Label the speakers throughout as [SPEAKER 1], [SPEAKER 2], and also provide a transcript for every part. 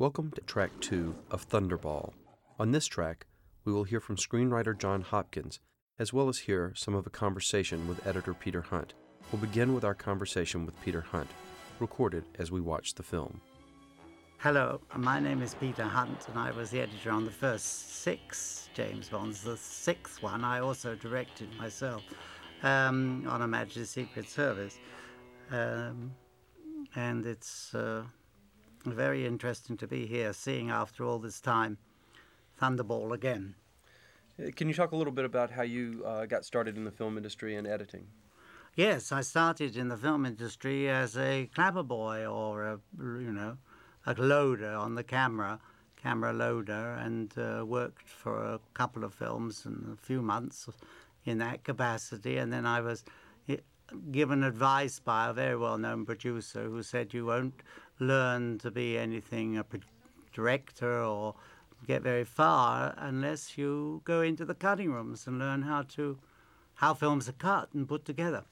[SPEAKER 1] Welcome to track two of Thunderball. On this track, we will hear from screenwriter John Hopkins, as well as hear some of a conversation with editor Peter Hunt. We'll begin with our conversation with Peter Hunt, recorded as we watch the film.
[SPEAKER 2] Hello, my name is Peter Hunt, and I was the editor on the first six James Bonds. The sixth one I also directed myself um, on Majesty's Secret Service. Um, and it's uh, very interesting to be here, seeing after all this time Thunderball again.
[SPEAKER 1] Uh, can you talk a little bit about how you uh, got started in the film industry and editing?
[SPEAKER 2] Yes, I started in the film industry as a clapper boy or a, you know, a loader on the camera, camera loader, and uh, worked for a couple of films and a few months in that capacity. And then I was eh, given advice by a very well known producer who said, You won't learn to be anything a director or get very far unless you go into the cutting rooms and learn how to how films are cut and put together.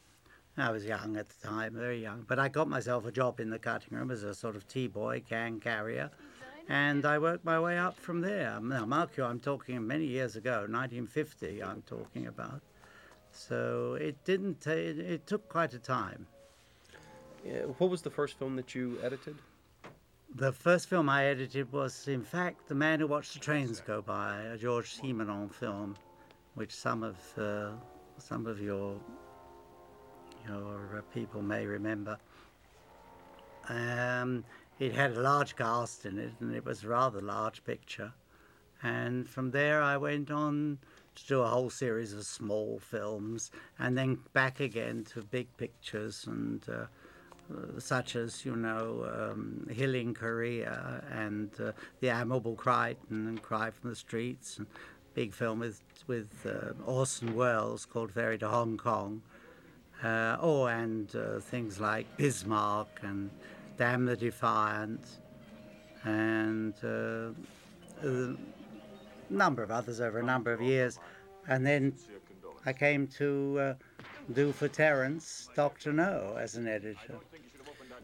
[SPEAKER 2] I was young at the time, very young, but I got myself a job in the cutting room as a sort of tea boy, can carrier, and I worked my way up from there. Now, mark you, I'm talking many years ago, 1950. I'm talking about. So it didn't. It, it took quite a time.
[SPEAKER 1] What was the first film that you edited?
[SPEAKER 2] The first film I edited was, in fact, The Man Who Watched the Trains Go By, a George Simenon film, which some of uh, some of your your uh, people may remember. Um, it had a large cast in it, and it was a rather large picture. And from there, I went on to do a whole series of small films, and then back again to big pictures, and uh, such as you know, um, Hill in Korea, and uh, The Admirable Crichton, and Cry from the Streets, and big film with with uh, Orson Welles called Ferry to Hong Kong. Uh, oh, and uh, things like Bismarck and Damn the Defiant, and uh, a number of others over a number of years. And then I came to uh, do for Terence Dr. No as an editor.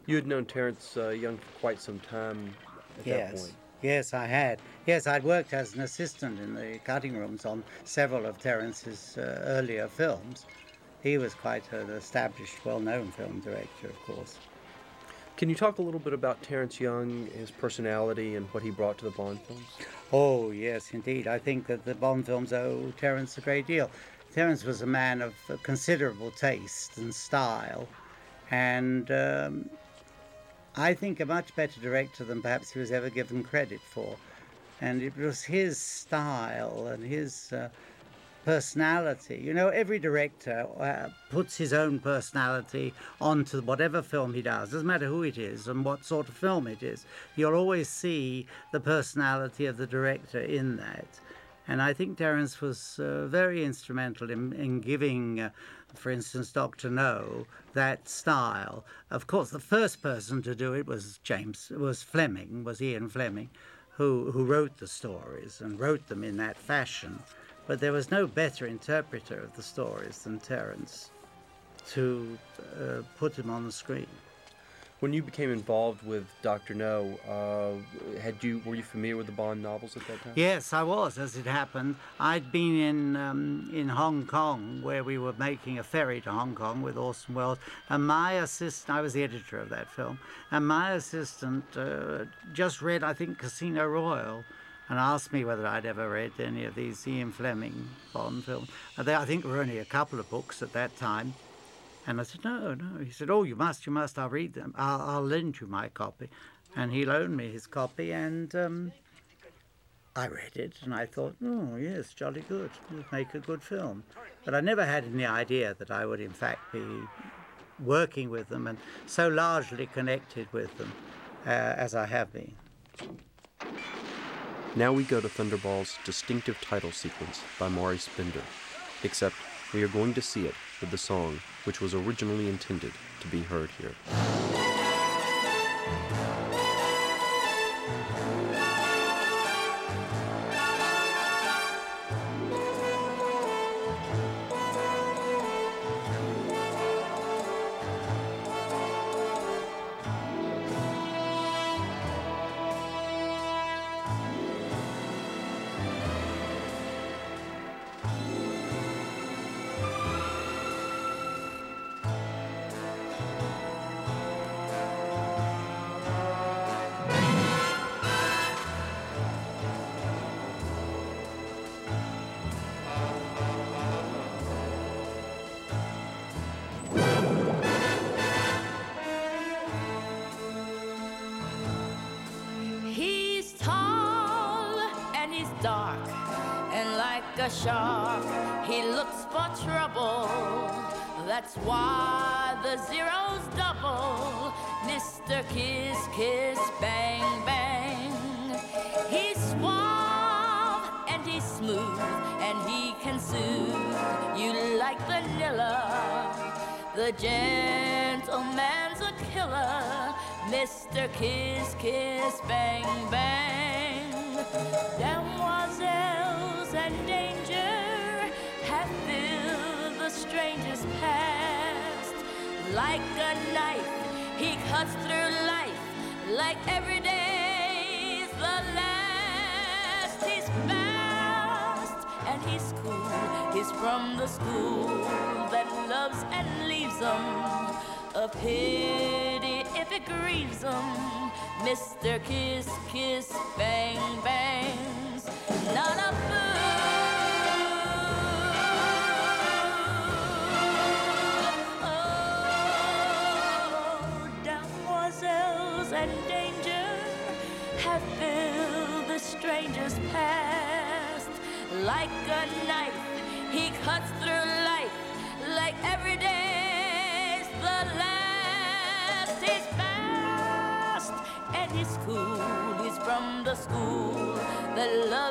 [SPEAKER 1] You had known Terence uh, Young for quite some time at
[SPEAKER 2] yes.
[SPEAKER 1] that point.
[SPEAKER 2] Yes, I had. Yes, I'd worked as an assistant in the cutting rooms on several of Terence's uh, earlier films. He was quite an established, well known film director, of course.
[SPEAKER 1] Can you talk a little bit about Terence Young, his personality, and what he brought to the Bond films?
[SPEAKER 2] Oh, yes, indeed. I think that the Bond films owe Terence a great deal. Terence was a man of considerable taste and style, and um, I think a much better director than perhaps he was ever given credit for. And it was his style and his uh, personality. You know, every director uh, puts his own personality onto whatever film he does. Doesn't matter who it is and what sort of film it is. You'll always see the personality of the director in that. And I think Terence was uh, very instrumental in, in giving, uh, for instance, Doctor No that style. Of course, the first person to do it was James, was Fleming, was Ian Fleming, who who wrote the stories and wrote them in that fashion. But there was no better interpreter of the stories than Terence to uh, put him on the screen.
[SPEAKER 1] When you became involved with Doctor No, uh, had you were you familiar with the Bond novels at that time?
[SPEAKER 2] Yes, I was. As it happened, I'd been in um, in Hong Kong where we were making a ferry to Hong Kong with Orson Welles, and my assistant, I was the editor of that film, and my assistant uh, just read, I think, Casino Royale and asked me whether I'd ever read any of these Ian Fleming Bond films. I think there were only a couple of books at that time. And I said, no, no. He said, oh, you must, you must. I'll read them. I'll, I'll lend you my copy. And he loaned me his copy, and um, I read it, and I thought, oh, yes, jolly good. Make a good film. But I never had any idea that I would, in fact, be working with them and so largely connected with them uh, as I have been.
[SPEAKER 1] Now we go to Thunderball's distinctive title sequence by Maurice Binder, except we are going to see it with the song which was originally intended to be heard here.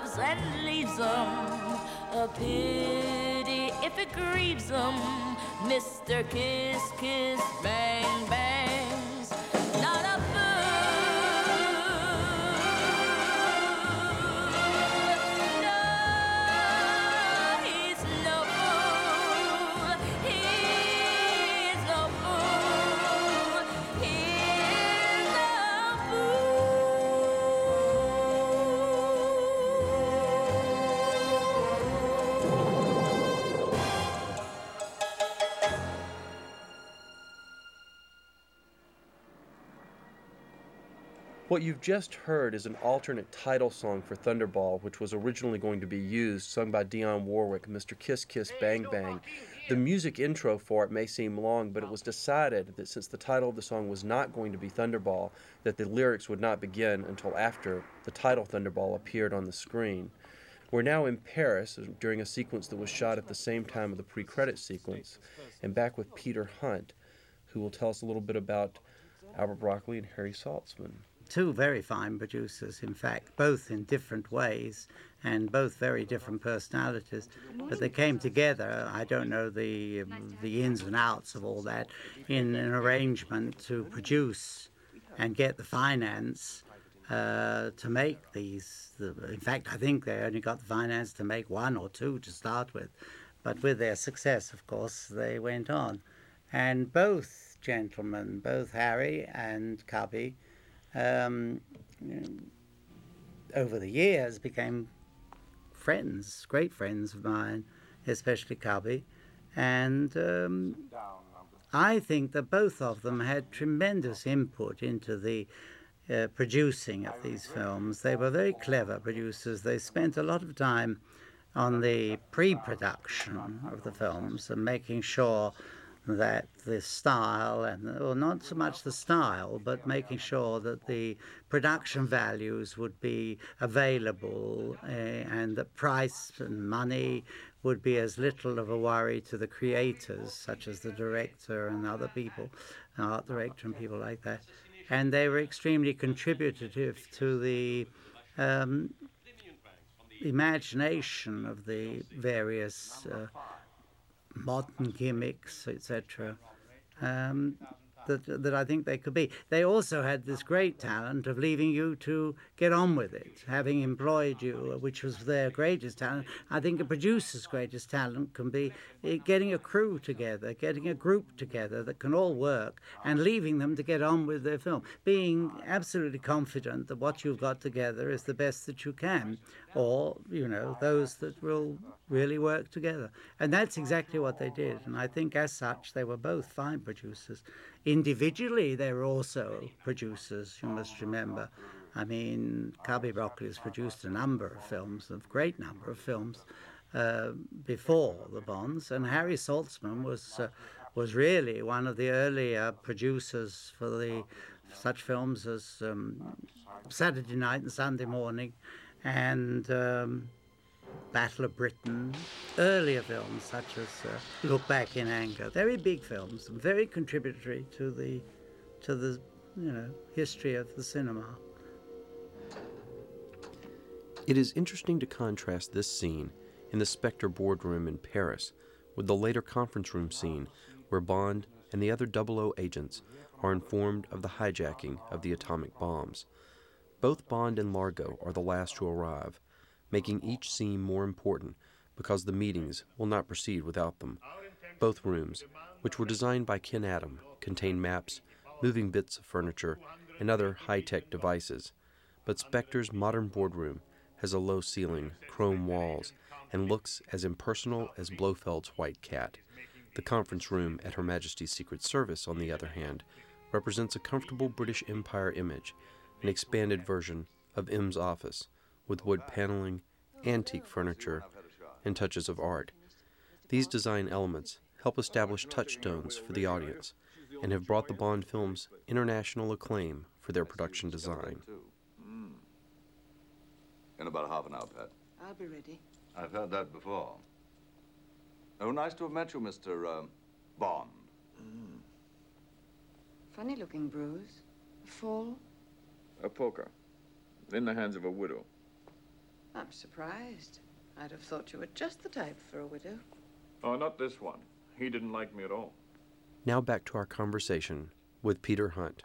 [SPEAKER 3] Loves and leaves him. A pity if it grieves him. Mr. Kiss Kiss Bang Bangs,
[SPEAKER 1] What you've just heard is an alternate title song for Thunderball, which was originally going to be used, sung by Dionne Warwick, Mr. Kiss Kiss Bang Bang. The music intro for it may seem long, but it was decided that since the title of the song was not going to be Thunderball, that the lyrics would not begin until after the title Thunderball appeared on the screen. We're now in Paris during a sequence that was shot at the same time of the pre credit sequence, and back with Peter Hunt, who will tell us a little bit about Albert Broccoli and Harry Saltzman.
[SPEAKER 2] Two very fine producers, in fact, both in different ways and both very different personalities. But they came together. I don't know the the ins and outs of all that in an arrangement to produce and get the finance uh, to make these. The, in fact, I think they only got the finance to make one or two to start with. But with their success, of course, they went on. And both gentlemen, both Harry and Cubby, um, over the years became friends, great friends of mine, especially Cubby. And um, I think that both of them had tremendous input into the uh, producing of these films. They were very clever producers. They spent a lot of time on the pre production of the films and making sure that the style and not so much the style but making sure that the production values would be available uh, and that price and money would be as little of a worry to the creators such as the director and other people art director and people like that. And they were extremely contributive to the um, imagination of the various uh, modern gimmicks, etc. Um, that, that I think they could be. They also had this great talent of leaving you to get on with it, having employed you, which was their greatest talent. I think a producer's greatest talent can be eh, getting a crew together, getting a group together that can all work, and leaving them to get on with their film. Being absolutely confident that what you've got together is the best that you can, or, you know, those that will really work together. And that's exactly what they did. And I think, as such, they were both fine producers. Individually, they were also producers, you must remember. I mean, Cubby Broccoli has produced a number of films, a great number of films, uh, before the Bonds, and Harry Saltzman was uh, was really one of the earlier producers for the such films as um, Saturday Night and Sunday Morning, and um, Battle of Britain, earlier films such as uh, Look Back in Anger. Very big films, very contributory to the to the you know history of the cinema.
[SPEAKER 1] It is interesting to contrast this scene in the Spectre boardroom in Paris with the later conference room scene where Bond and the other 00 agents are informed of the hijacking of the atomic bombs. Both Bond and Largo are the last to arrive, making each scene more important because the meetings will not proceed without them. Both rooms, which were designed by Ken Adam, contain maps, moving bits of furniture, and other high tech devices. But Spectre's modern boardroom has a low ceiling, chrome walls, and looks as impersonal as Blofeld's white cat. The conference room at Her Majesty's Secret Service, on the other hand, represents a comfortable British Empire image, an expanded version of M's office, with wood paneling, antique furniture, and touches of art. These design elements help establish touchstones for the audience and have brought the Bond films international acclaim for their production design
[SPEAKER 4] in about half an hour, Pat.
[SPEAKER 5] I'll be ready.
[SPEAKER 4] I've heard that before. Oh, nice to have met you, Mr. Uh, Bond. Mm.
[SPEAKER 5] Funny looking bruise. A fall?
[SPEAKER 6] A poker. In the hands of a widow.
[SPEAKER 5] I'm surprised. I'd have thought you were just the type for a widow.
[SPEAKER 6] Oh, not this one. He didn't like me at all.
[SPEAKER 1] Now back to our conversation with Peter Hunt.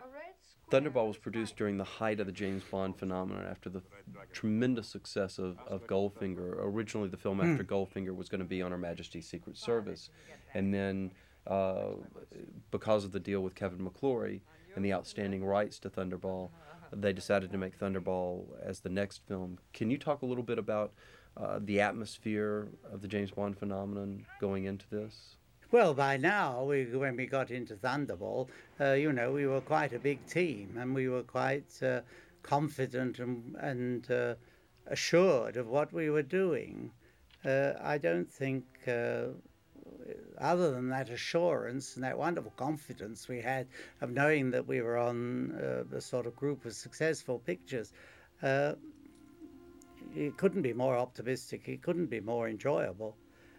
[SPEAKER 1] Thunderball was produced during the height of the James Bond phenomenon after the tremendous success of, of Goldfinger. Originally, the film after mm. Goldfinger was going to be on Her Majesty's Secret Service. And then, uh, because of the deal with Kevin McClory and the outstanding rights to Thunderball, they decided to make Thunderball as the next film. Can you talk a little bit about uh, the atmosphere of the James Bond phenomenon going into this?
[SPEAKER 2] Well, by now, we, when we got into Thunderball, uh, you know, we were quite a big team and we were quite uh, confident and, and uh, assured of what we were doing. Uh, I don't think, uh, other than that assurance and that wonderful confidence we had of knowing that we were on uh, a sort of group of successful pictures, it couldn't be more optimistic, it couldn't be more enjoyable.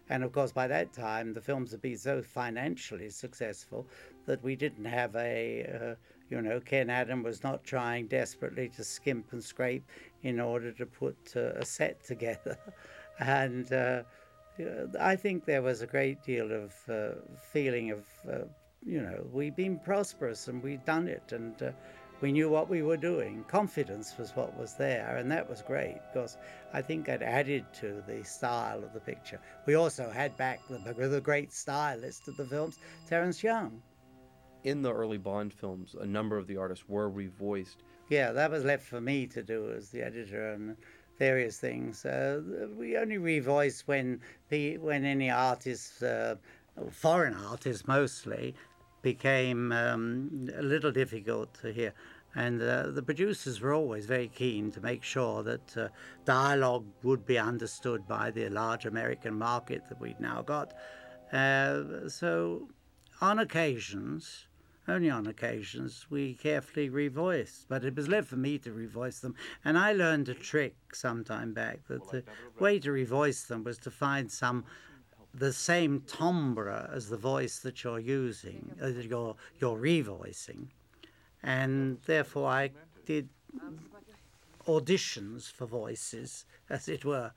[SPEAKER 2] And of course, by that time, the films had been so financially successful that we didn't have a, uh, you know, Ken Adam was not trying desperately to skimp and scrape in order to put uh, a set together. and uh, I think there was a great deal of uh, feeling of, uh, you know, we've been prosperous and we've done it. And uh, we knew what we were doing. Confidence was what was there, and that was great because I think it added to the style of the picture. We also had back the, the great stylist of the films, Terence Young.
[SPEAKER 1] In the early Bond films, a number of the artists were revoiced.
[SPEAKER 2] Yeah, that was left for me to do as the editor and various things. Uh, we only revoice when the when any artists, uh, foreign artists mostly, became um, a little difficult to hear. And uh, the producers were always very keen to make sure that uh, dialogue would be understood by the large American market that we'd now got. Uh, so, on occasions, only on occasions, we carefully revoiced, but it was left for me to revoice them. And I learned a trick some time back that the way to revoice them was to find some the same timbre as the voice that you're using, uh, you're, you're revoicing. And therefore, I did auditions for voices, as it were.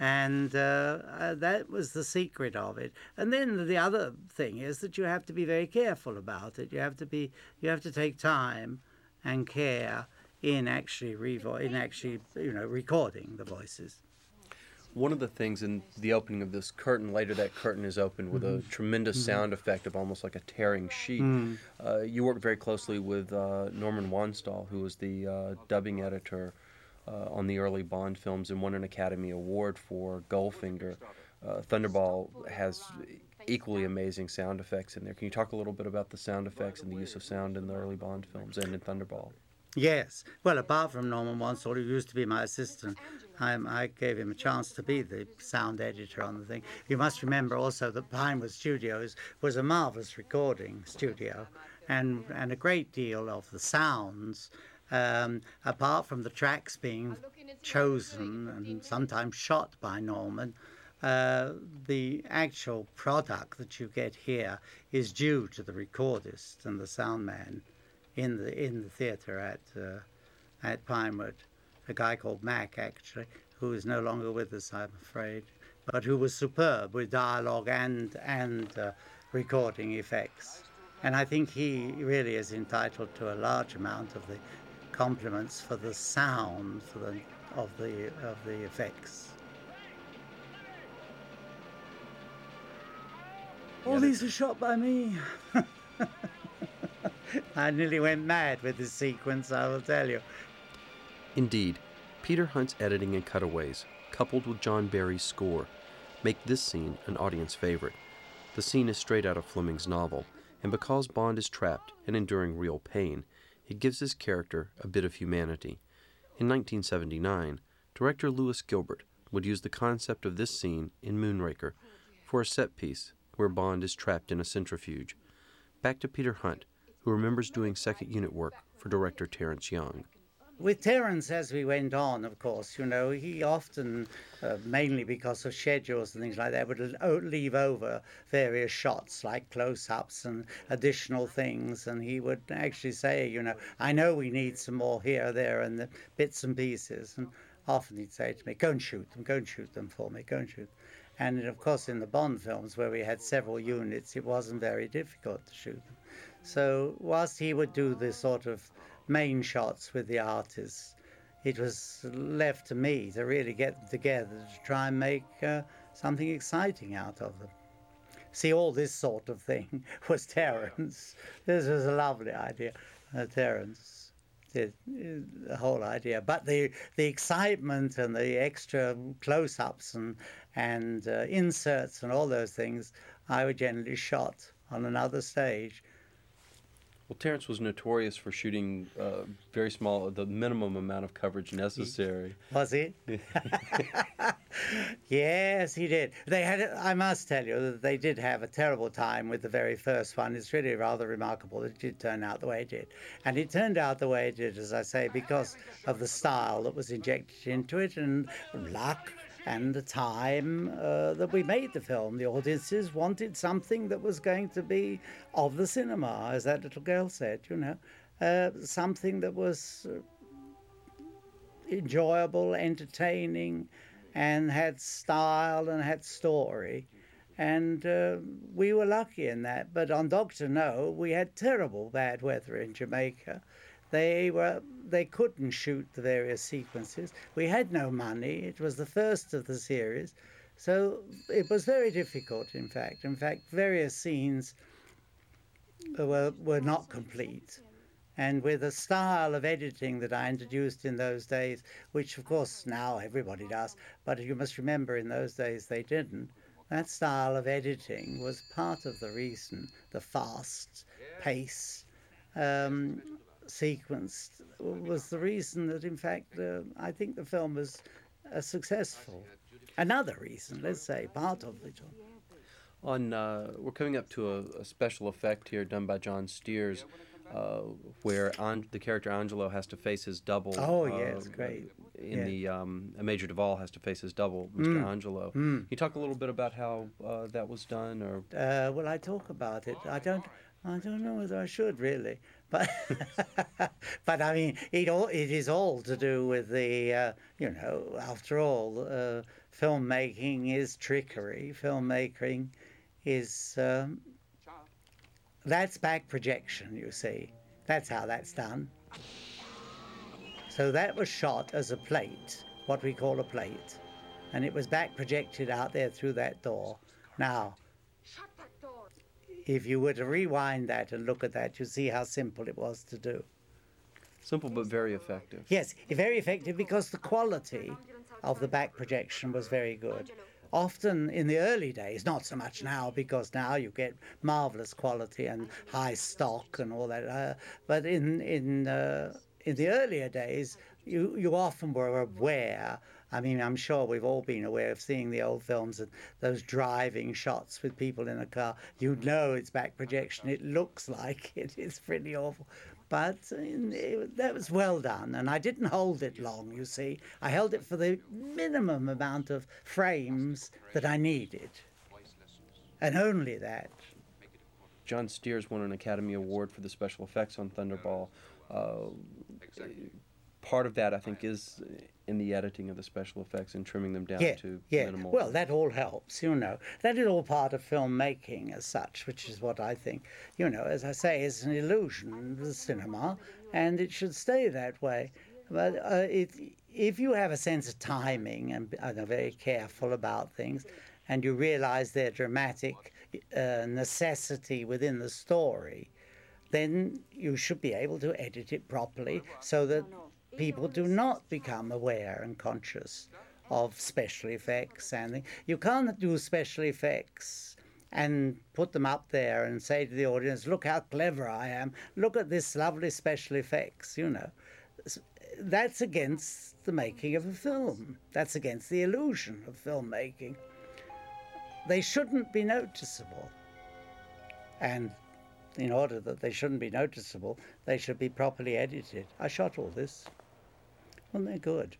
[SPEAKER 2] And uh, uh, that was the secret of it. And then the other thing is that you have to be very careful about it. You have to be, you have to take time and care in actually revo- in actually you know recording the voices
[SPEAKER 1] one of the things in the opening of this curtain, later that curtain is opened with mm-hmm. a tremendous mm-hmm. sound effect of almost like a tearing sheet. Mm. Uh, you worked very closely with uh, Norman Wanstall, who was the uh, dubbing editor uh, on the early Bond films and won an Academy Award for Goldfinger. Uh, Thunderball has equally amazing sound effects in there. Can you talk a little bit about the sound effects and the use of sound in the early Bond films and in Thunderball?
[SPEAKER 2] Yes. Well, apart from Norman Wanstall, who used to be my assistant, I, I, gave him a chance to be the sound editor on the thing. You must remember also that Pinewood Studios was a marvelous recording studio, and and a great deal of the sounds, um, apart from the tracks being chosen and sometimes shot by Norman, uh, the actual product that you get here is due to the recordist and the sound man in the in the theatre at uh, at Pinewood, a guy called Mac actually, who is no longer with us, I'm afraid, but who was superb with dialogue and and uh, recording effects. And I think he really is entitled to a large amount of the compliments for the sound for the, of the of the effects. All these are shot by me. I nearly went mad with this sequence, I will tell you.
[SPEAKER 1] Indeed, Peter Hunt's editing and cutaways, coupled with John Barry's score, make this scene an audience favorite. The scene is straight out of Fleming's novel, and because Bond is trapped and enduring real pain, it gives his character a bit of humanity. In 1979, director Lewis Gilbert would use the concept of this scene in Moonraker for a set piece where Bond is trapped in a centrifuge. Back to Peter Hunt, who remembers doing second unit work for director Terence Young.
[SPEAKER 2] With Terence, as we went on, of course, you know, he often, uh, mainly because of schedules and things like that, would leave over various shots like close ups and additional things. And he would actually say, you know, I know we need some more here, there, and the bits and pieces. And often he'd say to me, go and shoot them, go and shoot them for me, go and shoot. And of course, in the Bond films, where we had several units, it wasn't very difficult to shoot them. So, whilst he would do the sort of main shots with the artists, it was left to me to really get them together to try and make uh, something exciting out of them. See, all this sort of thing was Terence. This was a lovely idea. Uh, Terence uh, the whole idea, but the the excitement and the extra close-ups and and uh, inserts and all those things, I would generally shot on another stage.
[SPEAKER 1] Well, Terence was notorious for shooting uh, very small, the minimum amount of coverage necessary.
[SPEAKER 2] Was he? yes, he did. They had. I must tell you that they did have a terrible time with the very first one. It's really rather remarkable that it did turn out the way it did, and it turned out the way it did, as I say, because of the style that was injected into it and luck and the time uh, that we made the film. The audiences wanted something that was going to be of the cinema, as that little girl said, you know, uh, something that was uh, enjoyable, entertaining, and had style and had story. And uh, we were lucky in that. But on Doctor No, we had terrible bad weather in Jamaica. They were they couldn't shoot the various sequences. We had no money. It was the first of the series, so it was very difficult. In fact, in fact, various scenes were were not complete. And with a style of editing that I introduced in those days, which of course now everybody does, but you must remember in those days they didn't. That style of editing was part of the reason, the fast pace, um, sequenced was the reason that, in fact, uh, I think the film was uh, successful. Another reason, let's say, part of it.
[SPEAKER 1] On, uh, we're coming up to a, a, special effect here done by John Stears, uh, where An- the character Angelo has to face his double.
[SPEAKER 2] Oh yes, great.
[SPEAKER 1] In
[SPEAKER 2] yeah.
[SPEAKER 1] the um, Major Derval has to face his double, Mr.
[SPEAKER 2] Mm.
[SPEAKER 1] Angelo.
[SPEAKER 2] Mm.
[SPEAKER 1] Can you talk a little bit about how uh, that was done, or?
[SPEAKER 2] Uh, well, I talk about it. I don't. I don't know whether I should really, but but I mean, it all it is all to do with the uh, you know. After all, uh, filmmaking is trickery. Filmmaking is um, that's back projection. You see, that's how that's done. So that was shot as a plate, what we call a plate, and it was back projected out there through that door. Now if you were to rewind that and look at that, you see how simple it was to do.
[SPEAKER 1] Simple but very effective.
[SPEAKER 2] Yes, very effective because the quality of the back projection was very good. Often in the early days, not so much now because now you get marvelous quality and high stock and all that. Uh, but in in uh, in the earlier days, you you often were aware I mean, I'm sure we've all been aware of seeing the old films and those driving shots with people in a car. You know it's back projection. It looks like it. It's pretty awful. But uh, it, that was well done, and I didn't hold it long, you see. I held it for the minimum amount of frames that I needed, and only that.
[SPEAKER 1] John Stears won an Academy Award for the special effects on Thunderball. Uh, part of that, I think, is in the editing of the special effects and trimming them down
[SPEAKER 2] yeah,
[SPEAKER 1] to
[SPEAKER 2] yeah.
[SPEAKER 1] minimal.
[SPEAKER 2] Well, that all helps, you know. That is all part of filmmaking as such, which is what I think, you know, as I say, is an illusion, the cinema, and it should stay that way. But uh, it, if you have a sense of timing and are very careful about things, and you realize their dramatic uh, necessity within the story, then you should be able to edit it properly so that people do not become aware and conscious of special effects and you can't do special effects and put them up there and say to the audience look how clever i am. Look at this lovely special effects you know. That's against the making of a film. That's against the illusion of filmmaking. They shouldn't be noticeable. And in order that they shouldn't be noticeable they should be properly edited. I shot all this well, they're good.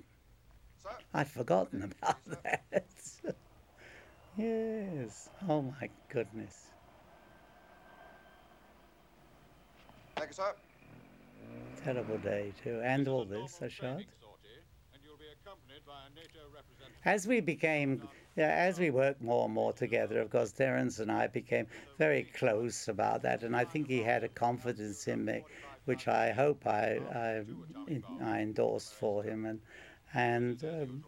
[SPEAKER 2] I'd forgotten about that. yes. Oh my goodness.
[SPEAKER 7] Thank you, sir.
[SPEAKER 2] Terrible day too, and all this I shot. As we became, as we worked more and more together, of course, Terence and I became very close about that, and I think he had a confidence in me which I hope I, I, I endorsed for him, and and um,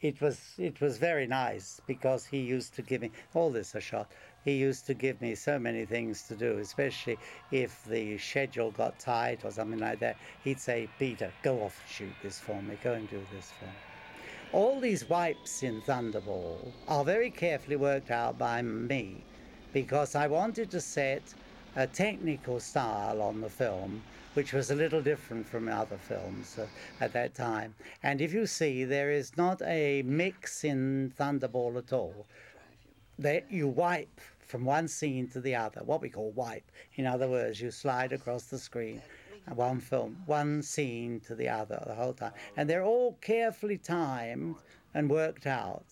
[SPEAKER 2] it was it was very nice because he used to give me all this a shot. He used to give me so many things to do, especially if the schedule got tight or something like that. He'd say, "Peter, go off and shoot this for me. Go and do this for me." All these wipes in Thunderball are very carefully worked out by me because I wanted to set a technical style on the film, which was a little different from other films uh, at that time. And if you see, there is not a mix in Thunderball at all. That you wipe from one scene to the other, what we call wipe. In other words, you slide across the screen, uh, one film, one scene to the other the whole time. And they're all carefully timed and worked out.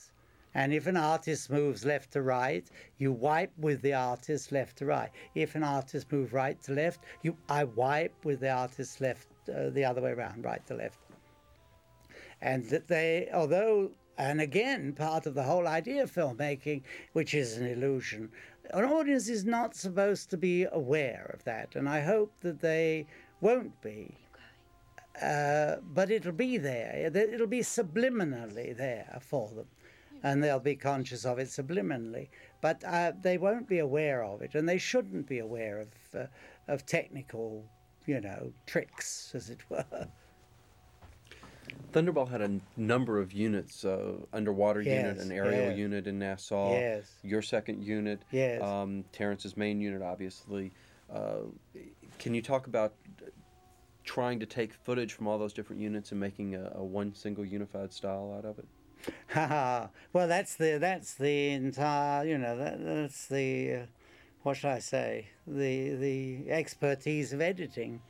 [SPEAKER 2] And if an artist moves left to right, you wipe with the artist left to right. If an artist moves right to left, you I wipe with the artist left uh, the other way around, right to left. And that they, although, and again, part of the whole idea of filmmaking, which is an illusion, an audience is not supposed to be aware of that. And I hope that they won't be. Uh, but it'll be there. It'll be subliminally there for them and they'll be conscious of it subliminally, but uh, they won't be aware of it, and they shouldn't be aware of uh, of technical, you know, tricks, as it were.
[SPEAKER 1] Thunderball had a number of units: uh, underwater
[SPEAKER 2] yes,
[SPEAKER 1] unit, an aerial
[SPEAKER 2] yes.
[SPEAKER 1] unit in Nassau,
[SPEAKER 2] yes.
[SPEAKER 1] your second unit,
[SPEAKER 2] yes.
[SPEAKER 1] um, Terence's main unit, obviously. Uh, can you talk about trying to take footage from all those different units and making a, a one single unified style out of it?
[SPEAKER 2] well, that's the that's the entire you know that, that's the uh, what should I say the the expertise of editing.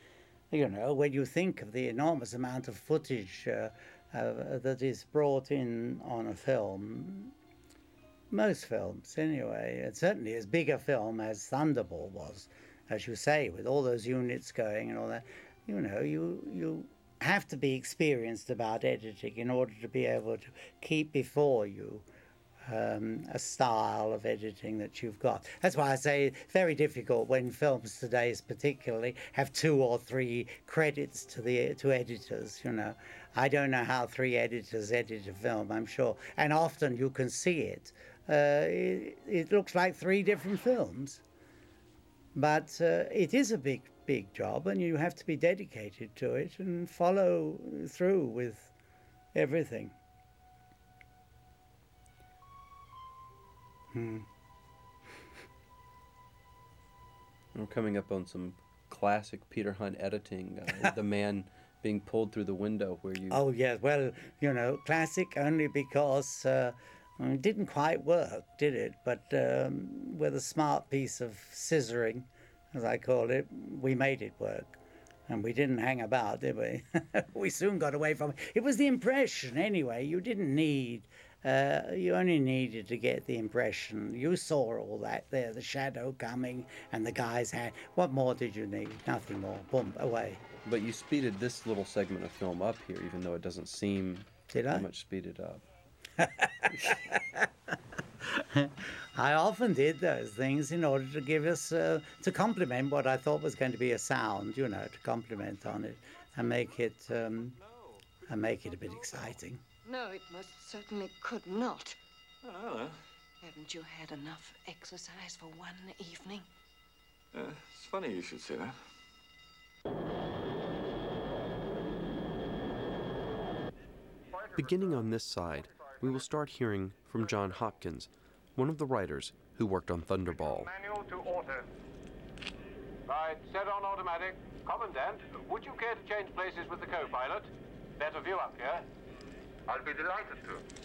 [SPEAKER 2] You know, when you think of the enormous amount of footage uh, uh, that is brought in on a film, most films anyway, and certainly as big a film as Thunderball was, as you say, with all those units going and all that, you know, you you have to be experienced about editing in order to be able to keep before you um, a style of editing that you've got. That's why I say very difficult when films today, particularly, have two or three credits to the to editors. You know, I don't know how three editors edit a film. I'm sure, and often you can see it. Uh, it, it looks like three different films, but uh, it is a big big job, and you have to be dedicated to it and follow through with everything. Hmm.
[SPEAKER 1] We're coming up on some classic Peter Hunt editing. Uh, the man being pulled through the window where you.
[SPEAKER 2] Oh yes, well you know, classic only because uh, it didn't quite work, did it? But um, with a smart piece of scissoring as I call it, we made it work. And we didn't hang about, did we? we soon got away from it. It was the impression, anyway. You didn't need, uh, you only needed to get the impression. You saw all that there, the shadow coming and the guy's hand. What more did you need? Nothing more. Boom, away.
[SPEAKER 1] But you speeded this little segment of film up here, even though it doesn't seem
[SPEAKER 2] Did I?
[SPEAKER 1] much speeded up.
[SPEAKER 2] I often did those things in order to give us, uh, to complement what I thought was going to be a sound, you know, to complement on it and make it, um, and make it a bit exciting.
[SPEAKER 5] No, it most certainly could not.
[SPEAKER 6] Oh,
[SPEAKER 5] Haven't you had enough exercise for one evening?
[SPEAKER 6] uh, it's funny you should say that.
[SPEAKER 1] Beginning on this side, we will start hearing from John Hopkins, one of the writers who worked on Thunderball.
[SPEAKER 8] Manual to order. Right, set on automatic. Commandant, would you care to change places with the co-pilot? Better view up here. I'll be delighted to.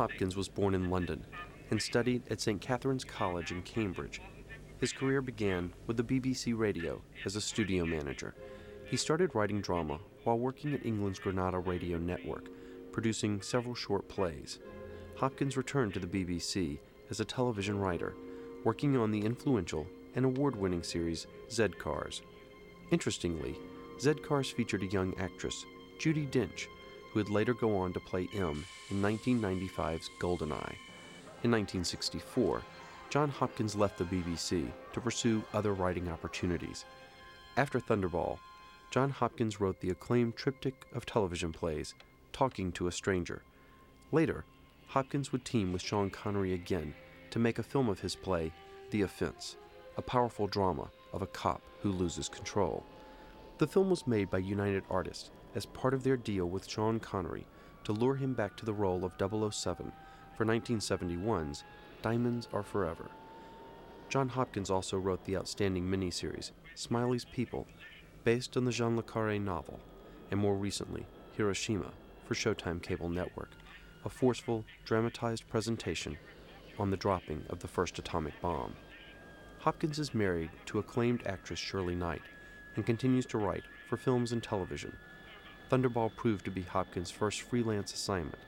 [SPEAKER 1] Hopkins was born in London and studied at St. Catharine's College in Cambridge. His career began with the BBC Radio as a studio manager. He started writing drama while working at England's Granada Radio Network, producing several short plays. Hopkins returned to the BBC as a television writer, working on the influential and award winning series Z Cars. Interestingly, Z Cars featured a young actress, Judi Dench, who would later go on to play M in 1995's Goldeneye. In 1964, John Hopkins left the BBC to pursue other writing opportunities. After Thunderball, John Hopkins wrote the acclaimed triptych of television plays, Talking to a Stranger. Later, Hopkins would team with Sean Connery again to make a film of his play, The Offense, a powerful drama of a cop who loses control. The film was made by United Artists as part of their deal with Sean Connery to lure him back to the role of 007 for 1971's Diamonds Are Forever. John Hopkins also wrote the outstanding miniseries Smiley's People, based on the Jean Le Carre novel, and more recently, Hiroshima for Showtime Cable Network, a forceful, dramatized presentation on the dropping of the first atomic bomb. Hopkins is married to acclaimed actress Shirley Knight and continues to write for films and television. Thunderball proved to be Hopkins' first freelance assignment.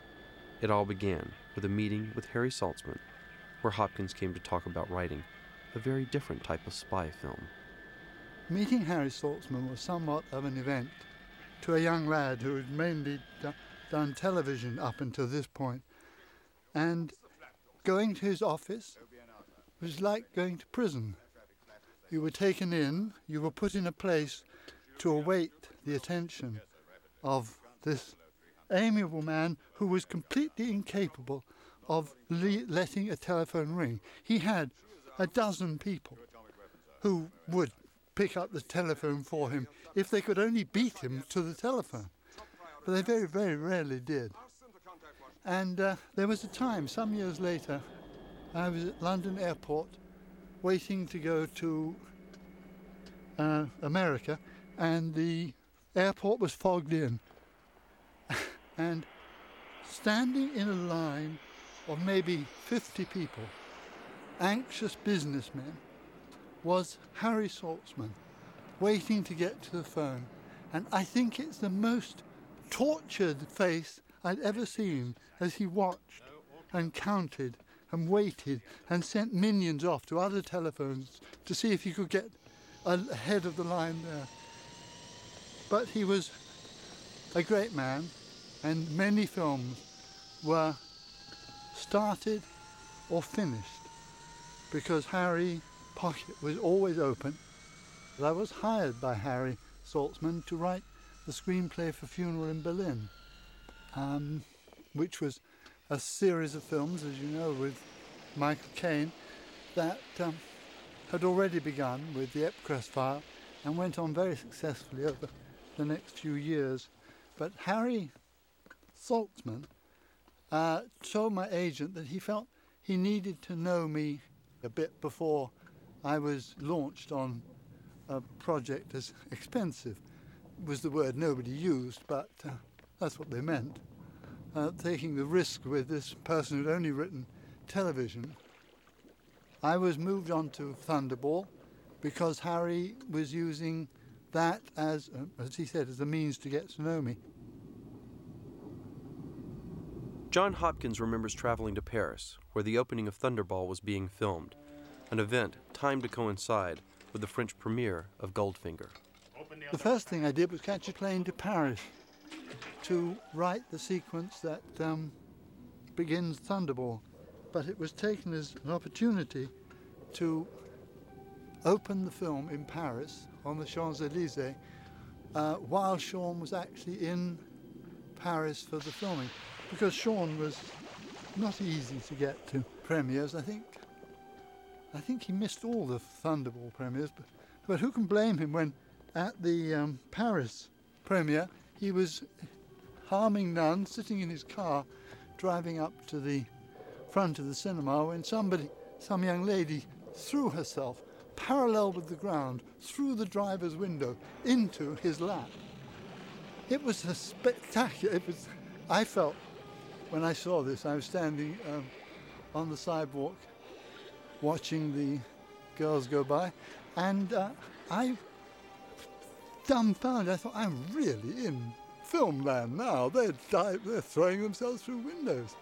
[SPEAKER 1] It all began with a meeting with Harry Saltzman, where Hopkins came to talk about writing a very different type of spy film.
[SPEAKER 9] Meeting Harry Saltzman was somewhat of an event to a young lad who had mainly do- done television up until this point. And going to his office was like going to prison. You were taken in, you were put in a place to await the attention of this amiable man who was completely incapable of le- letting a telephone ring. He had a dozen people who would pick up the telephone for him if they could only beat him to the telephone. But they very, very rarely did. And uh, there was a time, some years later, I was at London Airport waiting to go to uh, America, and the airport was fogged in. and standing in a line of maybe 50 people, anxious businessmen, was Harry Saltzman, waiting to get to the phone. And I think it's the most tortured face I'd ever seen as he watched and counted and waited and sent minions off to other telephones to see if he could get ahead of the line there. But he was a great man, and many films were started or finished because Harry Pocket was always open. I was hired by Harry Saltzman to write the screenplay for Funeral in Berlin, um, which was a series of films, as you know, with Michael Caine, that um, had already begun with the Ipcress file and went on very successfully over the next few years. But Harry Saltzman uh, told my agent that he felt he needed to know me a bit before I was launched on a project as expensive was the word nobody used, but uh, that's what they meant. Uh, taking the risk with this person who'd only written television. I was moved on to Thunderball because Harry was using that as, uh, as he said, as a means to get to know me.
[SPEAKER 1] John Hopkins remembers traveling to Paris, where the opening of Thunderball was being filmed, an event timed to coincide with the French premiere of Goldfinger.
[SPEAKER 9] The first thing I did was catch a plane to Paris to write the sequence that um, begins Thunderball, but it was taken as an opportunity to open the film in Paris on the Champs Elysees uh, while Sean was actually in Paris for the filming because Sean was not easy to get to premieres. I think I think he missed all the Thunderball premieres, but, but who can blame him when at the um, Paris premiere he was harming none, sitting in his car, driving up to the front of the cinema when somebody, some young lady, threw herself parallel with the ground through the driver's window into his lap. It was a spectacular. It was. I felt when I saw this, I was standing um, on the sidewalk watching the girls go by, and uh, I dumbfounded. I thought, I'm really in filmland now. They're, di- they're throwing themselves through windows.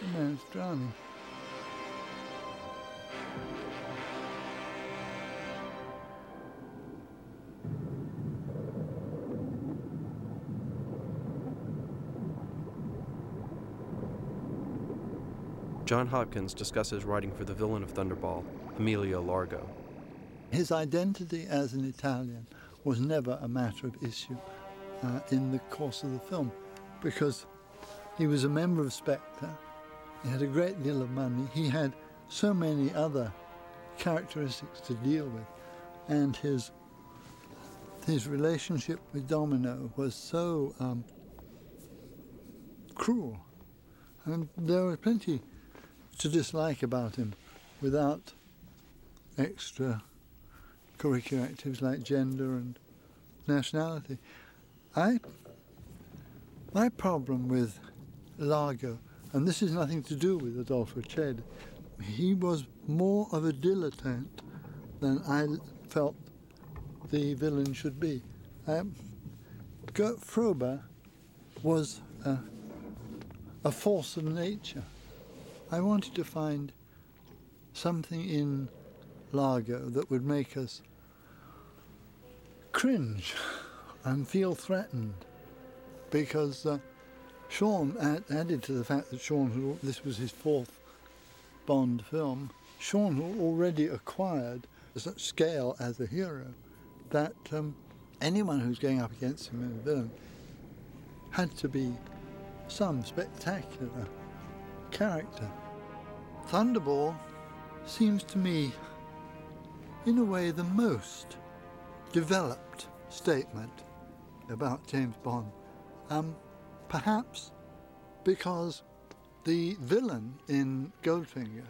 [SPEAKER 9] The man's drowning.
[SPEAKER 1] John Hopkins discusses writing for the villain of Thunderball, Emilio Largo.
[SPEAKER 9] His identity as an Italian was never a matter of issue uh, in the course of the film because he was a member of Spectre, he had a great deal of money, he had so many other characteristics to deal with, and his his relationship with Domino was so um, cruel. And there were plenty to dislike about him without extra curricular activities like gender and nationality. I, my problem with Largo, and this is nothing to do with Adolfo Celi, he was more of a dilettante than I felt the villain should be. Um, Gert Frobe was a, a force of nature. I wanted to find something in Largo that would make us cringe and feel threatened. Because uh, Sean add, added to the fact that Sean, who, this was his fourth Bond film, Sean had already acquired such scale as a hero that um, anyone who's going up against him in a villain had to be some spectacular character. Thunderball seems to me, in a way, the most developed statement about James Bond. Um, perhaps because the villain in Goldfinger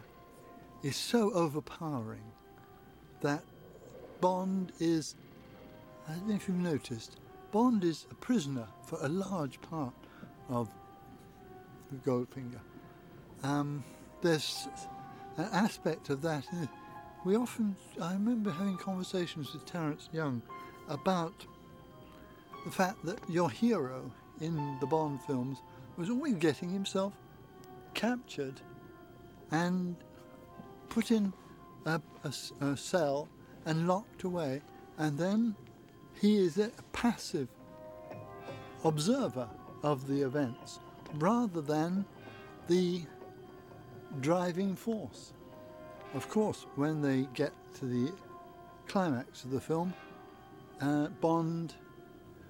[SPEAKER 9] is so overpowering that Bond is, I don't know if you've noticed, Bond is a prisoner for a large part of Goldfinger. Um, there's an aspect of that. We often, I remember having conversations with Terence Young about the fact that your hero in the Bond films was always getting himself captured and put in a, a, a cell and locked away, and then he is a passive observer of the events rather than the driving force. Of course, when they get to the climax of the film, uh, Bond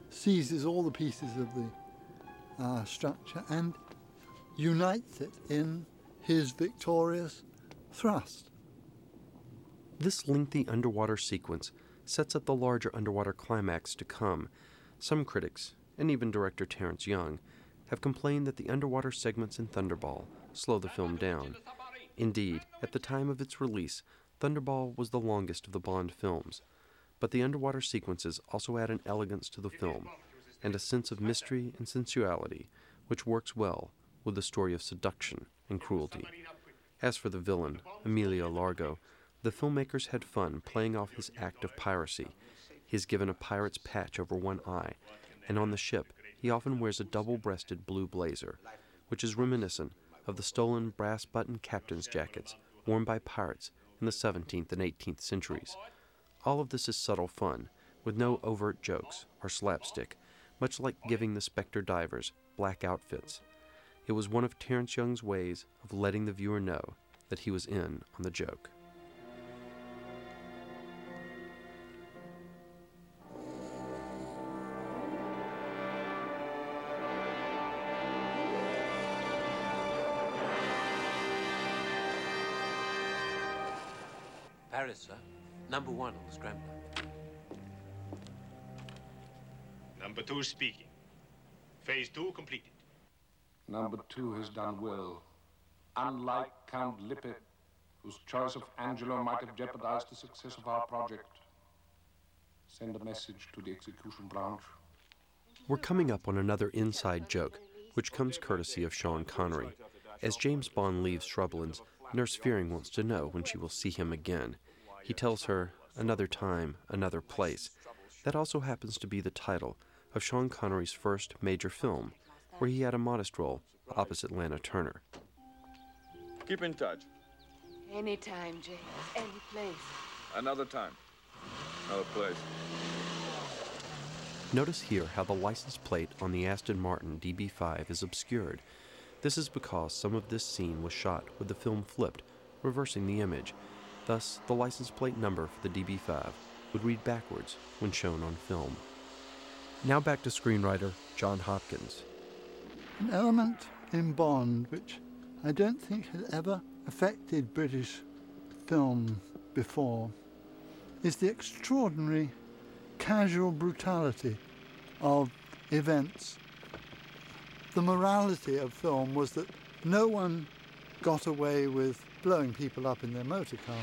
[SPEAKER 9] seizes all the pieces of the uh, structure and unites it in his victorious thrust.
[SPEAKER 1] This lengthy underwater sequence sets up the larger underwater climax to come. Some critics, and even director Terence Young, have complained that the underwater segments in Thunderball slow the film down. Indeed, at the time of its release, Thunderball was the longest of the Bond films, but the underwater sequences also add an elegance to the film and a sense of mystery and sensuality which works well with the story of seduction and cruelty. As for the villain, Emilio Largo, the filmmakers had fun playing off his act of piracy. He is given a pirate's patch over one eye, and on the ship he often wears a double breasted blue blazer, which is reminiscent of the stolen brass button captain's jackets worn by pirates in the 17th and 18th centuries. All of this is subtle fun, with no overt jokes or slapstick, much like giving the Spectre divers black outfits. It was one of Terence Young's ways of letting the viewer know that he was in on the joke.
[SPEAKER 10] Paris, sir. Number one on the scrambler.
[SPEAKER 11] Number two speaking. Phase two completed.
[SPEAKER 12] Number two has done well. Unlike Count Lippe, whose choice of Angelo might have jeopardized the success of our project. Send a message to the execution branch.
[SPEAKER 1] We're coming up on another inside joke, which comes courtesy of Sean Connery. As James Bond leaves Shrublands, Nurse Fearing wants to know when she will see him again. He tells her, Another time, another place. That also happens to be the title of Sean Connery's first major film, where he had a modest role opposite Lana Turner.
[SPEAKER 6] Keep in touch.
[SPEAKER 5] Anytime, James. Any place.
[SPEAKER 6] Another time. Another place.
[SPEAKER 1] Notice here how the license plate on the Aston Martin DB5 is obscured. This is because some of this scene was shot with the film flipped, reversing the image. Thus, the license plate number for the DB5 would read backwards when shown on film. Now back to screenwriter John Hopkins.
[SPEAKER 9] An element in Bond which I don't think has ever affected British film before is the extraordinary casual brutality of events. The morality of film was that no one got away with blowing people up in their motor car.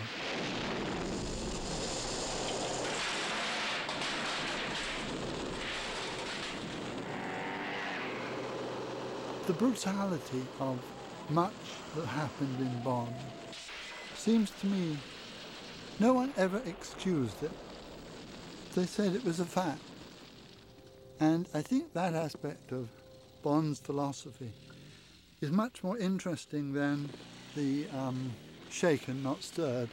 [SPEAKER 9] The brutality of much that happened in Bond seems to me no one ever excused it. They said it was a fact. And I think that aspect of Bond's philosophy is much more interesting than the um, shaken, not stirred.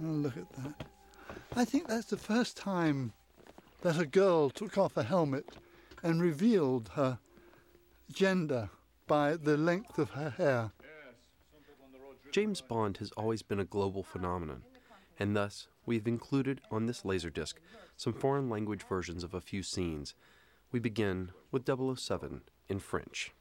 [SPEAKER 9] Oh, look at that. I think that's the first time that a girl took off a helmet and revealed her gender by the length of her hair.
[SPEAKER 1] James Bond has always been a global phenomenon, and thus we've included on this Laserdisc some foreign language versions of a few scenes. We begin with 007 in French.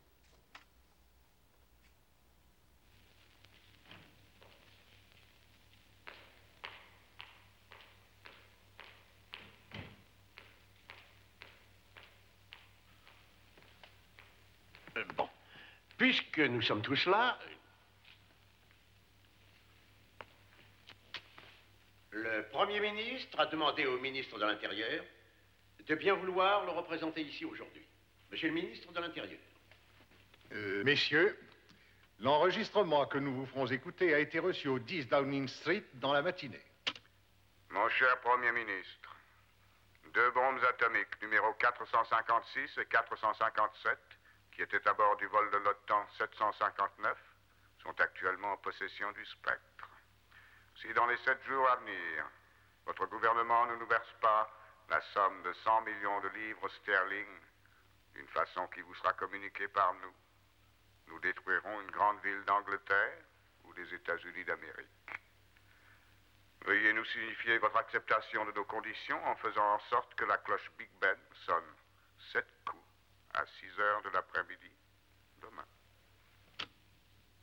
[SPEAKER 8] Puisque nous sommes tous là, le Premier ministre a demandé au ministre de l'Intérieur de bien vouloir le représenter ici aujourd'hui. Monsieur le ministre de l'Intérieur.
[SPEAKER 13] Euh, messieurs, l'enregistrement que nous vous ferons écouter a été reçu au 10 Downing Street dans la matinée.
[SPEAKER 14] Mon cher Premier ministre, deux bombes atomiques numéro 456 et 457, qui étaient à bord du vol de l'OTAN 759, sont actuellement en possession du Spectre. Si dans les sept jours à venir, votre gouvernement ne nous verse pas la somme de 100 millions de livres sterling, d'une façon qui vous sera communiquée par nous, nous détruirons une grande ville d'Angleterre ou des États-Unis d'Amérique. Veuillez nous signifier votre acceptation de nos conditions en faisant en sorte que la cloche Big Ben sonne sept coups à 6 heures de l'après-midi demain.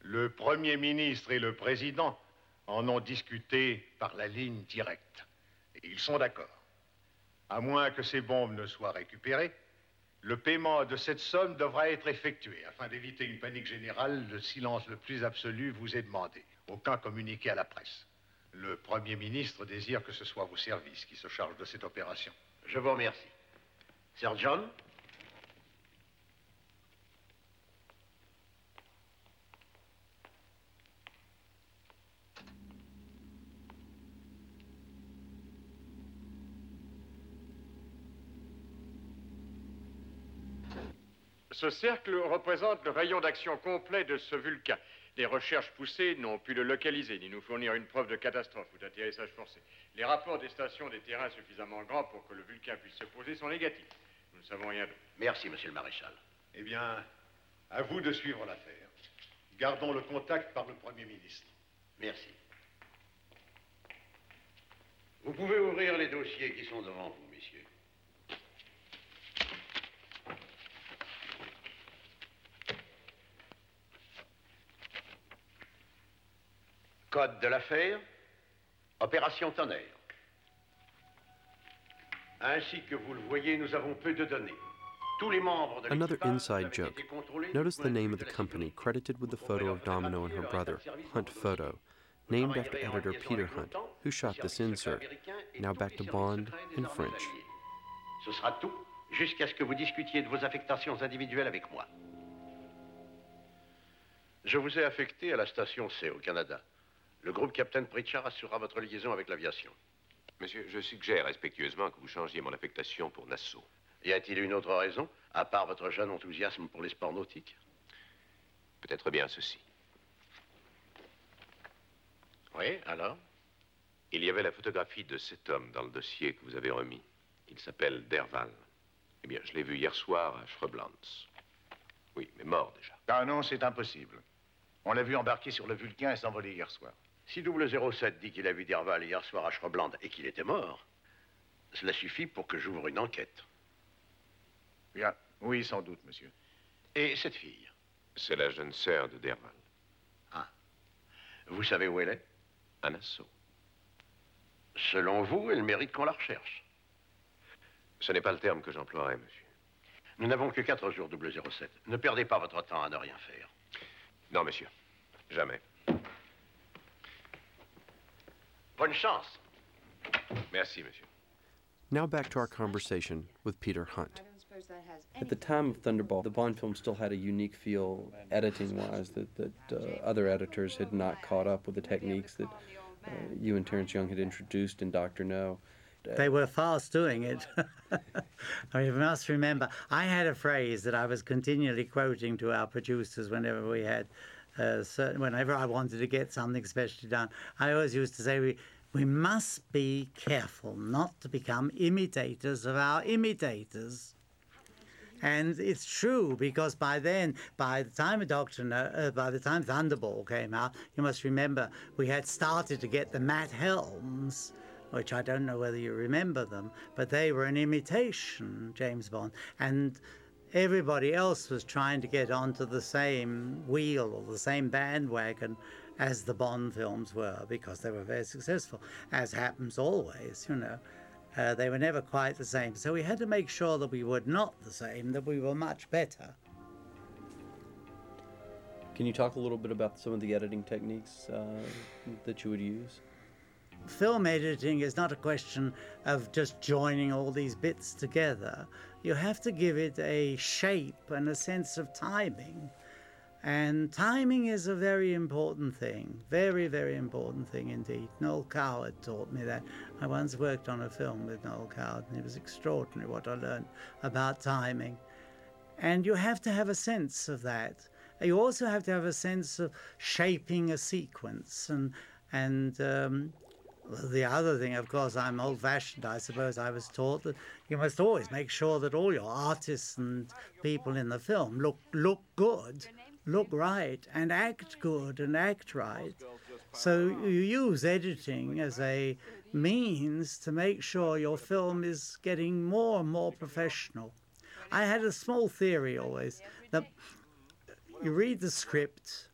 [SPEAKER 13] Le Premier ministre et le Président en ont discuté par la ligne directe. Et ils sont d'accord. À moins que ces bombes ne soient récupérées, le paiement de cette somme devra être effectué. Afin d'éviter une panique générale, le silence le plus absolu vous est demandé. Aucun communiqué à la presse. Le Premier ministre désire que ce soit vos services qui se chargent de cette opération.
[SPEAKER 15] Je vous remercie. Sir John
[SPEAKER 8] Ce cercle représente le rayon d'action complet de ce Vulcain. Les recherches poussées n'ont pu le localiser, ni nous fournir une preuve de catastrophe ou d'atterrissage forcé. Les rapports des stations des terrains suffisamment grands pour que le Vulcain puisse se poser sont négatifs. Nous ne savons rien d'autre.
[SPEAKER 15] Merci, monsieur le maréchal.
[SPEAKER 13] Eh bien, à vous de suivre l'affaire. Gardons le contact par le Premier ministre.
[SPEAKER 15] Merci. Vous pouvez ouvrir les dossiers qui sont devant vous, messieurs. Code de l'affaire, opération tonnerre. Ainsi que vous le voyez, nous avons peu de données. Tous les membres de
[SPEAKER 1] Another inside joke. Notice the name of
[SPEAKER 15] de
[SPEAKER 1] the
[SPEAKER 15] la
[SPEAKER 1] company credited with the photo of Domino and her brother, Hunt Photo, named after editor Peter Hunt, who shot this insert. Now back to Bond in French.
[SPEAKER 15] Ce sera tout jusqu'à ce que vous discutiez de vos affectations individuelles avec moi. Je vous ai affecté à la station C au Canada. Le groupe Captain Pritchard assurera votre liaison avec l'aviation.
[SPEAKER 16] Monsieur, je suggère respectueusement que vous changiez mon affectation pour Nassau.
[SPEAKER 15] Y a-t-il une autre raison, à part votre jeune enthousiasme pour les sports nautiques
[SPEAKER 16] Peut-être bien ceci.
[SPEAKER 15] Oui, alors?
[SPEAKER 16] Il y avait la photographie de cet homme dans le dossier que vous avez remis. Il s'appelle Derval. Eh bien, je l'ai vu hier soir à Schreblans. Oui, mais mort déjà.
[SPEAKER 17] Ah non, c'est impossible. On l'a vu embarquer sur le Vulcain et s'envoler hier soir.
[SPEAKER 15] Si 007 dit qu'il a vu Derval hier soir à Schrebland et qu'il était mort, cela suffit pour que j'ouvre une enquête.
[SPEAKER 17] Bien, oui, sans doute, monsieur.
[SPEAKER 15] Et cette fille?
[SPEAKER 16] C'est la jeune sœur de Derval.
[SPEAKER 15] Ah. Vous savez où elle est?
[SPEAKER 16] À Nassau.
[SPEAKER 15] Selon vous, elle mérite qu'on la recherche.
[SPEAKER 16] Ce n'est pas le terme que j'emploierais, monsieur.
[SPEAKER 15] Nous n'avons que quatre jours 007. Ne perdez pas votre temps à ne rien faire.
[SPEAKER 16] Non, monsieur. Jamais.
[SPEAKER 15] Bonne chance.
[SPEAKER 16] Merci, monsieur.
[SPEAKER 1] Now back to our conversation with Peter Hunt.
[SPEAKER 18] At the time of Thunderball, the Bond film still had a unique feel, editing-wise, that, that uh, other editors had not caught up with the techniques that uh, you and Terence Young had introduced in Doctor No.
[SPEAKER 2] They were fast doing it. I mean, you must remember, I had a phrase that I was continually quoting to our producers whenever we had, uh, certain, whenever I wanted to get something specially done. I always used to say, we, we must be careful not to become imitators of our imitators. And it's true because by then, by the time of Doctor uh, by the time Thunderball came out, you must remember we had started to get the Matt Helms, which I don't know whether you remember them, but they were an imitation James Bond, and everybody else was trying to get onto the same wheel or the same bandwagon as the Bond films were because they were very successful, as happens always, you know. Uh, they were never quite the same. So we had to make sure that we were not the same, that we were much better.
[SPEAKER 18] Can you talk a little bit about some of the editing techniques uh, that you would use?
[SPEAKER 2] Film editing is not a question of just joining all these bits together. You have to give it a shape and a sense of timing. And timing is a very important thing, very, very important thing indeed. Noel Coward taught me that. I once worked on a film with Noel Coward, and it was extraordinary what I learned about timing. And you have to have a sense of that. You also have to have a sense of shaping a sequence. And, and um, the other thing, of course, I'm old fashioned, I suppose. I was taught that you must always make sure that all your artists and people in the film look, look good look right and act good and act right. So you use editing as a means to make sure your film is getting more and more professional. I had a small theory always that you read the script,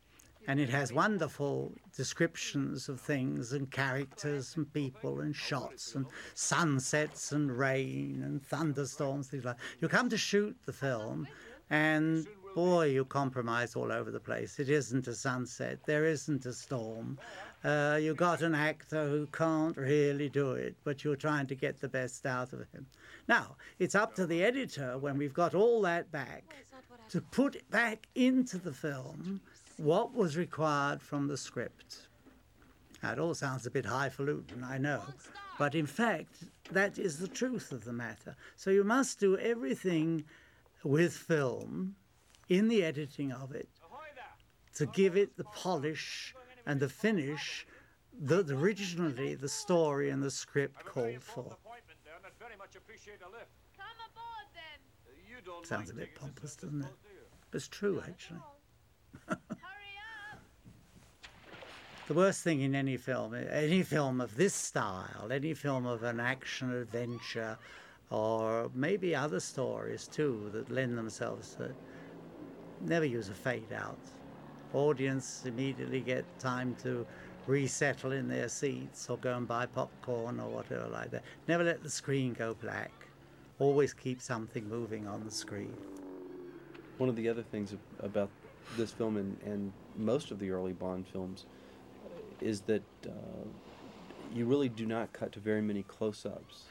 [SPEAKER 2] And it has wonderful descriptions of things and characters and people and shots and sunsets and rain and thunderstorms, things like that. You come to shoot the film and boy, you compromise all over the place. It isn't a sunset, there isn't a storm. Uh, you got an actor who can't really do it, but you're trying to get the best out of him. Now, it's up to the editor when we've got all that back to put it back into the film what was required from the script. Now, it all sounds a bit highfalutin, I know, but in fact, that is the truth of the matter. So you must do everything with film in the editing of it to give it the polish and the finish that originally the story and the script called for. Sounds a bit pompous, doesn't it? But it's true, actually. the worst thing in any film, any film of this style, any film of an action adventure, or maybe other stories too that lend themselves to never use a fade out. Audience immediately get time to resettle in their seats or go and buy popcorn or whatever like that. Never let the screen go black. Always keep something moving on the screen.
[SPEAKER 1] One of the other things about this film and, and most of the early Bond films is that uh, you really do not cut to very many close ups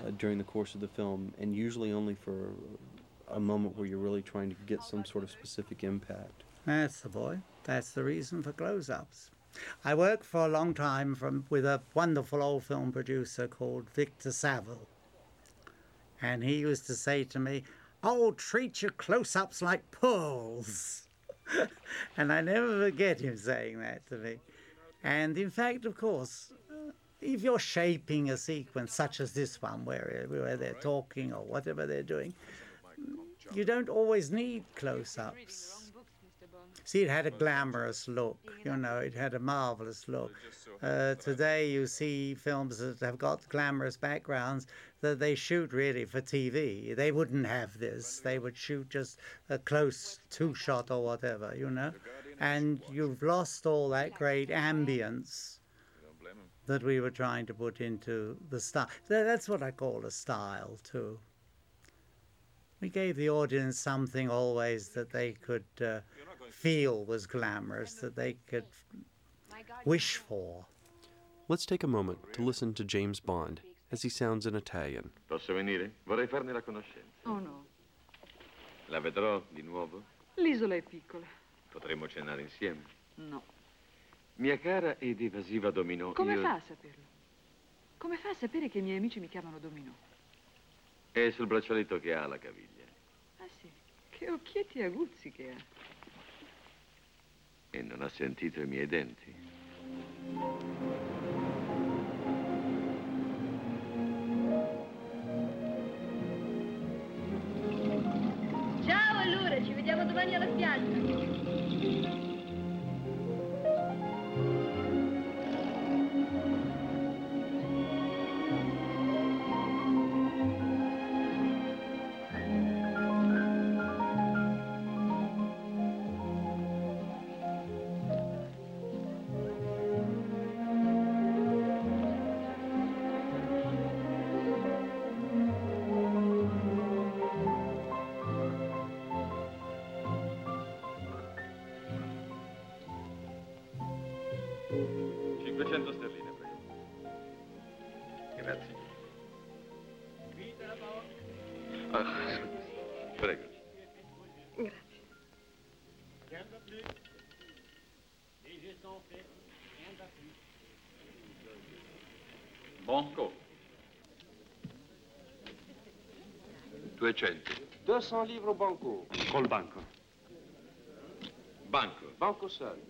[SPEAKER 1] uh, during the course of the film, and usually only for a moment where you're really trying to get some sort of specific impact.
[SPEAKER 2] That's the boy. That's the reason for close ups. I worked for a long time from, with a wonderful old film producer called Victor Saville. And he used to say to me, Oh, treat your close ups like pearls. and I never forget him saying that to me. And in fact, of course, if you're shaping a sequence such as this one, where, where they're talking or whatever they're doing, you don't always need close ups. See, it had a glamorous look, you know, it had a marvelous look. Uh, today, you see films that have got glamorous backgrounds that they shoot really for TV. They wouldn't have this, they would shoot just a close two shot or whatever, you know. And you've lost all that great ambience that we were trying to put into the style. That's what I call a style, too. We gave the audience something always that they could uh, feel was glamorous, that they could wish for.
[SPEAKER 19] Let's take a moment to listen to James Bond as he sounds in Italian.
[SPEAKER 20] Posso venire? Vorrei farne la conoscenza.
[SPEAKER 21] Oh no.
[SPEAKER 20] La vedrò di nuovo?
[SPEAKER 21] L'isola è piccola.
[SPEAKER 20] Potremmo cenare insieme.
[SPEAKER 21] No.
[SPEAKER 20] Mia cara ed evasiva Dominò.
[SPEAKER 21] Come
[SPEAKER 20] io...
[SPEAKER 21] fa a saperlo? Come fa a sapere che i miei amici mi chiamano Dominò?
[SPEAKER 20] È sul braccialetto che ha la caviglia.
[SPEAKER 21] Ah sì, che occhietti aguzzi che ha.
[SPEAKER 20] E non ha sentito i miei denti.
[SPEAKER 22] Vediamo domani alla spiaggia.
[SPEAKER 20] 200.
[SPEAKER 23] 200 livres banco.
[SPEAKER 20] Col banco. Banco.
[SPEAKER 23] Banco seul.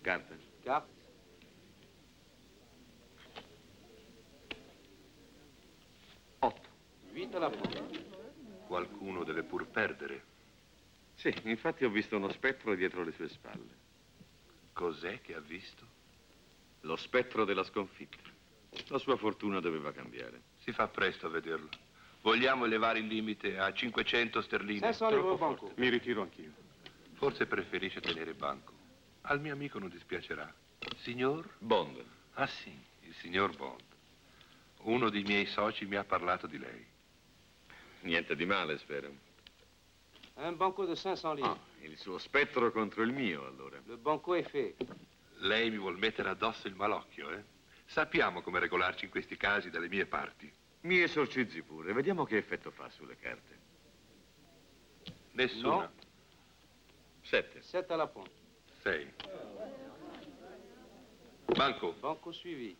[SPEAKER 20] Carta.
[SPEAKER 23] Carte.
[SPEAKER 20] Otto.
[SPEAKER 23] Vita la pure.
[SPEAKER 20] Qualcuno deve pur perdere. Sì, infatti ho visto uno spettro dietro le sue spalle.
[SPEAKER 24] Cos'è che ha visto?
[SPEAKER 20] Lo spettro della sconfitta. La sua fortuna doveva cambiare.
[SPEAKER 24] Si fa presto a vederlo. Vogliamo elevare il limite a 500 sterline.
[SPEAKER 23] 500
[SPEAKER 24] Troppo forte.
[SPEAKER 23] banco. Mi ritiro anch'io.
[SPEAKER 24] Forse preferisce tenere banco. Al mio amico non dispiacerà. Signor? Bond. Ah sì, il signor Bond. Uno dei miei soci mi ha parlato di lei.
[SPEAKER 20] Niente di male, spero.
[SPEAKER 23] Un banco de 500 livres.
[SPEAKER 20] Ah, il suo spettro contro il mio, allora.
[SPEAKER 23] Le banco est fait.
[SPEAKER 24] Lei mi vuol mettere addosso il malocchio, eh? Sappiamo come regolarci in questi casi dalle mie parti.
[SPEAKER 20] Mi esorcizzi pure, vediamo che effetto fa sulle carte.
[SPEAKER 24] Nessuna.
[SPEAKER 23] No.
[SPEAKER 20] Sette.
[SPEAKER 23] 7 à la pointe.
[SPEAKER 24] Sei. Banco.
[SPEAKER 23] Banco suivi.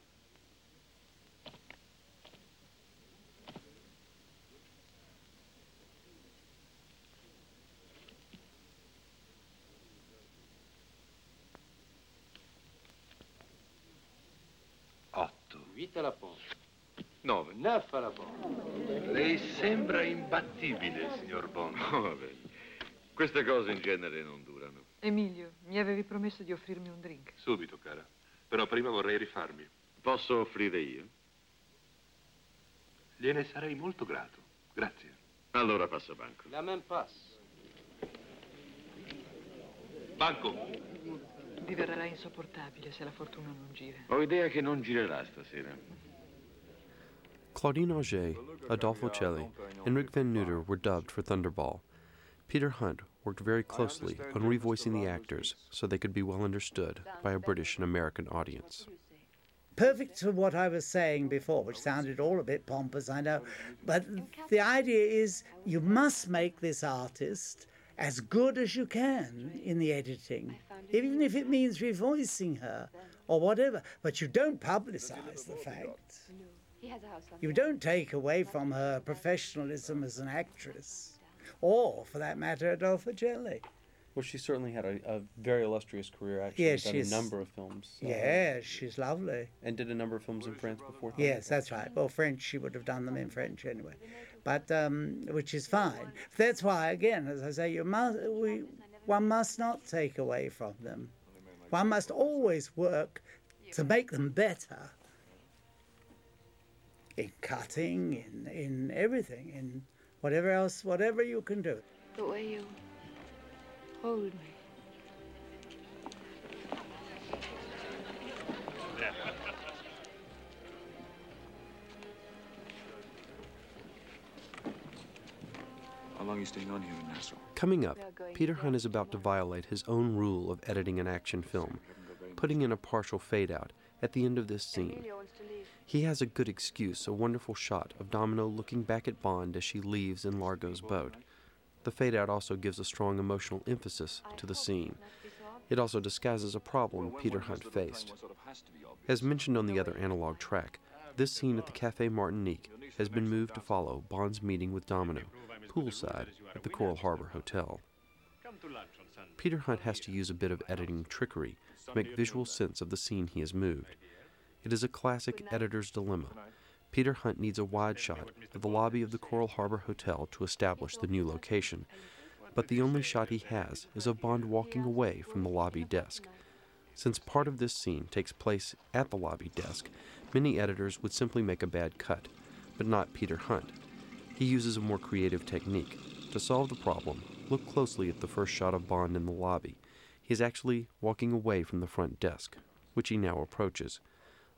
[SPEAKER 24] Otto.
[SPEAKER 23] 8 à la pointe.
[SPEAKER 24] Nove.
[SPEAKER 23] 9 à la pointe.
[SPEAKER 24] Lei sembra imbattibile, signor Bond.
[SPEAKER 20] Oh, vabbè. Queste cose in genere non durano.
[SPEAKER 5] Emilio, mi avevi promesso di offrirmi un drink.
[SPEAKER 24] Subito, cara. Però prima vorrei rifarmi.
[SPEAKER 20] Posso offrire io?
[SPEAKER 24] Gliene sarei molto grato. Grazie.
[SPEAKER 20] Allora passa banco.
[SPEAKER 23] La même passe.
[SPEAKER 24] Banco.
[SPEAKER 5] Diverrà insopportabile se la fortuna non gira.
[SPEAKER 20] Ho idea che non girerà stasera.
[SPEAKER 1] Claudine Auger, Adolfo Celi, and Rik Van Nutter were dubbed for Thunderball. Peter Hunt worked very closely on revoicing the actors so they could be well understood by a British and American audience.
[SPEAKER 2] perfect to what I was saying before, which sounded all a bit pompous, I know. But the idea is you must make this artist as good as you can in the editing, even if it means revoicing her or whatever. But you don't publicize the fact. You don't take away from her professionalism as an actress, or, for that matter, Adolfo Celi.
[SPEAKER 18] Well, she certainly had a, a very illustrious career, actually.
[SPEAKER 2] Yes,
[SPEAKER 18] done
[SPEAKER 2] she's-
[SPEAKER 18] a number of films. uh,
[SPEAKER 2] Yeah, she's lovely.
[SPEAKER 18] And did a number of films in France before.
[SPEAKER 2] Yes, that's right. Well, French, she would have done them in French anyway, but um, which is fine. That's why, again, as I say, you must we one must not take away from them. One must always work to make them better in cutting, in in everything, in whatever else, whatever you can do.
[SPEAKER 22] The way you hold me.
[SPEAKER 25] How long are you staying on here in Nassau?
[SPEAKER 1] Coming up, Peter Hunt is about to violate his own rule of editing an action film, putting in a partial fade out at the end of this scene. He has a good excuse, a wonderful shot of Domino looking back at Bond as she leaves in Largo's boat. The fade out also gives a strong emotional emphasis to the scene. It also disguises a problem Peter Hunt faced. As mentioned on the other analog track, this scene at the Cafe Martinique has been moved to follow Bond's meeting with Domino, poolside at the Coral Harbor Hotel. Peter Hunt has to use a bit of editing trickery to make visual sense of the scene he has moved. It is a classic editor's dilemma. Peter Hunt needs a wide shot of the lobby of the Coral Harbor Hotel to establish the new location, but the only shot he has is of Bond walking away from the lobby desk. Since part of this scene takes place at the lobby desk, many editors would simply make a bad cut, but not Peter Hunt. He uses a more creative technique. To solve the problem, look closely at the first shot of Bond in the lobby. He is actually walking away from the front desk, which he now approaches.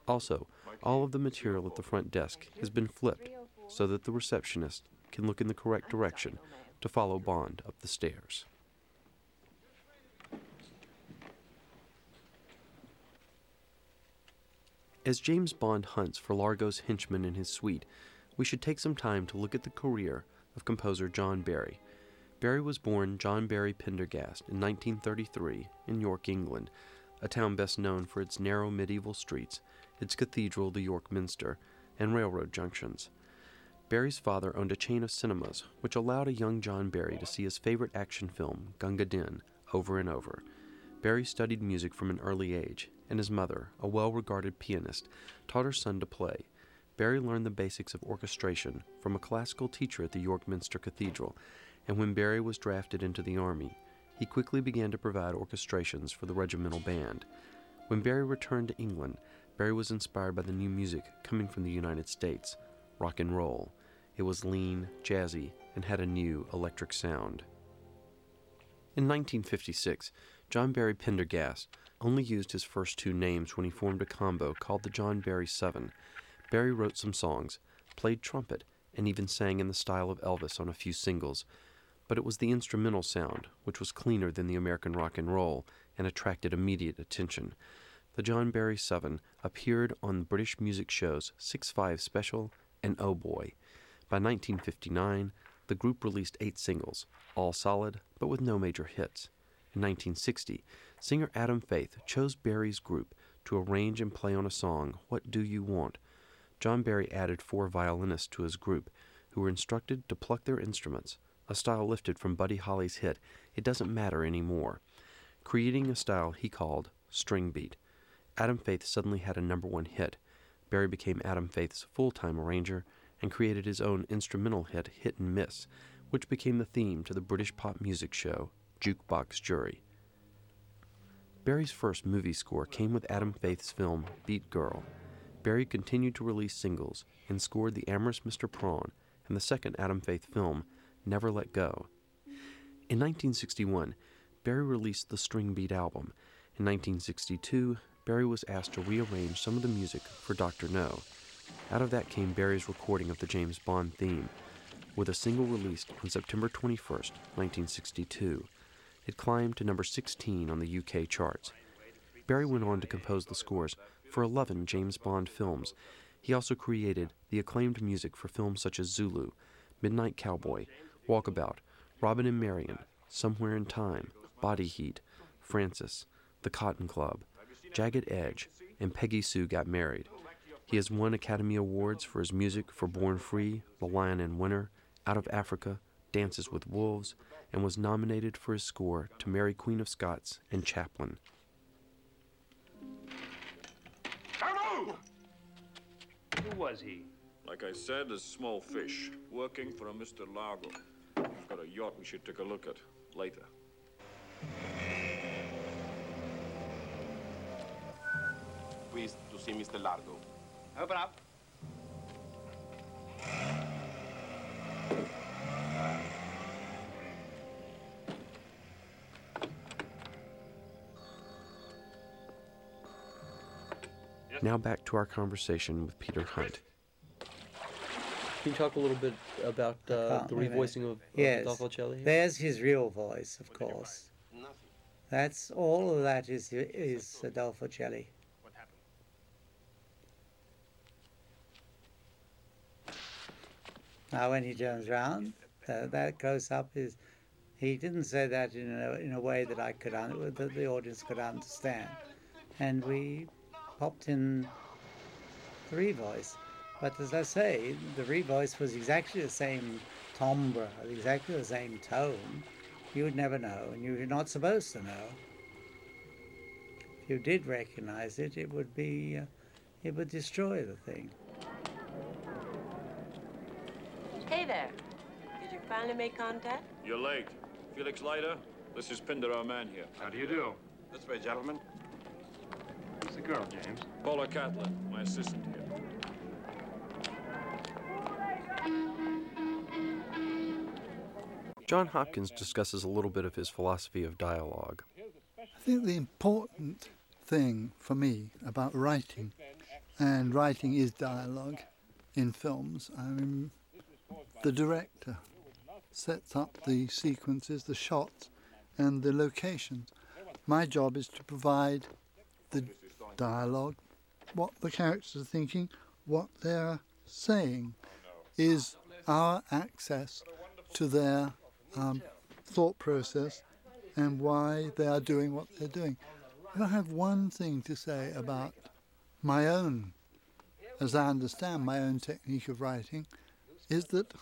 [SPEAKER 1] Also, all of the material at the front desk has been flipped so that the receptionist can look in the correct direction to follow Bond up the stairs. As James Bond hunts for Largo's henchman in his suite, we should take some time to look at the career of composer John Barry. Barry was born John Barry Prendergast in 1933 in York, England, a town best known for its narrow medieval streets, its cathedral, the York Minster, and railroad junctions. Barry's father owned a chain of cinemas, which allowed a young John Barry to see his favorite action film, Gunga Din, over and over. Barry studied music from an early age, and his mother, a well regarded pianist, taught her son to play. Barry learned the basics of orchestration from a classical teacher at the York Minster Cathedral, and when Barry was drafted into the Army, he quickly began to provide orchestrations for the regimental band. When Barry returned to England, Barry was inspired by the new music coming from the United States. rock and roll. It was lean, jazzy, and had a new electric sound. In 1956, John Barry Prendergast only used his first two names when he formed a combo called the John Barry Seven. Barry wrote some songs, played trumpet, and even sang in the style of Elvis on a few singles, but it was the instrumental sound, which was cleaner than the American rock and roll and attracted immediate attention. The John Barry Seven appeared on British music shows Six Five Special and Oh Boy. By 1959, the group released eight singles, all solid, but with no major hits. In 1960, singer Adam Faith chose Barry's group to arrange and play on a song, What Do You Want? John Barry added four violinists to his group, who were instructed to pluck their instruments, a style lifted from Buddy Holly's hit It Doesn't Matter Anymore, creating a style he called string beat. Adam Faith suddenly had a number one hit. Barry became Adam Faith's full time arranger and created his own instrumental hit, Hit and Miss, which became the theme to the British pop music show Jukebox Jury. Barry's first movie score came with Adam Faith's film Beat Girl. Barry continued to release singles and scored The Amorous Mr. Prawn and the second Adam Faith film, Never Let Go. In 1961, Barry released the String Beat album. In 1962, Barry was asked to rearrange some of the music for Dr. No. Out of that came Barry's recording of the James Bond theme, with a single released on September 21, 1962. It climbed to number 16 on the UK charts. Barry went on to compose the scores for 11 James Bond films. He also created the acclaimed music for films such as Zulu, Midnight Cowboy, Walkabout, Robin and Marian, Somewhere in Time, Body Heat, Frances, The Cotton Club, Jagged Edge, and Peggy Sue Got Married. He has won Academy Awards for his music for Born Free, The Lion in Winter, Out of Africa, Dances with Wolves, and was nominated for his score to Mary Queen of Scots and Chaplin.
[SPEAKER 26] Who was he?
[SPEAKER 19] Like I said, a small fish, working for a Mr. Largo. He's got a yacht we should take a look at later.
[SPEAKER 26] Pleased to see Mr. Largo. Open up.
[SPEAKER 1] Now back to our conversation with Peter Hunt.
[SPEAKER 18] Can you talk a little bit about uh, the
[SPEAKER 2] wait a minute.
[SPEAKER 18] revoicing of, of
[SPEAKER 2] yes.
[SPEAKER 18] Adolfo Celi? here?
[SPEAKER 2] There's his real voice, of course. That's all of that is is Adolfo Celi. What happened? Now, when he turns round, uh, that close up is. He didn't say that in a, in a way that I could un- that the audience could understand, and we popped in the revoice. But as I say, the revoice was exactly the same timbre, exactly the same tone. You would never know, and you're not supposed to know. If you did recognize it, it would be, uh, it would destroy the thing.
[SPEAKER 27] Hey there. Did you finally make contact?
[SPEAKER 19] You're late. Felix Leiter, this is Pinder, our man here. How do you do?
[SPEAKER 17] This way, gentlemen.
[SPEAKER 19] Who's the girl, James? Paula Caplan, my assistant here.
[SPEAKER 1] John Hopkins discusses a little bit of his philosophy of dialogue.
[SPEAKER 9] I think the important thing for me about writing, and writing is dialogue in films, I mean, the director sets up the sequences, the shots, and the locations. My job is to provide the dialogue, what the characters are thinking, what they're saying, is our access to their um, thought process and why they are doing what they're doing. I have one thing to say about my own, as I understand my own technique of writing, is that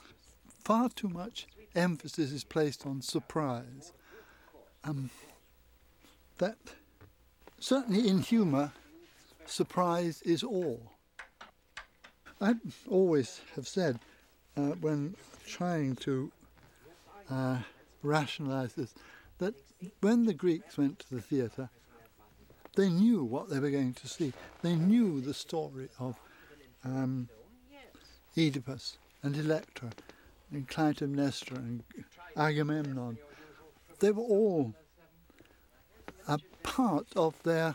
[SPEAKER 9] far too much emphasis is placed on surprise. Um, that certainly in humour, surprise is all. I always have said uh, when trying to uh, rationalize this that when the Greeks went to the theatre, they knew what they were going to see. They knew the story of um, Oedipus and Electra and Clytemnestra and Agamemnon, they were all a part of their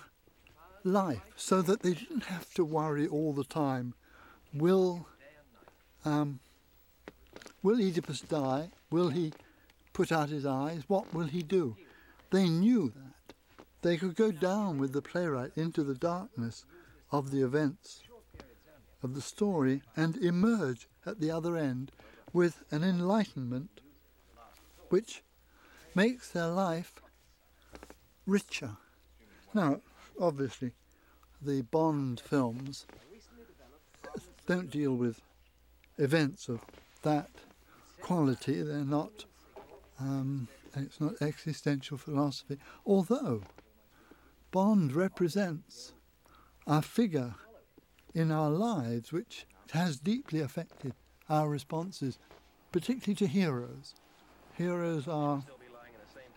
[SPEAKER 9] life so that they didn't have to worry all the time will um, will Oedipus die? Will he put out his eyes? What will he do? They knew that. They could go down with the playwright into the darkness of the events of the story and emerge at the other end with an enlightenment which makes their life richer. Now, obviously, the Bond films don't deal with events of that quality. They're not. Um, it's not existential philosophy. Although Bond represents a figure in our lives which has deeply affected our responses, particularly to heroes. Heroes are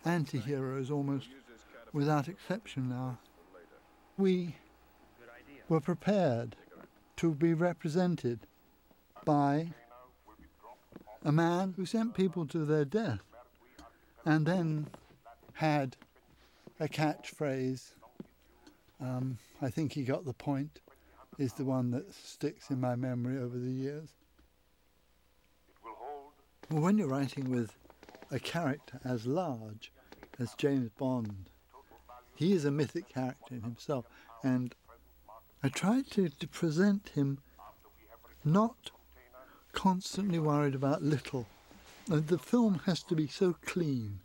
[SPEAKER 9] anti heroes almost without exception now. We were prepared to be represented by a man who sent people to their death and then had a catchphrase. Um, I think he got the point, is the one that sticks in my memory over the years. Well, when you're writing with a character as large as James Bond, he is a mythic character in himself, and I tried to, to present him not constantly worried about little. The film has to be so clean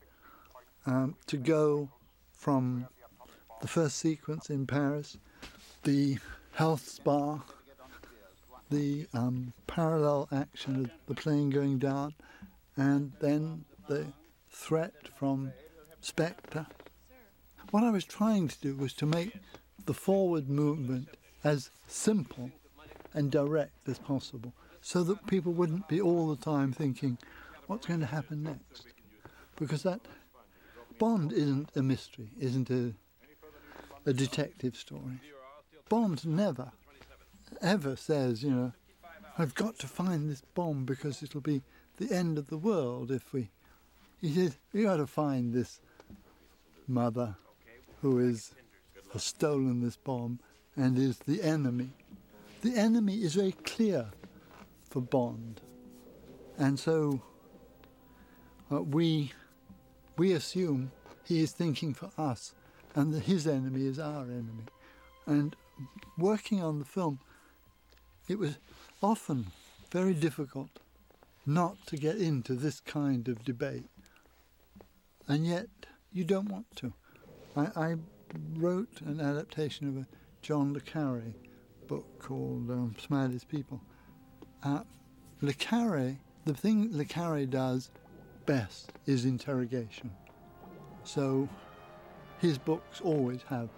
[SPEAKER 9] um, to go from the first sequence in Paris, the health spa, the um, parallel action of the plane going down, and then the threat from Spectre. What I was trying to do was to make the forward movement as simple and direct as possible so that people wouldn't be all the time thinking, what's going to happen next? Because that Bond isn't a mystery, isn't a, a detective story. Bond never, ever says, you know, I've got to find this bomb because it'll be the end of the world if we. He says, you got to find this mother who is has stolen this bomb and is the enemy. The enemy is very clear for Bond, and so uh, we we assume he is thinking for us, and that his enemy is our enemy. And working on the film, it was often very difficult not to get into this kind of debate, and yet you don't want to. I, I wrote an adaptation of a John le Carre book called um, Smiley's People. Uh, le Carre, the thing le Carre does best is interrogation. So his books always have.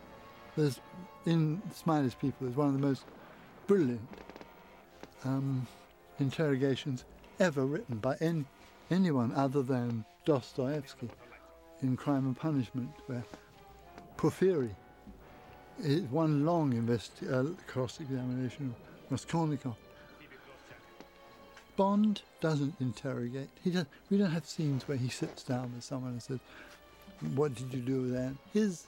[SPEAKER 9] There's in Smiley's People is one of the most brilliant um, interrogations ever written by any, anyone other than Dostoevsky in Crime and Punishment, where Porfiry is one long investi- uh, cross-examination of Raskolnikov. Bond doesn't interrogate. He does, we don't have scenes where he sits down with someone and says, "What did you do then?" His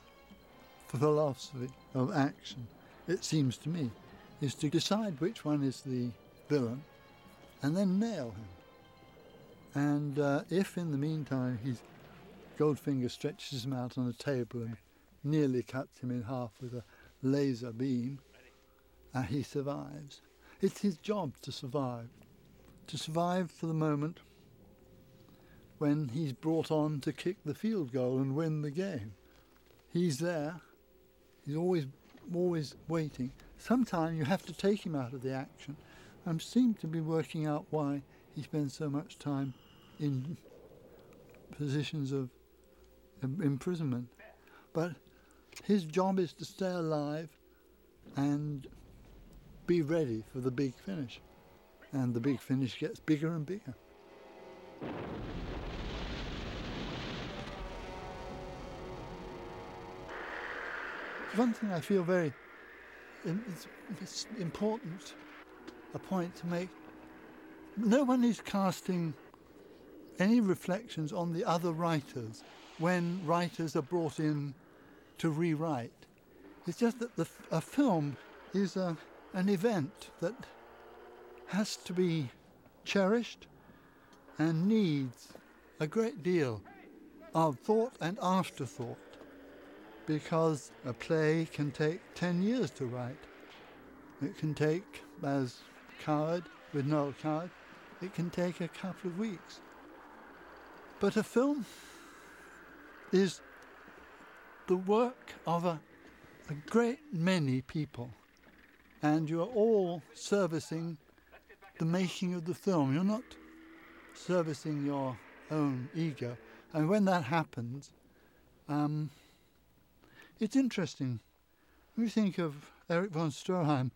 [SPEAKER 9] philosophy of action, it seems to me, is to decide which one is the villain, and then nail him. And uh, if in the meantime he's Goldfinger stretches him out on a table and nearly cuts him in half with a laser beam, and he survives. It's his job to survive to survive for the moment when he's brought on to kick the field goal and win the game. He's there. He's always always waiting. Sometimes you have to take him out of the action. I seem to be working out why he spends so much time in positions of imprisonment. But his job is to stay alive and be ready for the big finish and the big finish gets bigger and bigger. One thing I feel very it's, it's important, a point to make no one is casting any reflections on the other writers when writers are brought in to rewrite. It's just that the, a film is a, an event that has to be cherished and needs a great deal of thought and afterthought because a play can take 10 years to write. It can take, as Coward with Noel Coward, it can take a couple of weeks. But a film is the work of a, a great many people, and you're all servicing the making of the film. You're not servicing your own ego. And when that happens, um, it's interesting. We think of Erich von Stroheim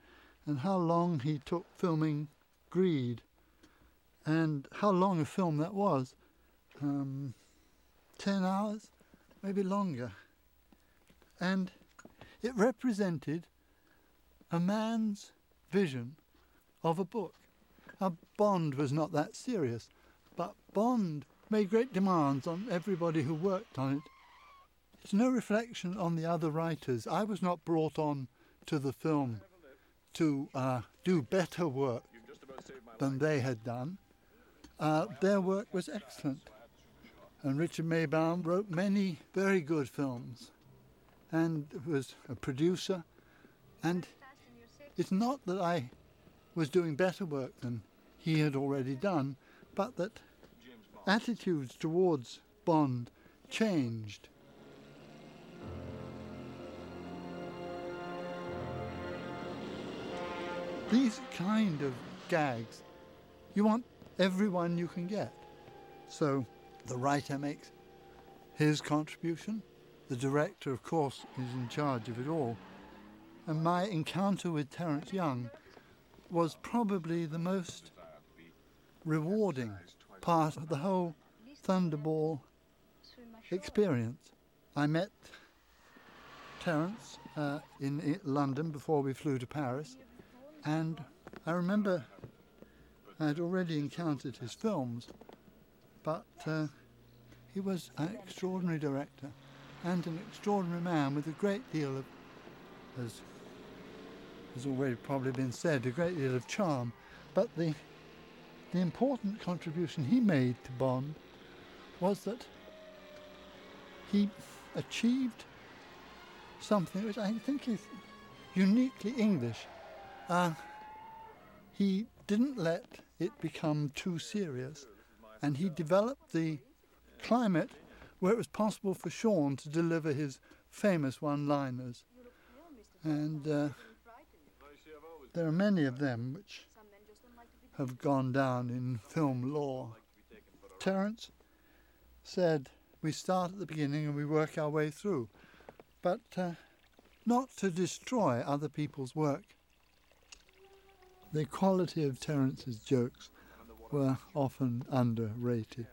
[SPEAKER 9] and how long he took filming Greed and how long a film that was. Um, 10 hours, maybe longer. And it represented a man's vision of a book. Now, Bond was not that serious, but Bond made great demands on everybody who worked on it. It's no reflection on the other writers. I was not brought on to the film to uh, do better work than they had done. Uh, their work was excellent. And Richard Maibaum wrote many very good films and was a producer. And it's not that I was doing better work than he had already done, but that attitudes towards Bond changed. These kind of gags, you want everyone you can get. So the writer makes his contribution. The director, of course, is in charge of it all. And my encounter with Terence Young was probably the most rewarding part of the whole Thunderball experience. I met Terence uh, in, London before we flew to Paris, and I remember I had already encountered his films, but uh, he was an extraordinary director and an extraordinary man with a great deal of, as has already probably been said, a great deal of charm. But the the important contribution he made to Bond was that he achieved something which I think is uniquely English. Uh, he didn't let it become too serious, and he developed the climate where it was possible for Sean to deliver his famous one-liners. And uh, there are many of them which have gone down in film lore. Terence said we start at the beginning and we work our way through, but uh, not to destroy other people's work. The quality of Terence's jokes were often underrated,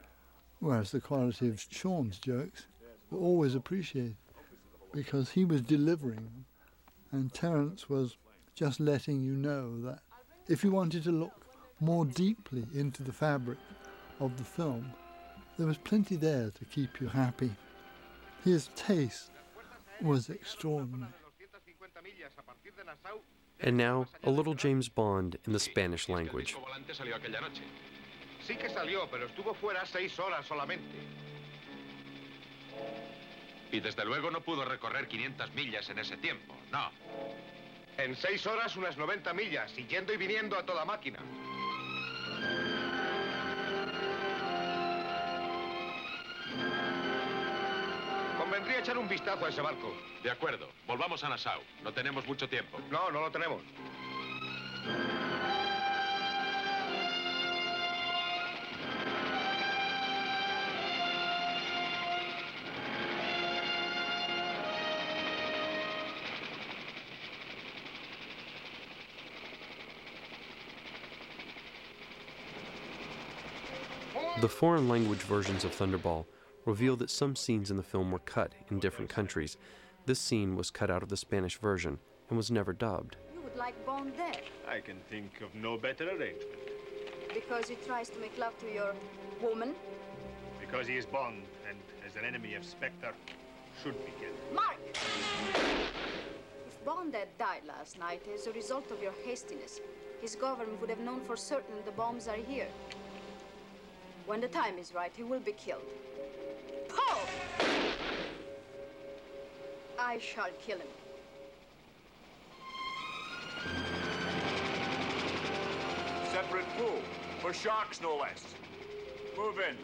[SPEAKER 9] whereas the quality of Sean's jokes were always appreciated because he was delivering and Terence was just letting you know that if you wanted to look more deeply into the fabric of the film, there was plenty there to keep you happy. His taste was extraordinary.
[SPEAKER 1] And now, a little James Bond in the Spanish language.
[SPEAKER 13] Sí que salió, pero estuvo fuera seis horas solamente.
[SPEAKER 28] Y desde luego no pudo recorrer 500 millas en ese tiempo, no.
[SPEAKER 13] En seis horas unas 90 millas, yendo y viniendo a toda máquina. Convendría echar un vistazo a ese barco.
[SPEAKER 28] De acuerdo, volvamos a Nassau. No tenemos mucho tiempo.
[SPEAKER 13] No, no lo tenemos.
[SPEAKER 1] The foreign language versions of Thunderball reveal that some scenes in the film were cut in different countries. This scene was cut out of the Spanish version and was never dubbed.
[SPEAKER 22] You would like Bond there.
[SPEAKER 8] I can think of no better arrangement.
[SPEAKER 29] Because he tries to make love to your woman?
[SPEAKER 13] Because he is Bond, and as an enemy of Spectre, should be killed.
[SPEAKER 29] Mark! If Bond had died last night as a result of your hastiness, his government would have known for certain the bombs are here. When the time is right, he will be killed. Paul! I shall kill him.
[SPEAKER 17] Separate pool. For sharks, no less. Move in.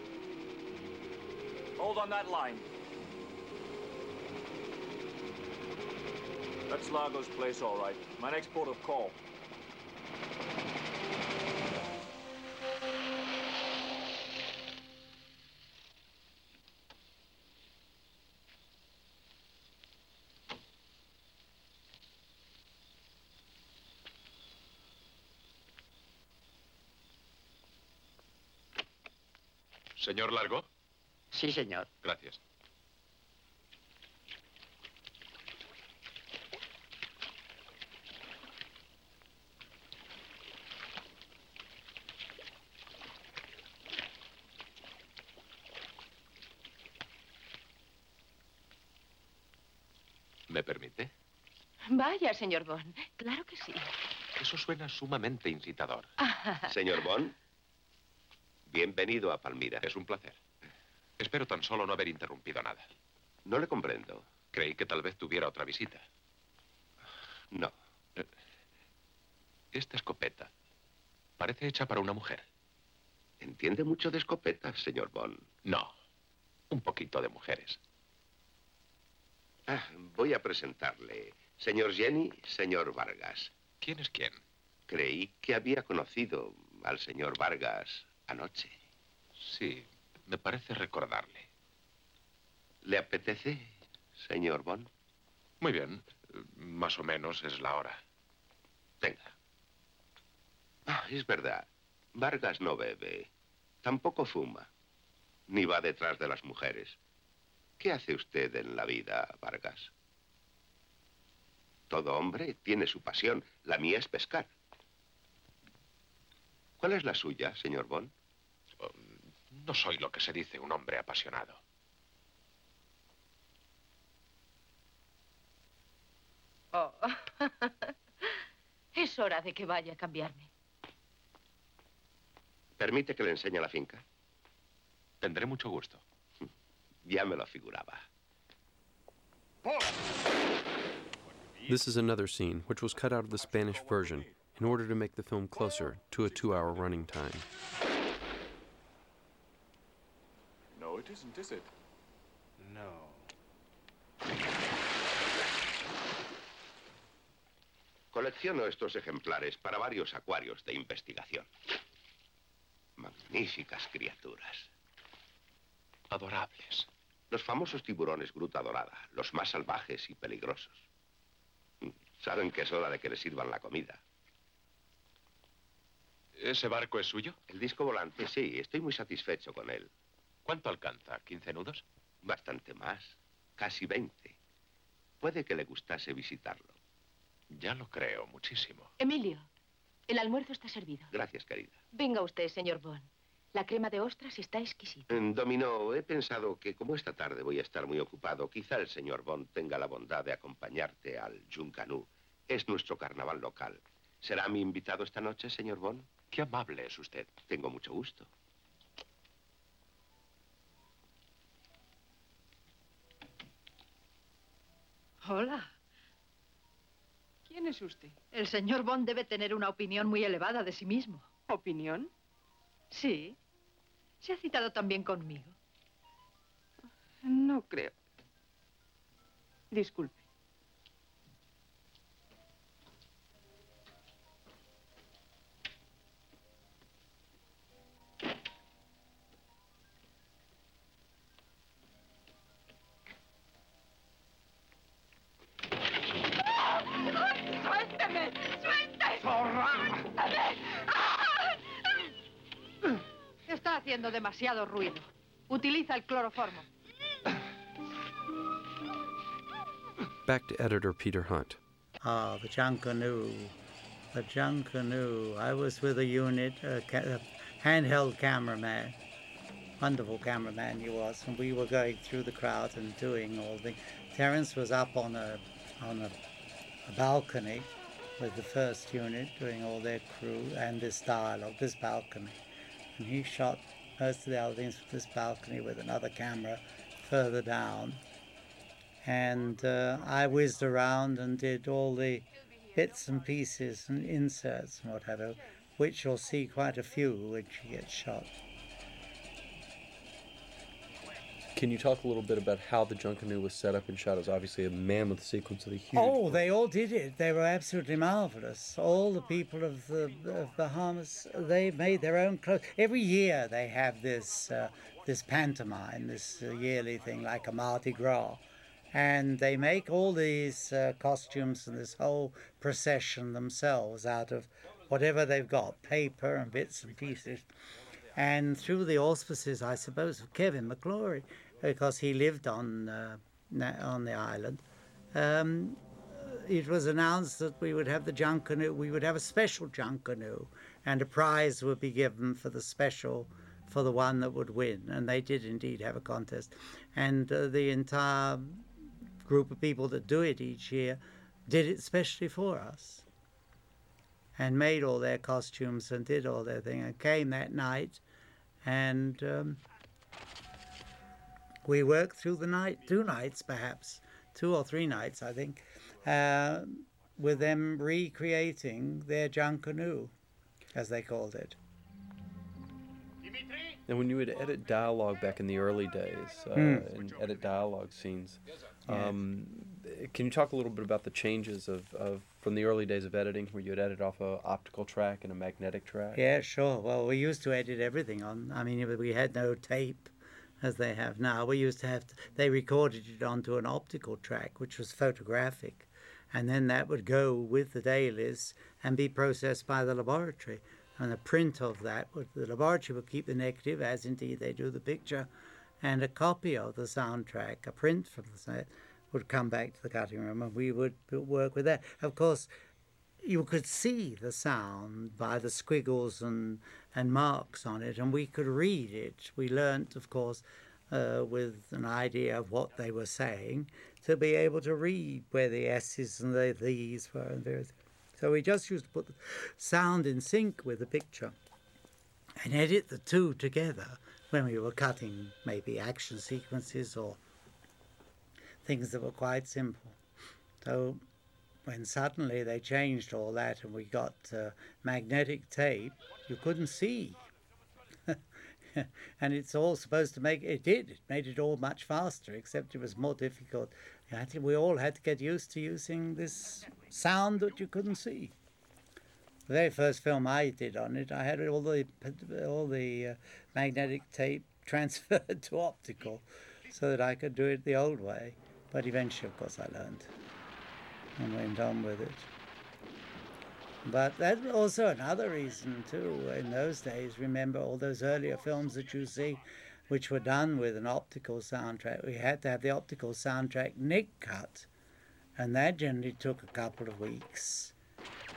[SPEAKER 23] Hold on that line. That's Largo's place, all right. My next port of call.
[SPEAKER 28] ¿Señor Largo?
[SPEAKER 30] Sí, señor.
[SPEAKER 28] Gracias. ¿Me permite?
[SPEAKER 27] Vaya, señor Bond. Claro que sí.
[SPEAKER 16] Eso suena sumamente incitador. Señor Bond, bienvenido a Palmira.
[SPEAKER 28] Es un placer. Espero tan solo no haber interrumpido nada.
[SPEAKER 16] No le comprendo.
[SPEAKER 28] Creí que tal vez tuviera otra visita.
[SPEAKER 16] No.
[SPEAKER 28] Eh, Esta escopeta parece hecha para una mujer.
[SPEAKER 16] ¿Entiende mucho de escopetas, señor Bond?
[SPEAKER 28] No. Un poquito de mujeres.
[SPEAKER 16] Ah, voy a presentarle. Señor Jenny, señor Vargas.
[SPEAKER 28] ¿Quién es quién?
[SPEAKER 16] Creí que había conocido al señor Vargas anoche.
[SPEAKER 28] Sí, me parece recordarle.
[SPEAKER 16] ¿Le apetece, señor Bond?
[SPEAKER 28] Muy bien. Más o menos es la hora.
[SPEAKER 16] Venga. Ah, es verdad. Vargas no bebe. Tampoco fuma. Ni va detrás de las mujeres. ¿Qué hace usted en la vida, Vargas? Todo hombre tiene su pasión. La mía es pescar. ¿Cuál es la suya, señor Bond?
[SPEAKER 28] No soy lo que se dice un hombre apasionado.
[SPEAKER 27] Oh. es hora de que vaya a cambiarme.
[SPEAKER 16] ¿Permite que le enseñe la finca?
[SPEAKER 28] Tendré mucho gusto.
[SPEAKER 16] Ya me lo figuraba.
[SPEAKER 1] This is another scene which was cut out of the Spanish version in order to make the film closer to a two hour running time.
[SPEAKER 23] No, it isn't, is it?
[SPEAKER 8] No.
[SPEAKER 16] Colecciono estos ejemplares para varios acuarios de investigación. Magníficas criaturas.
[SPEAKER 28] Adorables.
[SPEAKER 16] Los famosos tiburones gruta dorada, los más salvajes y peligrosos. Saben que es hora de que les sirvan la comida.
[SPEAKER 28] ¿Ese barco es suyo?
[SPEAKER 16] El disco volante, sí, estoy muy satisfecho con él.
[SPEAKER 28] ¿Cuánto alcanza? ¿15 nudos?
[SPEAKER 16] Bastante más, casi 20. Puede que le gustase visitarlo.
[SPEAKER 28] Ya lo creo, muchísimo.
[SPEAKER 27] Emilio, el almuerzo está servido.
[SPEAKER 16] Gracias, querida.
[SPEAKER 27] Venga usted, señor Bond. La crema de ostras está exquisita.
[SPEAKER 16] Mm, Dominó, he pensado que como esta tarde voy a estar muy ocupado, quizá el señor Bond tenga la bondad de acompañarte al Junkanú. Es nuestro carnaval local. ¿Será mi invitado esta noche, señor Bond?
[SPEAKER 28] Qué amable es usted.
[SPEAKER 16] Tengo mucho gusto.
[SPEAKER 5] Hola. ¿Quién es usted? El señor Bond debe tener una opinión muy elevada de sí mismo.
[SPEAKER 27] ¿Opinión?
[SPEAKER 5] Sí. Se ha citado también conmigo.
[SPEAKER 27] No creo. Disculpe.
[SPEAKER 22] ¡Suélteme! ¡Suélteme!
[SPEAKER 5] Está haciendo demasiado ruido. Utiliza el cloroformo.
[SPEAKER 1] Back to editor Peter Hunt.
[SPEAKER 2] Ah, the Junkanoo. The Junkanoo. I was with a unit, a, ca- uh, handheld cameraman. Wonderful cameraman he was, and we were going through the crowd and doing all the. Terence was up on a on a, a balcony with the first unit doing all their crew and this dialogue, this balcony, and he shot most of the other things from this balcony with another camera further down. And uh, I whizzed around and did all the bits and pieces and inserts and whatever, which you'll see quite a few when she gets shot.
[SPEAKER 18] Can you talk a little bit about how the Junkanoo was set up and shot? It was obviously a mammoth sequence of the huge.
[SPEAKER 2] Oh, they all did it. They were absolutely marvelous. All the people of the of Bahamas, they made their own clothes. Every year they have this uh, this pantomime, this uh, yearly thing like a Mardi Gras, and they make all these uh, costumes and this whole procession themselves out of whatever they've got, paper and bits and pieces. And through the auspices, I suppose, of Kevin McClory, because he lived on uh, on the island. Um, it was announced that we would have the Junkanoo, we would have a special Junkanoo, and a prize would be given for the special, for the one that would win. And they did indeed have a contest. And uh, the entire group of people that do it each year did it specially for us and made all their costumes and did all their thing and came that night and um, we worked through the night, two nights perhaps, two or three nights, I think, uh, with them recreating their Junkanoo, as they called it.
[SPEAKER 18] And when you would edit dialogue back in the early days, uh,
[SPEAKER 2] Hmm.
[SPEAKER 18] and edit dialogue scenes, um, can you talk a little bit about the changes of, of from the early days of editing, where you would edit off a optical track and a magnetic track?
[SPEAKER 2] Yeah, sure. Well, we used to edit everything on. I mean, we had no tape as they have now. We used to have. To, they recorded it onto an optical track, which was photographic, and then that would go with the dailies and be processed by the laboratory. And a print of that, would, the laboratory would keep the negative, as indeed they do the picture, and a copy of the soundtrack, a print from the set, would come back to the cutting room, and we would work with that. Of course, you could see the sound by the squiggles and, and marks on it, and we could read it. We learnt, of course, uh, with an idea of what they were saying, to be able to read where the S's and the these were and various. So we just used to put the sound in sync with the picture and edit the two together when we were cutting maybe action sequences or things that were quite simple. So when suddenly they changed all that and we got uh, magnetic tape, you couldn't see. and it's all supposed to make it did. It made it all much faster, except it was more difficult. We all had to get used to using this sound that you couldn't see. The very first film I did on it, I had all the all the uh, magnetic tape transferred to optical, so that I could do it the old way. But eventually, of course, I learned and went on with it. But that's also another reason too. In those days, remember all those earlier films that you see, which were done with an optical soundtrack. We had to have the optical soundtrack neg cut, and that generally took a couple of weeks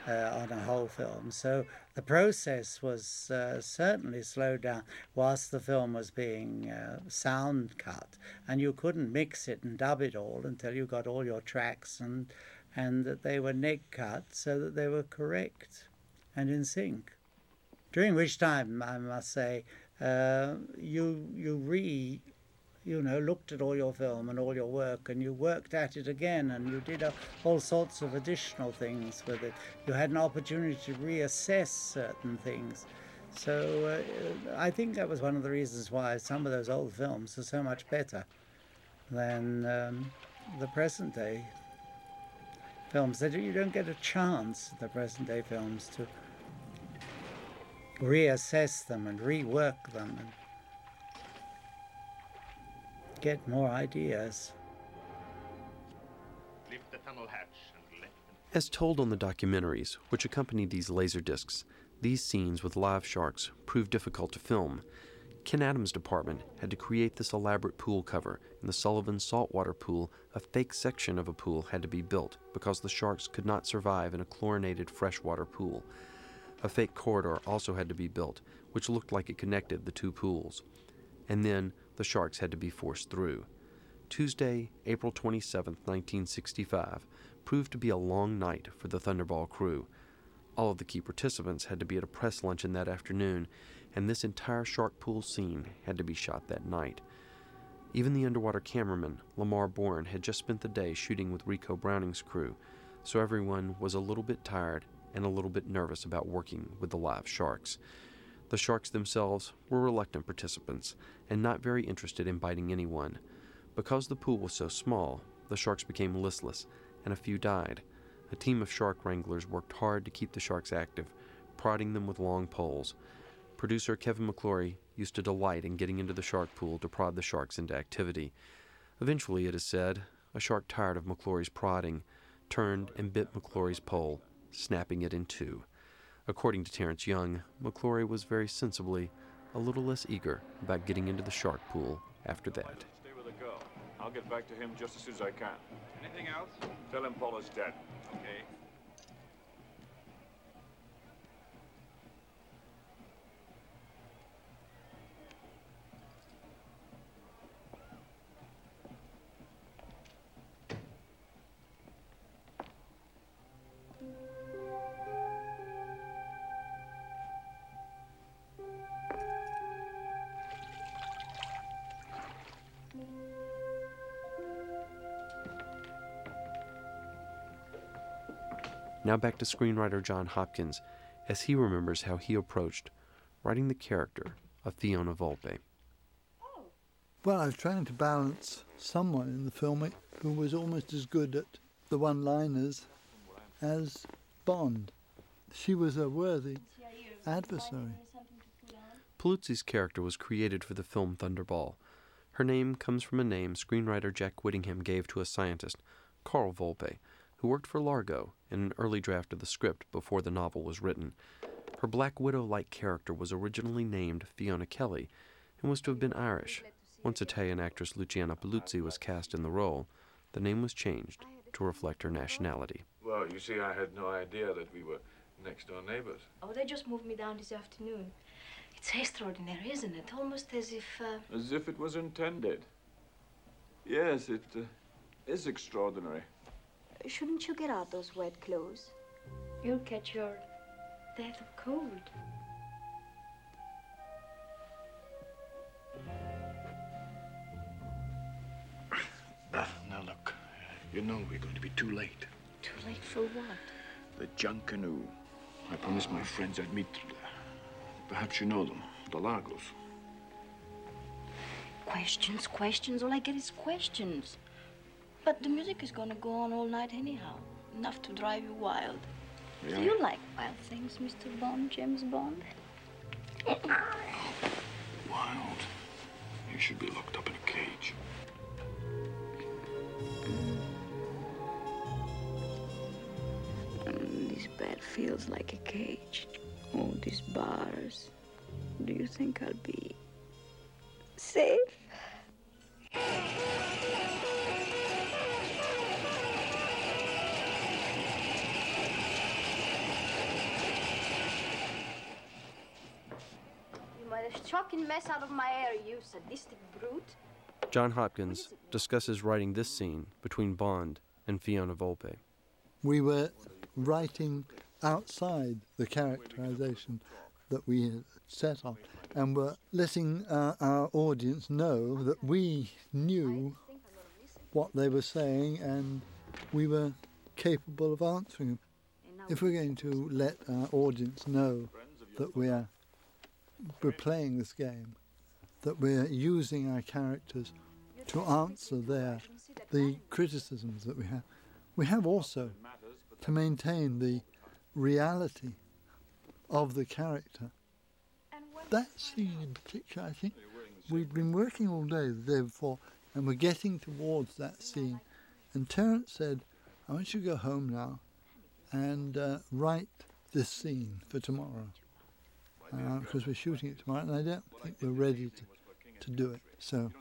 [SPEAKER 2] uh, on a whole film. So the process was uh, certainly slowed down whilst the film was being uh, sound cut, and you couldn't mix it and dub it all until you got all your tracks and and that they were neg cut so that they were correct and in sync. During which time, I must say, uh, you you re you know looked at all your film and all your work and you worked at it again and you did uh, all sorts of additional things with it. You had an opportunity to reassess certain things. So uh, I think that was one of the reasons why some of those old films are so much better than um, the present day films. That you don't get a chance, the present day films, to reassess them and rework them and get more ideas.
[SPEAKER 31] Lift the tunnel hatch and let
[SPEAKER 1] As told on the documentaries which accompany these laser discs, these scenes with live sharks proved difficult to film. Ken Adam's department had to create this elaborate pool cover. In the Sullivan saltwater pool, a fake section of a pool had to be built because the sharks could not survive in a chlorinated freshwater pool. A fake corridor also had to be built, which which looked like it connected the two pools. And then the sharks had to be forced through. Tuesday, April 27, 1965, proved to be a long night for the Thunderball crew. All of the key participants had to be at a press luncheon that afternoon, and this entire shark pool scene had to be shot that night. Even the underwater cameraman, Lamar Boren, had just spent the day shooting with Ricou Browning's crew, so everyone was a little bit tired and a little bit nervous about working with the live sharks. The sharks themselves were reluctant participants and not very interested in biting anyone. Because the pool was so small, the sharks became listless and a few died. A team of shark wranglers worked hard to keep the sharks active, prodding them with long poles. Producer Kevin McClory used to delight in getting into the shark pool to prod the sharks into activity. Eventually, it is said, a shark tired of McClory's prodding turned and bit McClory's pole, snapping it in two. According to Terence Young, McClory was very sensibly a little less eager about getting into the shark pool after that.
[SPEAKER 23] Stay with the girl. I'll get back to him just as soon as I can.
[SPEAKER 20] Anything else?
[SPEAKER 23] Tell him Paula's dead.
[SPEAKER 20] Okay.
[SPEAKER 1] Now back to screenwriter John Hopkins as he remembers how he approached writing the character of Fiona Volpe.
[SPEAKER 9] Well, I was trying to balance someone in the film who was almost as good at the one liners as Bond. She was a worthy adversary.
[SPEAKER 1] Paluzzi's character was created for the film Thunderball. Her name comes from a name screenwriter Jack Whittingham gave to a scientist, Carl Volpe, who worked for Largo in an early draft of the script before the novel was written. Her Black Widow like character was originally named Fiona Kelly and was to have been Irish. Once Italian actress Luciana Paluzzi was cast in the role, the name was changed to reflect her nationality.
[SPEAKER 25] Well, you see, I had no idea that we were next door neighbors.
[SPEAKER 22] Oh, they just moved me down this afternoon. It's extraordinary, isn't it? Almost as if. Uh...
[SPEAKER 23] As if it was intended. Yes, it uh, is extraordinary.
[SPEAKER 29] Shouldn't you get out those wet clothes?
[SPEAKER 22] You'll catch your death of cold.
[SPEAKER 25] Now, look, you know we're going to be too late.
[SPEAKER 22] Too late for what?
[SPEAKER 25] The Junkanoo. I promised my friends I'd meet them there. Perhaps you know them, the Lagos.
[SPEAKER 22] Questions, questions. All I get is questions. But the music is gonna go on all night anyhow. Enough to drive you wild.
[SPEAKER 25] Yeah.
[SPEAKER 22] Do you like wild things, Mr. Bond, James Bond?
[SPEAKER 25] Wild. You should be locked up in a cage.
[SPEAKER 29] Mm, this bed feels like a cage. All these bars. Do you think I'll be safe?
[SPEAKER 32] Made mess out of my hair, you sadistic brute.
[SPEAKER 1] John Hopkins discusses writing this scene between Bond and Fiona Volpe.
[SPEAKER 9] We were writing outside the characterization that we had set on and were letting uh, our audience know that we knew what they were saying and we were capable of answering them. If we're going to let our audience know that we are we're playing this game, that we're using our characters to answer their the criticisms that we have, we have also to maintain the reality of the character. That scene in particular, I think, we'd been working all day the day before, and we're getting towards that scene. And Terence said, I want you to go home now and uh, write this scene for tomorrow. Uh, because we're shooting it tomorrow, and I don't think we're ready to, to do it. So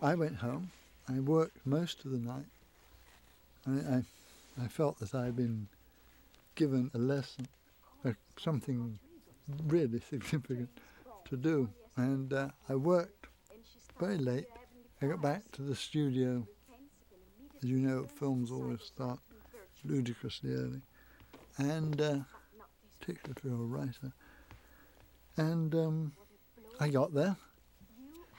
[SPEAKER 9] I went home. I worked most of the night. I, I, I felt that I'd been given a lesson, uh, something really significant to do. And uh, I worked very late. I got back to the studio. As you know, films always start ludicrously early. And uh, particularly if you're a writer. And um, I got there,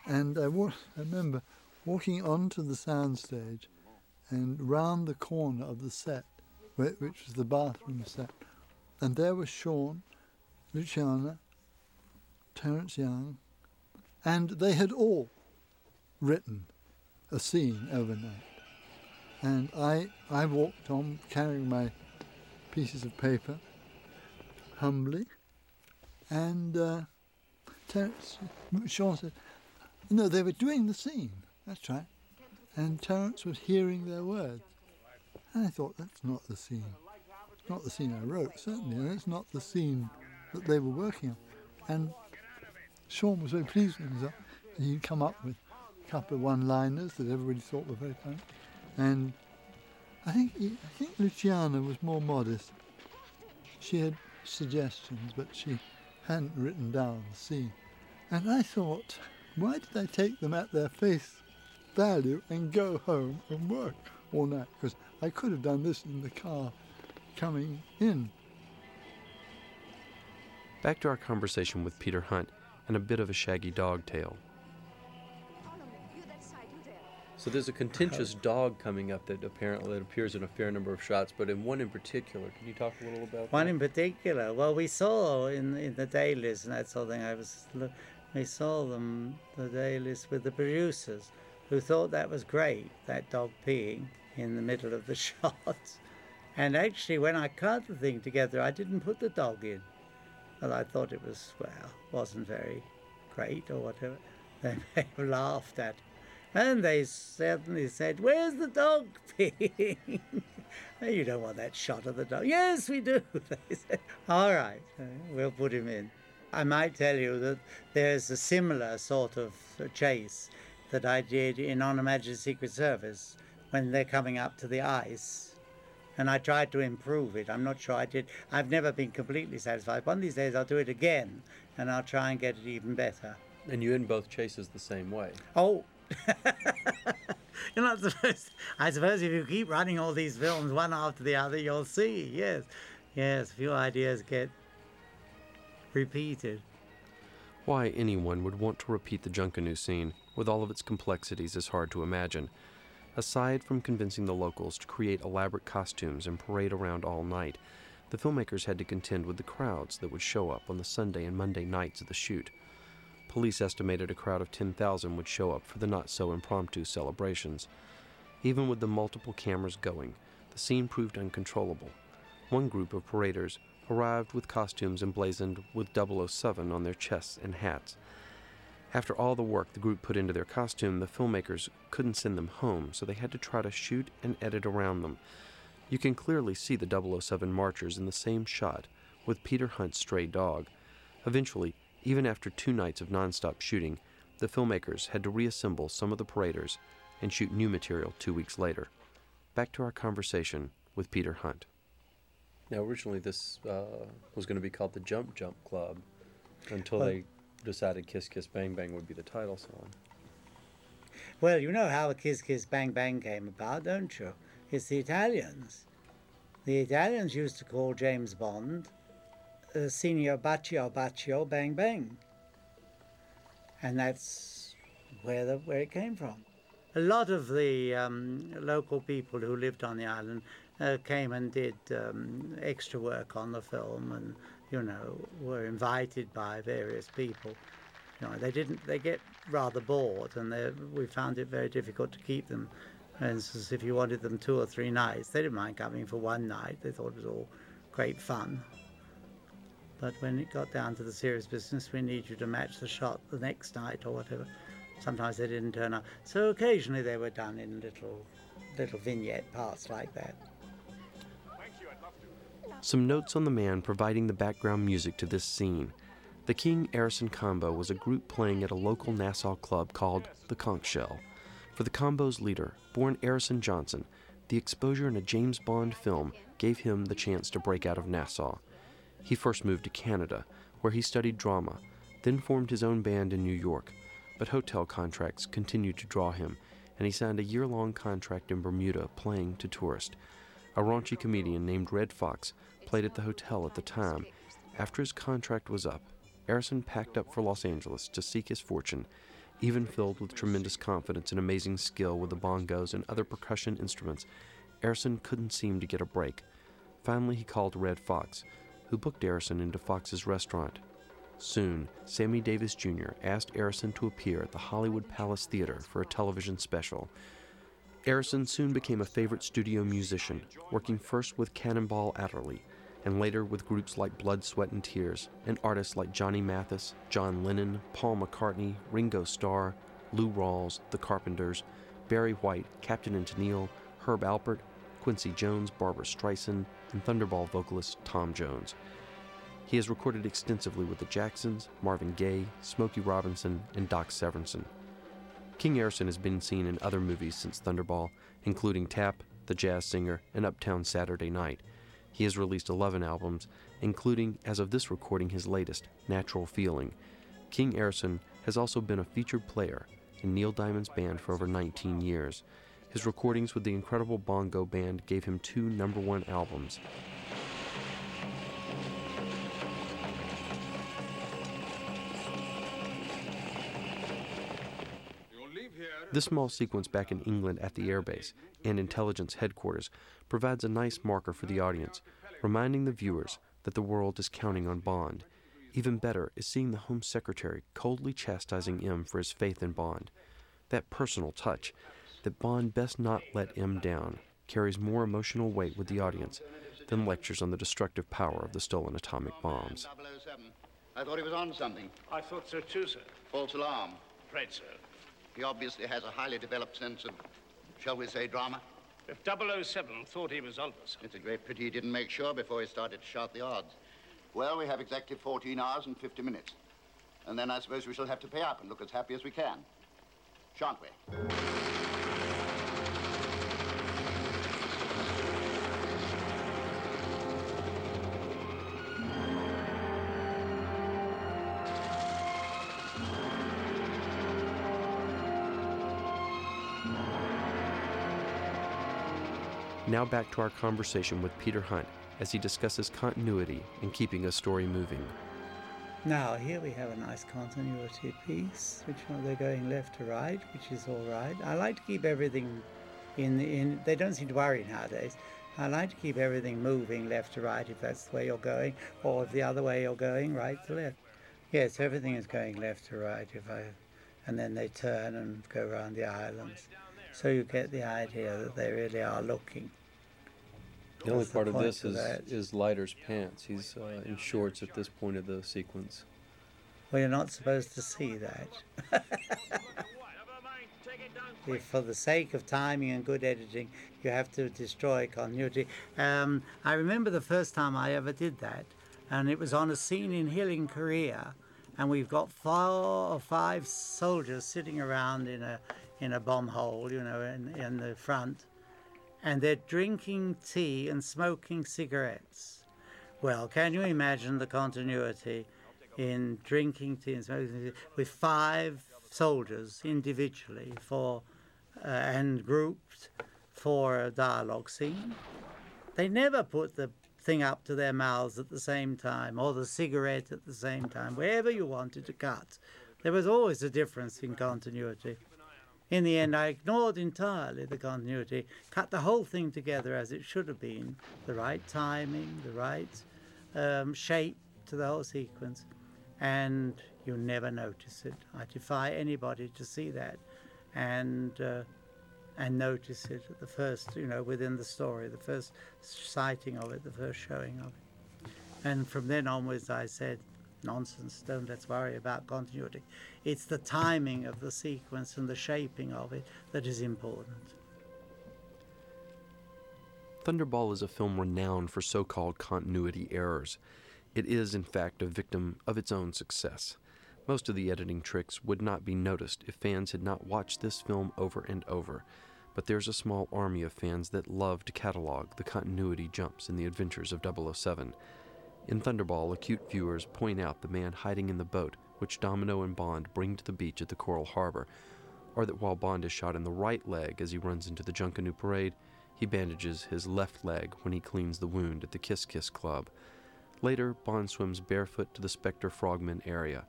[SPEAKER 9] and I, wa- I remember walking onto the soundstage and round the corner of the set, which was the bathroom set, and there was Sean, Luciana, Terence Young, and they had all written a scene overnight. And I, I walked on carrying my pieces of paper humbly, and uh, Terence, Sean said, no, they were doing the scene, that's right. And Terence was hearing their words. And I thought, that's not the scene. Not the scene I wrote, certainly, and it's not the scene that they were working on. And Sean was very pleased with himself. He'd come up with a couple of one-liners that everybody thought were very funny. And I think, I think Luciana was more modest. She had suggestions, but she hadn't written down the scene. And I thought, why did I take them at their face value and go home and work all night? Because I could have done this in the car coming in.
[SPEAKER 1] Back to our conversation with Peter Hunt and a bit of a shaggy dog tale. So there's a contentious dog coming up that apparently it appears in a fair number of shots, but in one in particular. Can you talk a little about
[SPEAKER 2] One
[SPEAKER 1] that?
[SPEAKER 2] in particular. Well, we saw in in the dailies and that sort of thing. I was we saw them the dailies with the producers, who thought that was great. That dog peeing in the middle of the shot. And actually, when I cut the thing together, I didn't put the dog in. Well, I thought it was well, wasn't very great or whatever. They may have laughed at. it. And they suddenly said, Where's the dog peeing? "Oh, you don't want that shot of the dog. Yes, we do. They said, All right, uh, we'll put him in. I might tell you that there's a similar sort of chase that I did in On Her Majesty's Secret Service when they're coming up to the ice. And I tried to improve it. I'm not sure I did. I've never been completely satisfied. One of these days I'll do it again and I'll try and get it even better.
[SPEAKER 1] And you end both chases the same way.
[SPEAKER 2] Oh, you're not supposed. I suppose if you keep running all these films one after the other, you'll see. Yes, yes, a few ideas get repeated.
[SPEAKER 1] Why anyone would want to repeat the Junkanoo scene with all of its complexities is hard to imagine. Aside from convincing the locals to create elaborate costumes and parade around all night, the filmmakers had to contend with the crowds that would show up on the Sunday and Monday nights of the shoot. Police estimated a crowd of 10,000 would show up for the not so impromptu celebrations. Even with the multiple cameras going, the scene proved uncontrollable. One group of paraders arrived with costumes emblazoned with 007 on their chests and hats. After all the work the group put into their costume, the filmmakers couldn't send them home, so they had to try to shoot and edit around them. You can clearly see the 007 marchers in the same shot with Peter Hunt's stray dog. Eventually, even after two nights of nonstop shooting, the filmmakers had to reassemble some of the paraders and shoot new material two weeks later. Back to our conversation with Peter Hunt. Now, originally, this uh, was going to be called the Jump Jump Club until
[SPEAKER 2] Well-
[SPEAKER 1] they decided Kiss Kiss Bang Bang would be the title song.
[SPEAKER 2] Well, you know how the Kiss Kiss Bang Bang came about, don't you? It's the Italians. The Italians used to call James Bond uh, Signor Bacio Bacio Bang Bang. And that's where, the, where it came from. A lot of the um, local people who lived on the island uh, came and did um, extra work on the film and, you know, were invited by various people. You know, they didn't. They get rather bored, and we found it very difficult to keep them. For instance, if you wanted them two or three nights, they didn't mind coming for one night. They thought it was all great fun. But when it got down to the serious business, we need you to match the shot the next night or whatever. Sometimes they didn't turn up. So occasionally they were done in little, little vignette parts like that.
[SPEAKER 1] Some notes on the man providing the background music to this scene. The King Errisson Combo was a group playing at a local Nassau club called the Conch Shell. For the combo's leader, born Errisson Johnson, the exposure in a James Bond film gave him the chance to break out of Nassau. He first moved to Canada, where he studied drama, then formed his own band in New York. But hotel contracts continued to draw him, and he signed a year long contract in Bermuda playing to tourists. A raunchy comedian named Redd Foxx played at the hotel at the time. After his contract was up, Errisson packed up for Los Angeles to seek his fortune, even filled with tremendous confidence and amazing skill with the bongos and other percussion instruments. Errisson couldn't seem to get a break. Finally, he called Redd Foxx, who booked Errisson into Foxx's restaurant. Soon, Sammy Davis Jr. asked Errisson to appear at the Hollywood Palace Theater for a television special. Errisson soon became a favorite studio musician, working first with Cannonball Adderley and later with groups like Blood, Sweat, and Tears, and artists like Johnny Mathis, John Lennon, Paul McCartney, Ringo Starr, Lou Rawls, The Carpenters, Barry White, Captain and Tennille, Herb Alpert, Quincy Jones, Barbra Streisand, and Thunderball vocalist Tom Jones. He has recorded extensively with the Jacksons, Marvin Gaye, Smokey Robinson, and Doc Severinsen. King Errisson has been seen in other movies since Thunderball, including Tap, The Jazz Singer, and Uptown Saturday Night. He has released 11 albums, including, as of this recording, his latest, Natural Feeling. King Errisson has also been a featured player in Neil Diamond's band for over 19 years. His recordings with the incredible Bongo Band gave him two number one albums. This small sequence back in England at the airbase and intelligence headquarters provides a nice marker for the audience, reminding the viewers that the world is counting on Bond. Even better is seeing the Home Secretary coldly chastising M for his faith in Bond. That personal touch, that Bond best not let M down, carries more emotional weight with the audience than lectures on the destructive power of the stolen atomic bombs.
[SPEAKER 30] I thought he was on something.
[SPEAKER 33] I thought so too, sir.
[SPEAKER 30] False alarm.
[SPEAKER 33] Afraid so.
[SPEAKER 30] He obviously has a highly developed sense of, shall we say, drama.
[SPEAKER 33] If 007 thought he was onto something.
[SPEAKER 30] It's a great pity he didn't make sure before he started to shout the odds. Well, we have exactly 14 hours and 50 minutes. And then I suppose we shall have to pay up and look as happy as we can. Shan't we?
[SPEAKER 1] Now back to our conversation with Peter Hunt as he discusses continuity and keeping a story moving.
[SPEAKER 2] Now, here we have a nice continuity piece, which know, they're going left to right, which is all right. I like to keep everything in, in, they don't seem to worry nowadays. I like to keep everything moving left to right if that's the way you're going, or if the other way you're going, right to left. Yes, everything is going left to right if I, and then they turn and go around the islands. So you get the idea that they really are looking.
[SPEAKER 18] The only
[SPEAKER 2] What's
[SPEAKER 18] part of this
[SPEAKER 2] of
[SPEAKER 18] is,
[SPEAKER 2] that?
[SPEAKER 18] is Leiter's pants. He's uh, in shorts at this point of the sequence.
[SPEAKER 2] Well, you're not supposed to see that. if for the sake of timing and good editing, you have to destroy continuity. Um, I remember the first time I ever did that, and it was on a scene in Hill in Korea, and we've got four or five soldiers sitting around in a in a bomb hole, you know, in, in the front, and they're drinking tea and smoking cigarettes. Well, can you imagine the continuity in drinking tea and smoking tea with five soldiers individually for uh, and grouped for a dialogue scene? They never put the thing up to their mouths at the same time or the cigarette at the same time, wherever you wanted to cut. There was always a difference in continuity. In the end, I ignored entirely the continuity, cut the whole thing together as it should have been the right timing, the right um, shape to the whole sequence, and you never notice it. I defy anybody to see that and, uh, and notice it at the first, you know, within the story, the first sighting of it, the first showing of it. And from then onwards, I said, nonsense, don't let's worry about continuity. It's the timing of the sequence and the shaping of it that is important.
[SPEAKER 1] Thunderball is a film renowned for so called continuity errors. It is, in fact, a victim of its own success. Most of the editing tricks would not be noticed if fans had not watched this film over and over, but there's a small army of fans that love to catalog the continuity jumps in the adventures of 007. In Thunderball, acute viewers point out the man hiding in the boat, which Domino and Bond bring to the beach at the Coral Harbor, or that while Bond is shot in the right leg as he runs into the Junkanoo parade, he bandages his left leg when he cleans the wound at the Kiss Kiss Club. Later, Bond swims barefoot to the Spectre Frogman area,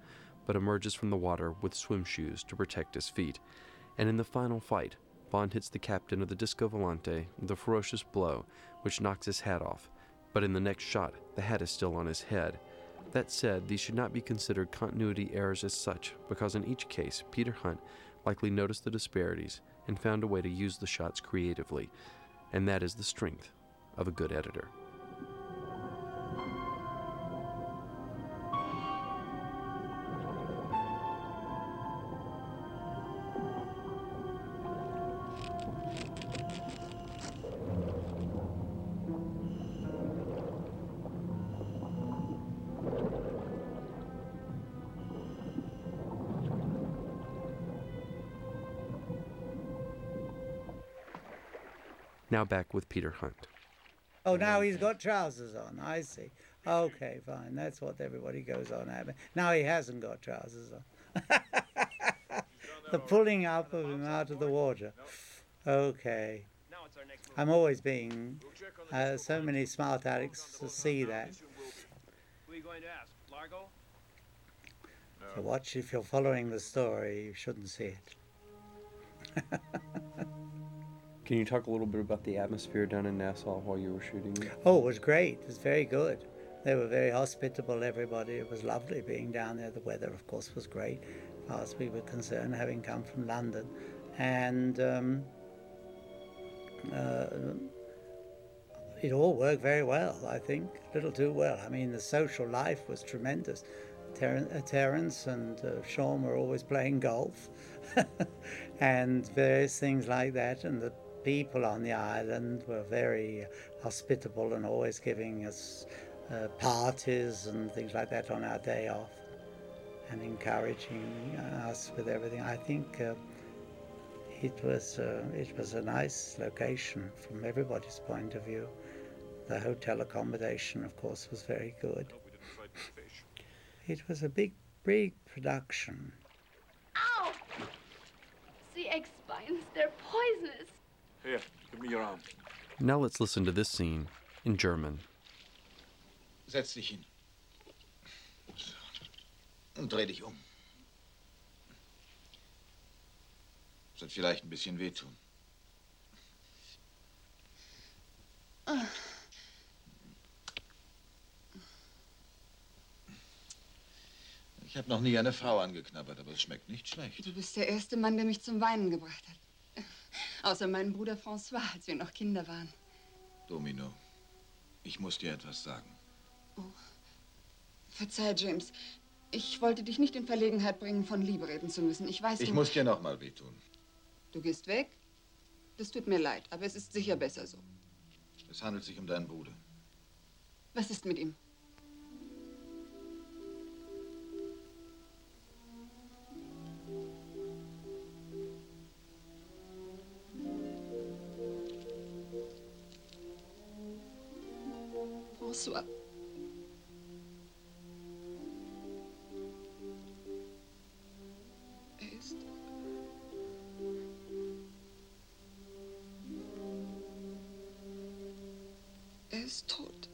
[SPEAKER 1] but emerges from the water with swim shoes to protect his feet. And in the final fight, Bond hits the captain of the Disco Volante with a ferocious blow, which knocks his hat off. But in the next shot, the hat is still on his head. That said, these should not be considered continuity errors as such, because in each case, Peter Hunt likely noticed the disparities and found a way to use the shots creatively, and that is the strength of a good editor. Now back with Peter Hunt.
[SPEAKER 2] Oh, now he's got trousers on. I see. Okay, fine. That's what everybody goes on at. Now he hasn't got trousers on. the pulling up of him out of the water. Okay. I'm always being. Uh, so many smart addicts to see that.
[SPEAKER 33] Who are you going to ask? Largo?
[SPEAKER 2] So watch if you're following the story, you shouldn't see it.
[SPEAKER 18] Can you talk a little bit about the atmosphere down in Nassau while you were shooting?
[SPEAKER 2] Oh, it was great. It was very good. They were very hospitable, everybody. It was lovely being down there. The weather, of course, was great, as far as we were concerned, having come from London. And um, uh, it all worked very well, I think. A little too well. I mean, the social life was tremendous. Ter- uh, Terence and uh, Sean were always playing golf and various things like that. And the people on the island were very hospitable and always giving us uh, parties and things like that on our day off and encouraging us with everything. I think uh, it was uh, it was a nice location from everybody's point of view. The hotel accommodation, of course, was very good. It was a big, big production.
[SPEAKER 32] Ow! The egg spines, they're poisonous.
[SPEAKER 25] Here, give me your arm.
[SPEAKER 1] Now let's listen to this scene in German.
[SPEAKER 25] Setz dich hin. Und dreh dich um. Es wird vielleicht ein bisschen wehtun. Ich habe noch nie eine Frau angeknabbert, aber es schmeckt nicht schlecht.
[SPEAKER 34] Du bist der erste Mann, der mich zum Weinen gebracht hat. Außer meinem Bruder François, als wir noch Kinder waren.
[SPEAKER 25] Domino, ich muss dir etwas sagen.
[SPEAKER 34] Verzeih, James. Ich wollte dich nicht in Verlegenheit bringen, von Liebe reden zu müssen. Ich weiß,
[SPEAKER 25] Ich
[SPEAKER 34] du...
[SPEAKER 25] muss dir noch mal wehtun.
[SPEAKER 34] Du gehst weg? Das tut mir leid, aber es ist sicher besser so.
[SPEAKER 25] Es handelt sich um deinen Bruder.
[SPEAKER 34] Was ist mit ihm? François. Er ist. Er ist tot.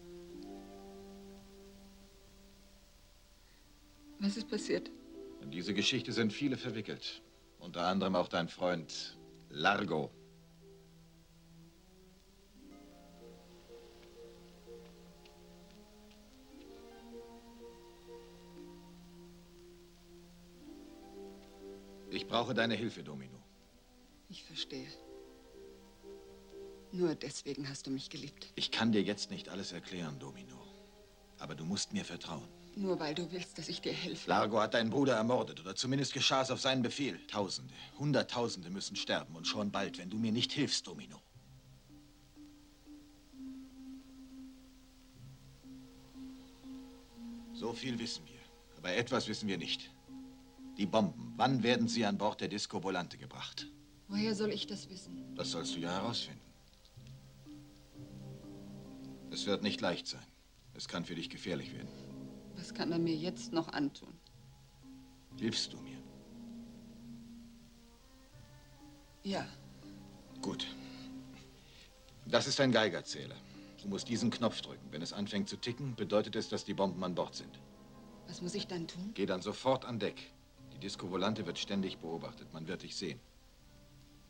[SPEAKER 34] Was ist passiert?
[SPEAKER 25] In diese Geschichte sind viele verwickelt. Unter anderem auch dein Freund Largo. Ich brauche deine Hilfe, Domino.
[SPEAKER 34] Ich verstehe. Nur deswegen hast du mich geliebt.
[SPEAKER 25] Ich kann dir jetzt nicht alles erklären, Domino. Aber du musst mir vertrauen.
[SPEAKER 34] Nur weil du willst, dass ich dir helfe.
[SPEAKER 25] Largo hat deinen Bruder ermordet, oder zumindest geschah es auf seinen Befehl. Tausende, Hunderttausende müssen sterben und schon bald, wenn du mir nicht hilfst, Domino. So viel wissen wir, aber etwas wissen wir nicht. Die Bomben, wann werden sie an Bord der Disco Volante gebracht?
[SPEAKER 34] Woher soll ich das wissen?
[SPEAKER 25] Das sollst du ja herausfinden. Es wird nicht leicht sein. Es kann für dich gefährlich werden.
[SPEAKER 34] Was kann er mir jetzt noch antun?
[SPEAKER 25] Hilfst du mir?
[SPEAKER 34] Ja.
[SPEAKER 25] Gut. Das ist ein Geigerzähler. Du musst diesen Knopf drücken. Wenn es anfängt zu ticken, bedeutet es, dass die Bomben an Bord sind.
[SPEAKER 34] Was muss ich dann tun?
[SPEAKER 25] Geh dann sofort an Deck. Die Disco Volante wird ständig beobachtet. Man wird dich sehen.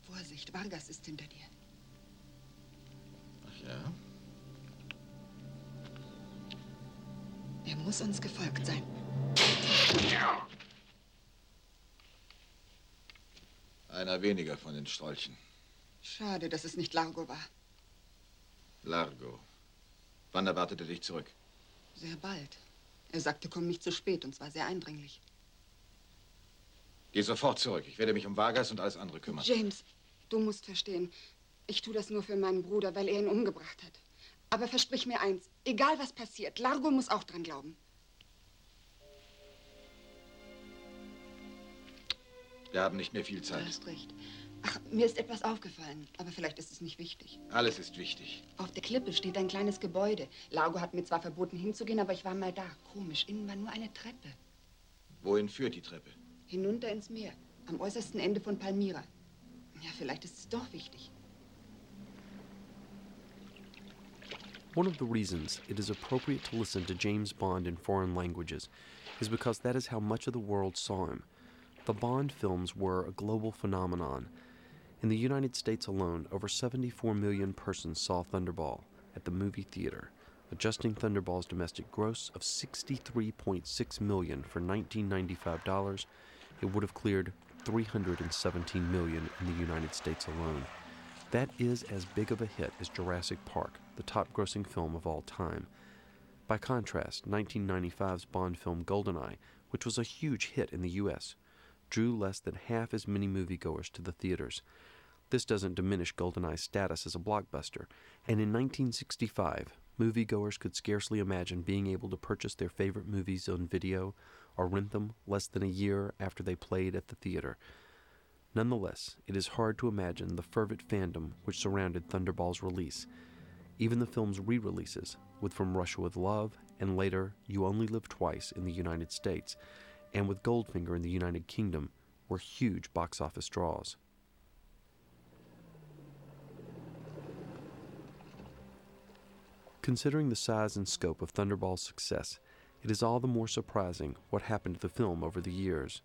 [SPEAKER 34] Vorsicht, Vargas ist hinter dir.
[SPEAKER 25] Ach ja?
[SPEAKER 34] Er muss uns gefolgt sein.
[SPEAKER 25] Einer weniger von den Strolchen.
[SPEAKER 34] Schade, dass es nicht Largo war.
[SPEAKER 25] Largo. Wann erwartet er dich zurück?
[SPEAKER 34] Sehr bald. Er sagte, komm nicht zu spät und zwar sehr eindringlich.
[SPEAKER 25] Geh sofort zurück. Ich werde mich um Vargas und alles andere kümmern.
[SPEAKER 34] James, du musst verstehen. Ich tue das nur für meinen Bruder, weil er ihn umgebracht hat. Aber versprich mir eins, egal was passiert, Largo muss auch dran glauben.
[SPEAKER 25] Wir haben nicht mehr viel Zeit.
[SPEAKER 34] Du hast recht. Ach, mir ist etwas aufgefallen, aber vielleicht ist es nicht wichtig.
[SPEAKER 25] Alles ist wichtig.
[SPEAKER 34] Auf der Klippe steht ein kleines Gebäude. Largo hat mir zwar verboten hinzugehen, aber ich war mal da. Komisch, innen war nur eine Treppe.
[SPEAKER 25] Wohin führt die Treppe?
[SPEAKER 34] Hinunter ins Meer, am äußersten Ende von Palmyra. Ja, vielleicht ist es doch wichtig.
[SPEAKER 1] One of the reasons it is appropriate to listen to James Bond in foreign languages is because that is how much of the world saw him. The Bond films were a global phenomenon. In the United States alone, over 74 million persons saw Thunderball at the movie theater, adjusting Thunderball's domestic gross of 63.6 million for 1995 dollars. It would have cleared 317 million in the United States alone. That is as big of a hit as Jurassic Park, the top grossing film of all time. By contrast, 1995's Bond film Goldeneye, which was a huge hit in the US, drew less than half as many moviegoers to the theaters. This doesn't diminish Goldeneye's status as a blockbuster, and in 1965, moviegoers could scarcely imagine being able to purchase their favorite movies on video or rent them less than a year after they played at the theater. Nonetheless, it is hard to imagine the fervent fandom which surrounded Thunderball's release. Even the film's re releases, with From Russia with Love and later You Only Live Twice in the United States, and with Goldfinger in the United Kingdom, were huge box office draws. Considering the size and scope of Thunderball's success, it is all the more surprising what happened to the film over the years.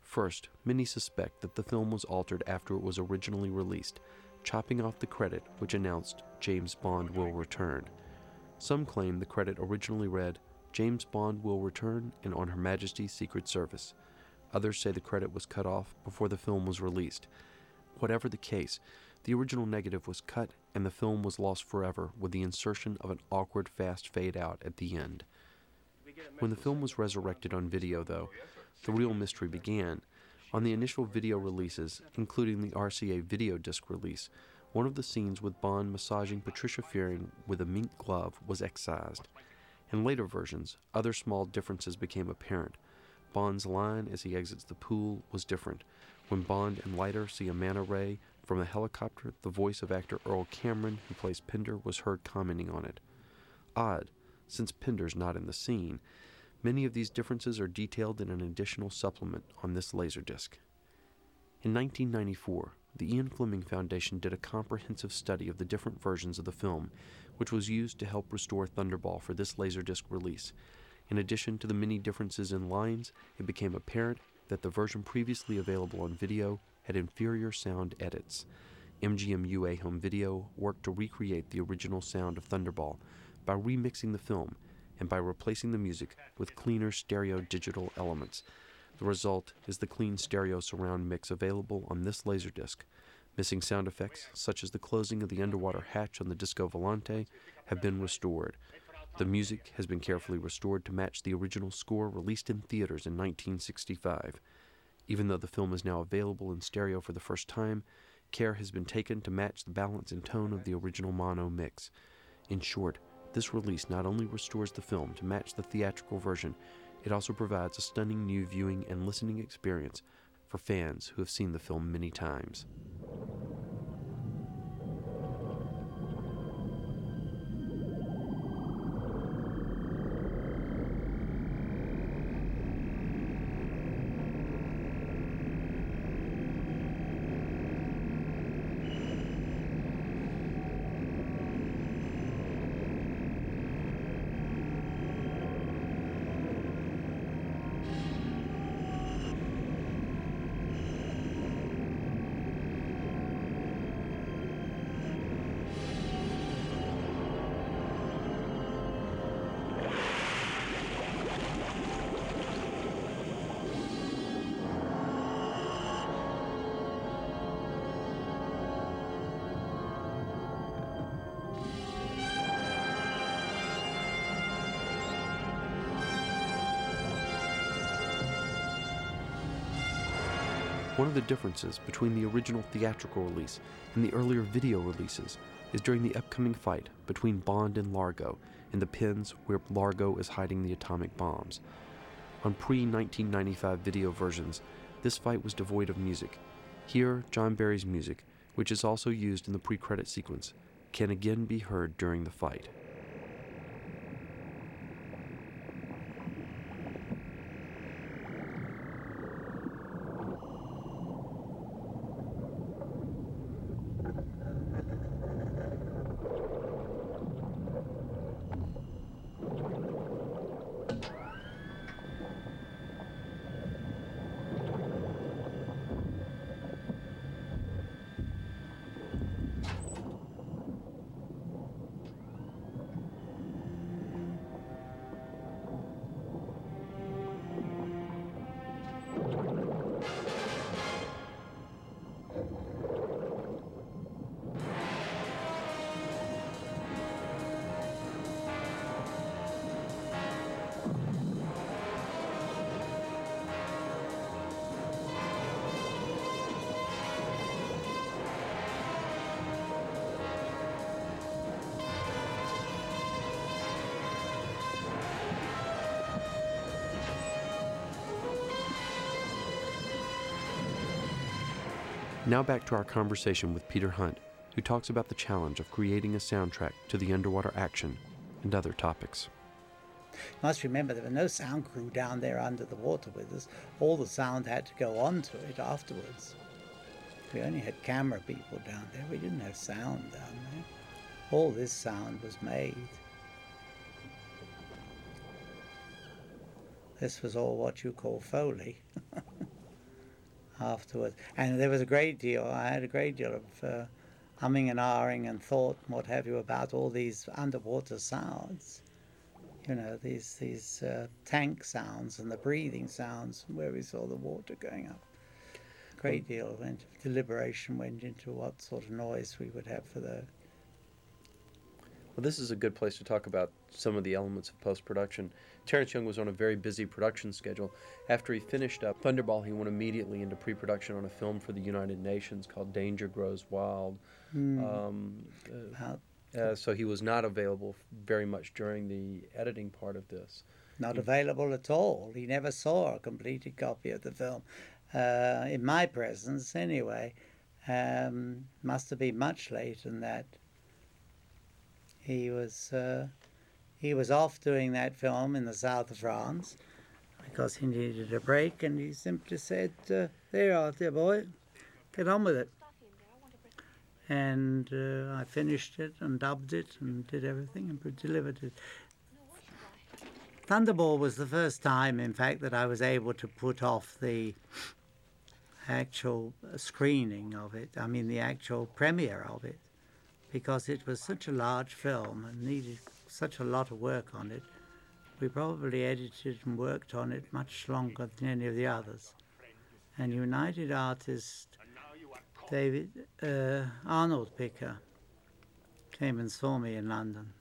[SPEAKER 1] First, many suspect that the film was altered after it was originally released, chopping off the credit which announced James Bond will return. Some claim the credit originally read James Bond will return and on Her Majesty's Secret Service. Others say the credit was cut off before the film was released. Whatever the case, the original negative was cut and the film was lost forever with the insertion of an awkward fast fade out at the end. When the film was resurrected on video, though, the real mystery began. On the initial video releases, including the RCA video disc release, one of the scenes with Bond massaging Patricia Fearing with a mink glove was excised. In later versions, other small differences became apparent. Bond's line as he exits the pool was different. When Bond and Leiter see a manta ray from a helicopter, the voice of actor Earl Cameron, who plays Pinder, was heard commenting on it. Odd, since Pinder's not in the scene. Many of these differences are detailed in an additional supplement on this Laserdisc. In 1994, the Ian Fleming Foundation did a comprehensive study of the different versions of the film, which was used to help restore Thunderball for this Laserdisc release. In addition to the many differences in lines, it became apparent that the version previously available on video had inferior sound edits. MGM UA Home Video worked to recreate the original sound of Thunderball by remixing the film and by replacing the music with cleaner stereo digital elements. The result is the clean stereo surround mix available on this Laserdisc. Missing sound effects, such as the closing of the underwater hatch on the Disco Volante, have been restored. The music has been carefully restored to match the original score released in theaters in 1965. Even though the film is now available in stereo for the first time, care has been taken to match the balance and tone of the original mono mix. In short, this release not only restores the film to match the theatrical version, it also provides a stunning new viewing and listening experience for fans who have seen the film many times. One of the differences between the original theatrical release and the earlier video releases is during the upcoming fight between Bond and Largo in the pens where Largo is hiding the atomic bombs. On pre 1995 video versions, this fight was devoid of music. Here, John Barry's music, which is also used in the pre credit sequence, can again be heard during the fight. Now back to our conversation with Peter Hunt, who talks about the challenge of creating a soundtrack to the underwater action and other topics.
[SPEAKER 2] You must remember there was no sound crew down there under the water with us. All the sound had to go on to it afterwards. We only had camera people down there. We didn't have sound down there. All this sound was made. This was all what you call Foley. afterwards. And there was a great deal, I had a great deal of uh, humming and ahhing and thought and what have you about all these underwater sounds. You know, these, these uh, tank sounds and the breathing sounds where we saw the water going up. A great deal of deliberation went into what sort of noise we would have for the.
[SPEAKER 18] Well, this is a good place to talk about some of the elements of post production. Terence Young was on a very busy production schedule. After he finished up Thunderball, he went immediately into pre production on a film for the United Nations called Danger Grows Wild. Mm. Um, uh, uh, so he was not available very much during the editing part of this.
[SPEAKER 2] Not available at all. He never saw a completed copy of the film, uh, in my presence anyway. Um, must have been much later than that. He was uh, he was off doing that film in the south of France because he needed a break, and he simply said, uh, "There you are, dear boy, get on with it." And uh, I finished it and dubbed it and did everything and delivered it. Thunderball was the first time, in fact, that I was able to put off the actual screening of it. I mean, the actual premiere of it, because it was such a large film and needed such a lot of work on it. We probably edited and worked on it much longer than any of the others. And United Artist David uh, Arnold Picker came and saw me in London.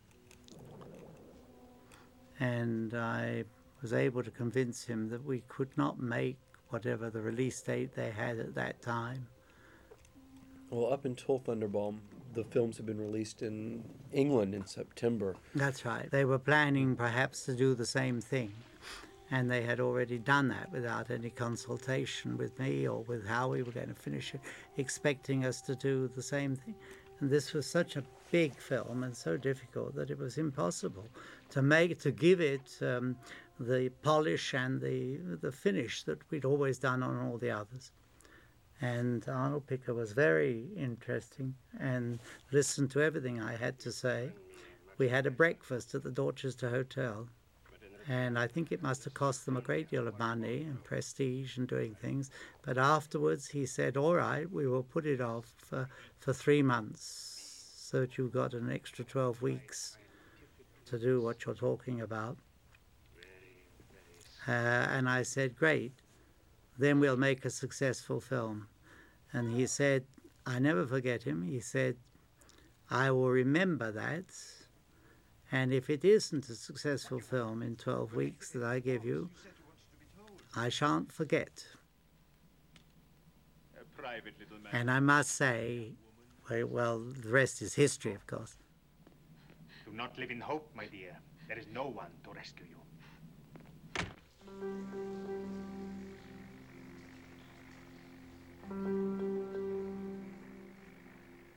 [SPEAKER 2] And I was able to convince him that we could not make whatever the release date they had at that time.
[SPEAKER 18] Well, up until Thunderball, the films had been released in England in September.
[SPEAKER 2] That's right. They were planning perhaps to do the same thing. And they had already done that without any consultation with me or with how we were going to finish it, expecting us to do the same thing. And this was such a big film and so difficult that it was impossible to make to give it um, the polish and the the finish that we'd always done on all the others. And Arnold Picker was very interesting and listened to everything I had to say. We had a breakfast at the Dorchester Hotel, and I think it must have cost them a great deal of money and prestige and doing things. But afterwards, he said, All right, we will put it off for, for three months so that you've got an extra 12 weeks to do what you're talking about. Uh, and I said, Great, then we'll make a successful film. And he said, I never forget him. He said, I will remember that. And if it isn't a successful film in 12 weeks that I give you, I shan't forget. And I must say, well, the rest is history, of course.
[SPEAKER 35] Do not live in hope, my dear. There is no one to rescue you.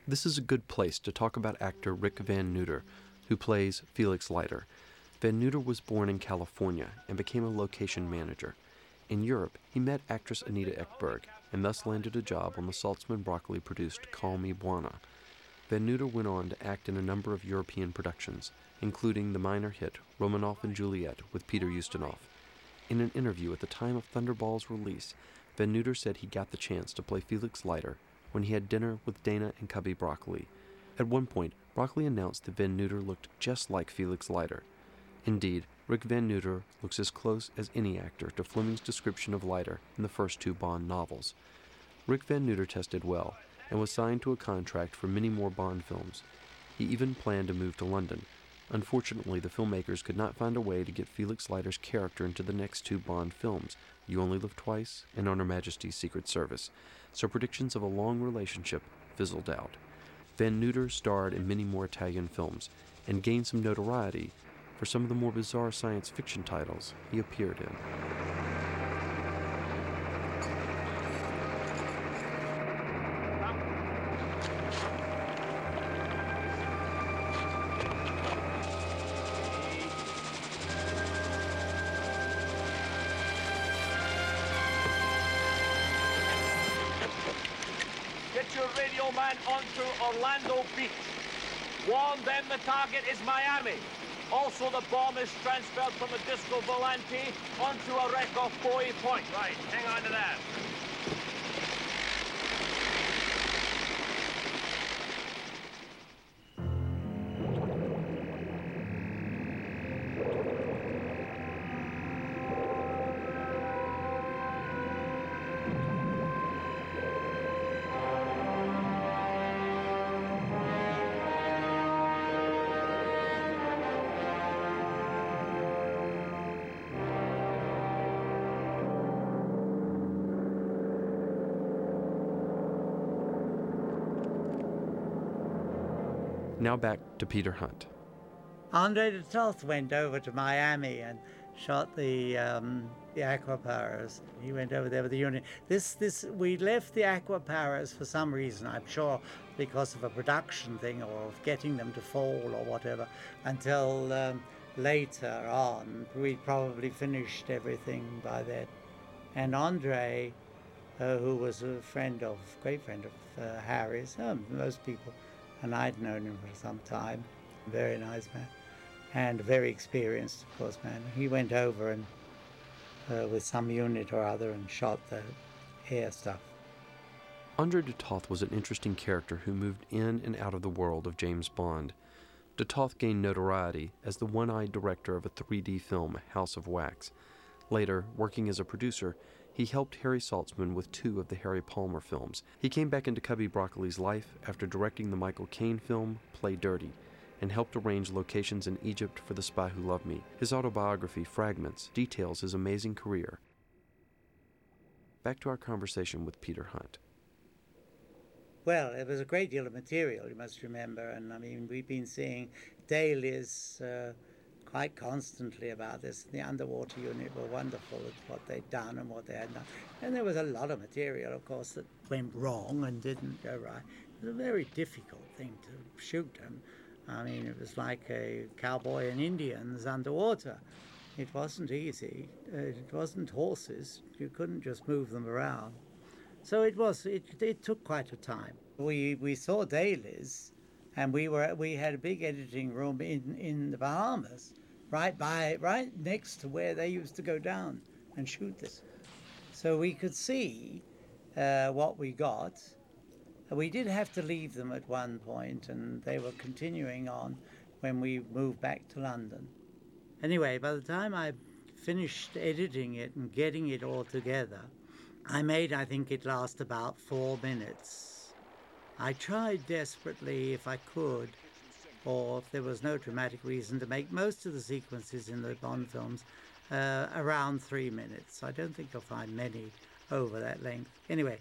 [SPEAKER 1] This is a good place to talk about actor Rik Van Nutter, who plays Felix Leiter. Van Nutter was born in California and became a location manager. In Europe, he met actress Anita Ekberg and thus landed a job on the Saltzman Broccoli produced Call Me Bwana. Van Nutter went on to act in a number of European productions, including the minor hit Romanov and Juliet with Peter Ustinov. In an interview at the time of Thunderball's release, Van Nutter said he got the chance to play Felix Leiter when he had dinner with Dana and Cubby Broccoli. At one point, Broccoli announced that Van Nutter looked just like Felix Leiter. Indeed, Rik Van Nutter looks as close as any actor to Fleming's description of Leiter in the first two Bond novels. Rik Van Nutter tested well and was signed to a contract for many more Bond films. He even planned to move to London. Unfortunately, the filmmakers could not find a way to get Felix Leiter's character into the next two Bond films, You Only Live Twice and On Her Majesty's Secret Service so predictions of a long relationship fizzled out. Van Nutter starred in many more Italian films and gained some notoriety for some of the more bizarre science fiction titles he appeared in.
[SPEAKER 36] Beach. Warn them the target is Miami. Also, the bomb is transferred from the Disco Volante onto a wreck off Point.
[SPEAKER 35] Right, hang on to that.
[SPEAKER 1] Now back to Peter Hunt.
[SPEAKER 2] Andre de Toth went over to Miami and shot the um, the Aquaparas. He went over there with the Union. This this we left the Aquaparas for some reason. I'm sure because of a production thing or of getting them to fall or whatever. Until um, later on, we'd probably finished everything by then. And Andre, uh, who was a friend of great friend of uh, Harry's, um, most people and I'd known him for some time. Very nice man, and very experienced, of course, man. He went over and uh, with some unit or other and shot the air stuff.
[SPEAKER 1] Andre de Toth was an interesting character who moved in and out of the world of James Bond. De Toth gained notoriety as the one eyed director of a 3D film, House of Wax. Later, working as a producer, he helped Harry Saltzman with two of the Harry Palmer films. He came back into Cubby Broccoli's life after directing the Michael Caine film Play Dirty and helped arrange locations in Egypt for The Spy Who Loved Me. His autobiography, Fragments, details his amazing career. Back to our conversation with Peter Hunt.
[SPEAKER 2] Well, it was a great deal of material, you must remember, and I mean, we've been seeing dailies. Uh, quite constantly about this. The underwater unit were wonderful at what they'd done and what they had done. And there was a lot of material, of course, that went wrong and didn't go right. It was a very difficult thing to shoot them. I mean, it was like a cowboy and Indians underwater. It wasn't easy. Uh, it wasn't horses. You couldn't just move them around. So it was. It, it took quite a time. We we saw dailies, and we were we had a big editing room in in the Bahamas, right by, right next to where they used to go down and shoot this. So we could see uh, what we got. We did have to leave them at one point, and they were continuing on when we moved back to London. Anyway, by the time I finished editing it and getting it all together, I made, I think it last about four minutes. I tried desperately, if I could, or there was no dramatic reason to make most of the sequences in the Bond films uh, around three minutes. I don't think you'll find many over that length. Anyway,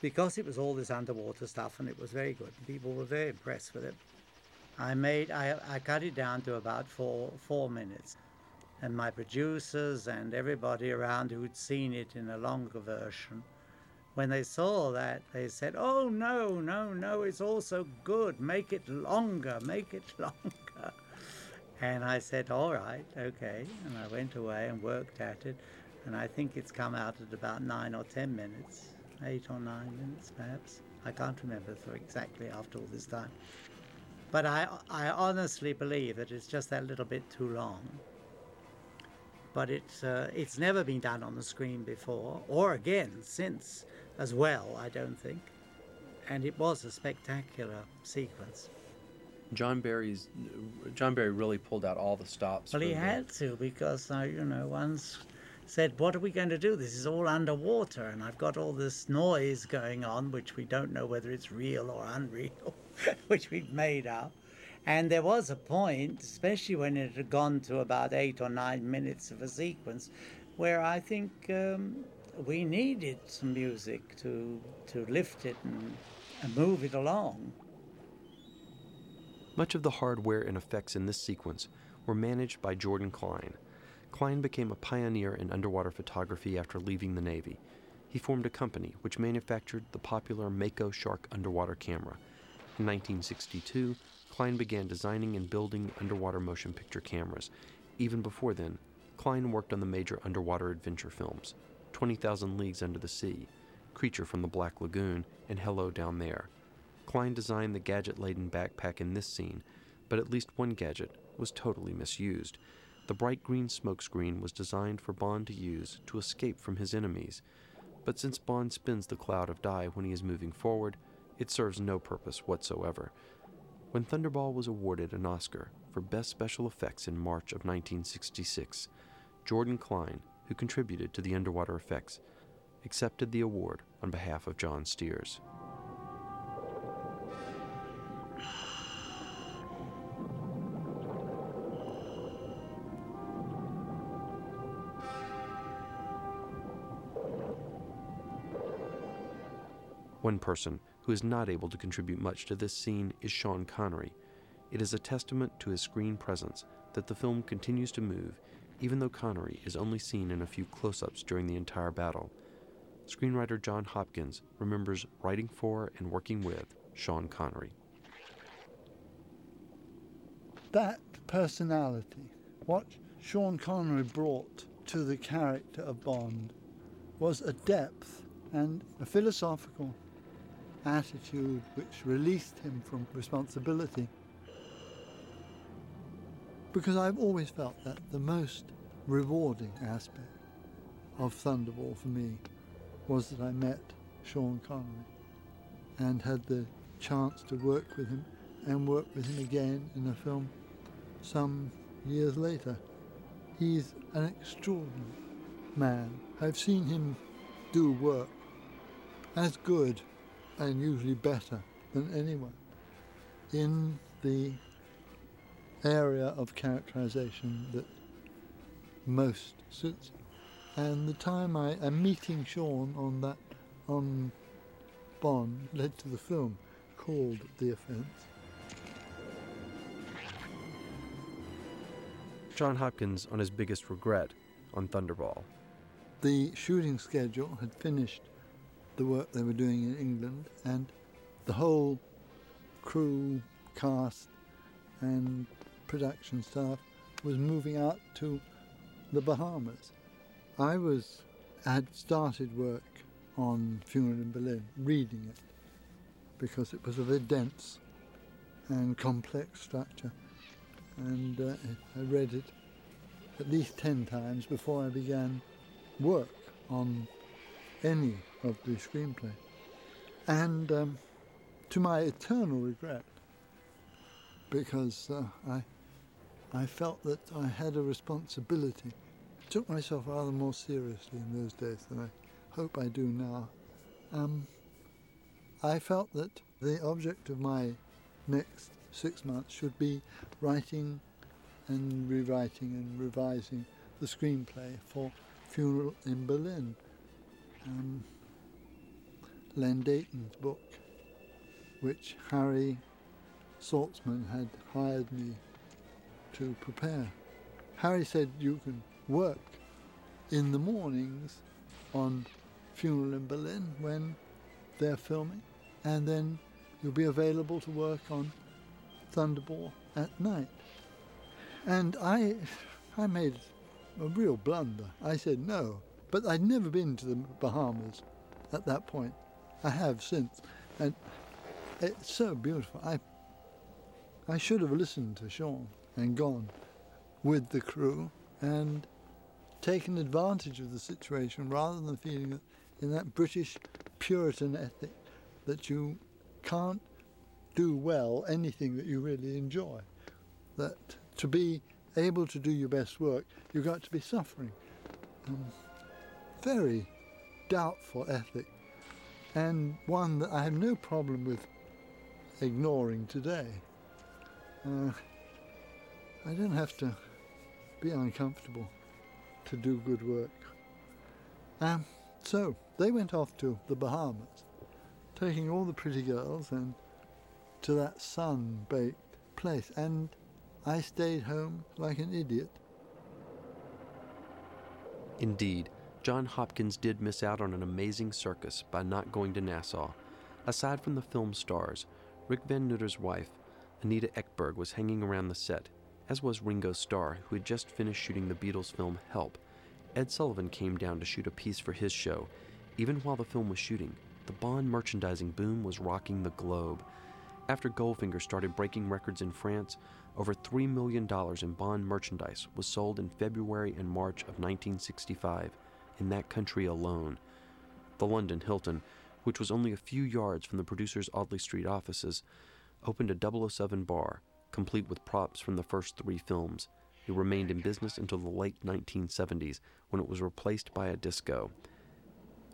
[SPEAKER 2] because it was all this underwater stuff and it was very good. People were very impressed with it. I made I, I cut it down to about four four minutes, and my producers and everybody around who'd seen it in a longer version, when they saw that, they said, "Oh no, no, no! It's all so good. Make it longer. Make it longer." And I said, "All right, okay." And I went away and worked at it, and I think it's come out at about nine or ten minutes eight or nine minutes, perhaps. I can't remember so exactly after all this time. But I, I honestly believe that it's just that little bit too long. But it's, uh, it's never been done on the screen before, or again since as well, I don't think. And it was a spectacular sequence.
[SPEAKER 18] John Barry's John Barry really pulled out all the stops.
[SPEAKER 2] Well, he had to because uh, you know once said, What are we going to do? This is all underwater, and I've got all this noise going on, which we don't know whether it's real or unreal, which we've made up. And there was a point, especially when it had gone to about eight or nine minutes of a sequence, where I think um, we needed some music to, to lift it and, and move it along.
[SPEAKER 1] Much of the hardware and effects in this sequence were managed by Jordan Klein. Klein became a pioneer in underwater photography after leaving the Navy. He formed a company which manufactured the popular Mako Shark underwater camera. In 1962, Klein began designing and building underwater motion picture cameras. Even before then, Klein worked on the major underwater adventure films 20,000 Leagues Under the Sea, Creature from the Black Lagoon, and Hello Down There. Klein designed the gadget laden backpack in this scene, but at least one gadget was totally misused. The bright green smokescreen was designed for Bond to use to escape from his enemies, but since Bond spins the cloud of dye when he is moving forward, it serves no purpose whatsoever. When Thunderball was awarded an Oscar for Best Special Effects in March of 1966, Jordan Klein, who contributed to the underwater effects, accepted the award on behalf of John Stears. One person who is not able to contribute much to this scene is Sean Connery. It is a testament to his screen presence that the film continues to move, even though Connery is only seen in a few close ups during the entire battle. Screenwriter John Hopkins remembers writing for and working with Sean Connery.
[SPEAKER 9] That personality, what Sean Connery brought to the character of Bond, was a depth and a philosophical attitude which released him from responsibility. Because I've always felt that the most rewarding aspect of Thunderball for me was that I met Sean Connery and had the chance to work with him and work with him again in a film some years later. He's an extraordinary man. I've seen him do work as good and usually better than anyone in the area of characterization that most suits. And the time I am meeting Sean on that on Bond led to the film called The Offence.
[SPEAKER 1] John Hopkins on his biggest regret on Thunderball.
[SPEAKER 9] The shooting schedule had finished the work they were doing in England, and the whole crew, cast, and production staff was moving out to the Bahamas. I was had started work on Funeral in Berlin, reading it, because it was a very dense and complex structure, and uh, I read it at least ten times before I began work on any of the screenplay. And um, to my eternal regret, because uh, I, I felt that I had a responsibility. I took myself rather more seriously in those days than I hope I do now. Um, I felt that the object of my next six months should be writing and rewriting and revising the screenplay for Funeral in Berlin. Um, Len Deighton's book, which Harry Saltzman had hired me to prepare. Harry said you can work in the mornings on Funeral in Berlin when they're filming, and then you'll be available to work on Thunderball at night. And I, I made a real blunder. I said no, but I'd never been to the Bahamas at that point. I have since, and it's so beautiful. I, I should have listened to Sean and gone with the crew and taken advantage of the situation rather than feeling in that British Puritan ethic that you can't do well anything that you really enjoy. That to be able to do your best work, you've got to be suffering. Um, very doubtful ethic, and one that I have no problem with ignoring today. Uh, I don't have to be uncomfortable to do good work. Um, so they went off to the Bahamas, taking all the pretty girls and to that sun-baked place, and I stayed home like an idiot.
[SPEAKER 1] Indeed, John Hopkins did miss out on an amazing circus by not going to Nassau. Aside from the film stars, Rik Van Nutter's wife, Anita Ekberg, was hanging around the set, as was Ringo Starr, who had just finished shooting the Beatles film Help. Ed Sullivan came down to shoot a piece for his show. Even while the film was shooting, the Bond merchandising boom was rocking the globe. After Goldfinger started breaking records in France, over $3 million in Bond merchandise was sold in February and March of 1965 in that country alone. The London Hilton, which was only a few yards from the producer's Audley Street offices, opened a 007 bar, complete with props from the first three films. It remained in business until the late 1970s when it was replaced by a disco.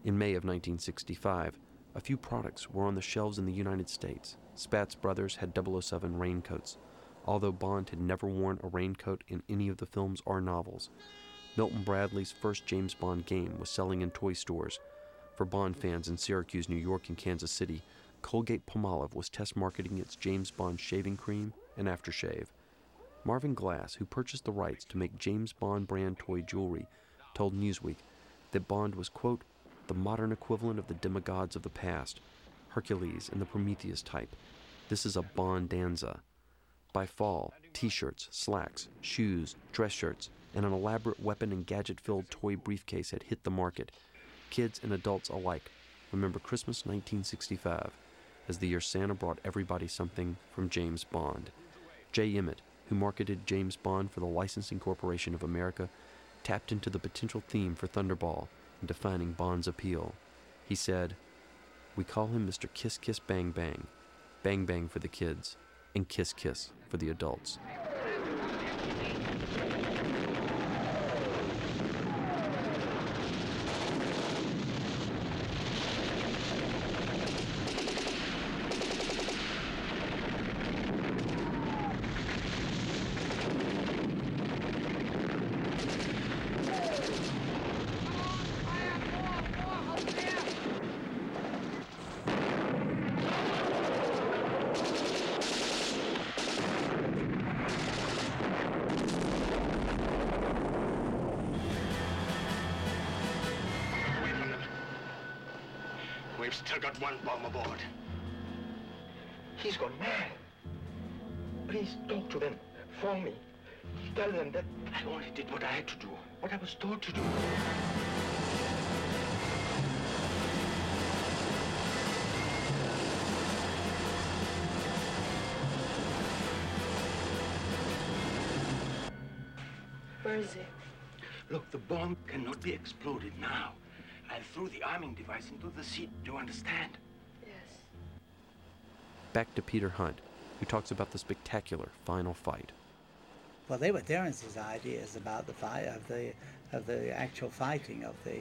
[SPEAKER 1] In May of 1965, a few products were on the shelves in the United States. Spatz Brothers had 007 raincoats, although Bond had never worn a raincoat in any of the films or novels. Milton Bradley's first James Bond game was selling in toy stores. For Bond fans in Syracuse, New York, and Kansas City, Colgate Palmolive was test marketing its James Bond shaving cream and aftershave. Marvin Glass, who purchased the rights to make James Bond brand toy jewelry, told Newsweek that Bond was, quote, the modern equivalent of the demigods of the past, Hercules and the Prometheus type. This is a Bondanza. By fall, t shirts, slacks, shoes, dress shirts, and an elaborate weapon and gadget filled toy briefcase had hit the market. Kids and adults alike remember Christmas 1965 as the year Santa brought everybody something from James Bond. Jay Emmett, who marketed James Bond for the Licensing Corporation of America, tapped into the potential theme for Thunderball in defining Bond's appeal. He said, We call him Mr. Kiss Kiss Bang Bang. Bang Bang for the kids, and Kiss Kiss for the adults.
[SPEAKER 35] Exploded now. I threw the arming device into the sea. Do you understand?
[SPEAKER 37] Yes.
[SPEAKER 1] Back to Peter Hunt, who talks about the spectacular final fight.
[SPEAKER 2] Well, they were Terence's ideas about the fight of the of the actual fighting of the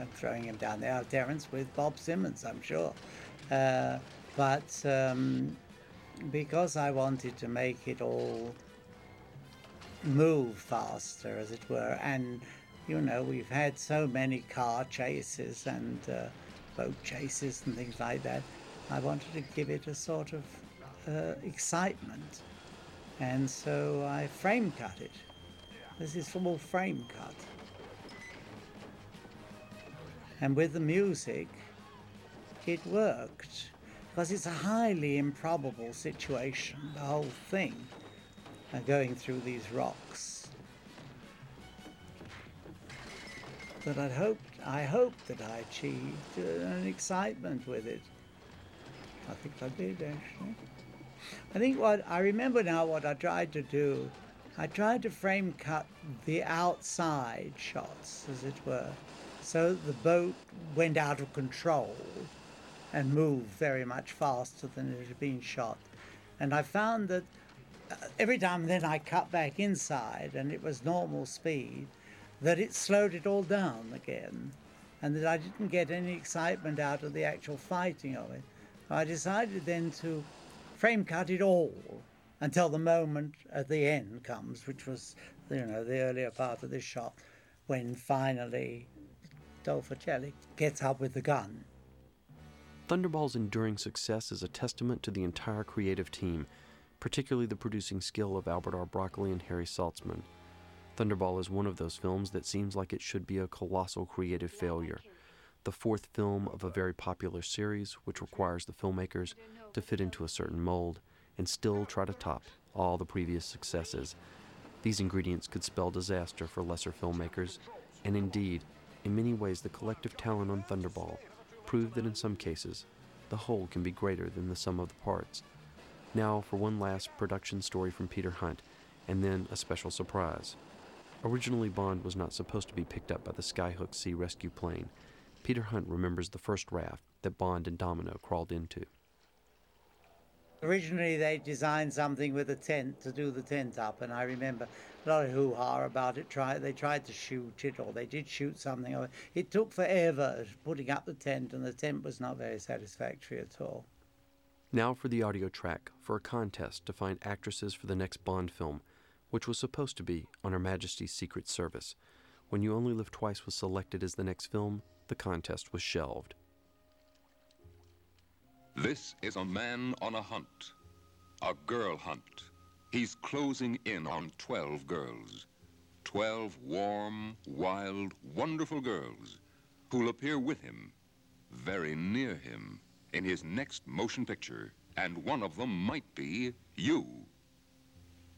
[SPEAKER 2] of throwing him down there. Terence with Bob Simmons, I'm sure. Uh, but um, because I wanted to make it all move faster, as it were, and you know we've had so many car chases and uh, boat chases and things like that. I wanted to give it a sort of uh, excitement. And so I frame cut it. This is full frame cut. And with the music, it worked because it's a highly improbable situation, the whole thing, uh, going through these rocks. But I hoped, I hoped that I achieved uh, an excitement with it. I think I did actually. I think what I remember now what I tried to do, I tried to frame cut the outside shots, as it were, so the boat went out of control and moved very much faster than it had been shot. And I found that uh, every time then I cut back inside and it was normal speed, that it slowed it all down again, and that I didn't get any excitement out of the actual fighting of it. I decided then to frame cut it all until the moment at the end comes, which was, you know, the earlier part of this shot, when finally Adolfo Celi gets up with the gun.
[SPEAKER 1] Thunderball's enduring success is a testament to the entire creative team, particularly the producing skill of Albert R. Broccoli and Harry Saltzman. Thunderball is one of those films that seems like it should be a colossal creative failure. The fourth film of a very popular series, which requires the filmmakers to fit into a certain mold and still try to top all the previous successes. These ingredients could spell disaster for lesser filmmakers, and indeed, in many ways, the collective talent on Thunderball proved that in some cases, the whole can be greater than the sum of the parts. Now, for one last production story from Peter Hunt, and then a special surprise. Originally, Bond was not supposed to be picked up by the Skyhook Sea rescue plane. Peter Hunt remembers the first raft that Bond and Domino crawled into.
[SPEAKER 2] Originally, they designed something with a tent to do the tent up, and I remember a lot of hoo-ha about it. Try, they tried to shoot it, or they did shoot something. It took forever putting up the tent, and the tent was not very satisfactory at all.
[SPEAKER 1] Now for the audio track for a contest to find actresses for the next Bond film, which was supposed to be on Her Majesty's Secret Service. When You Only Live Twice was selected as the next film, the contest was shelved.
[SPEAKER 38] This is a man on a hunt, a girl hunt. He's closing in on 12 girls. 12 warm, wild, wonderful girls who'll appear with him, very near him, in his next motion picture. And one of them might be you.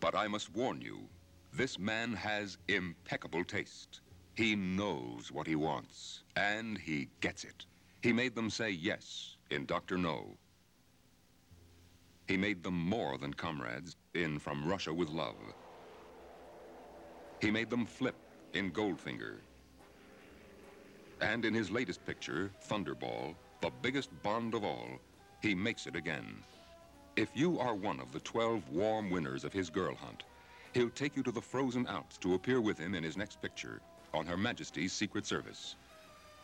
[SPEAKER 38] But I must warn you, this man has impeccable taste. He knows what he wants, and he gets it. He made them say yes in Dr. No. He made them more than comrades in From Russia with Love. He made them flip in Goldfinger. And in his latest picture, Thunderball, the biggest Bond of all, he makes it again. If you are one of the 12 warm winners of his girl hunt, he'll take you to the frozen Alps to appear with him in his next picture on Her Majesty's Secret Service.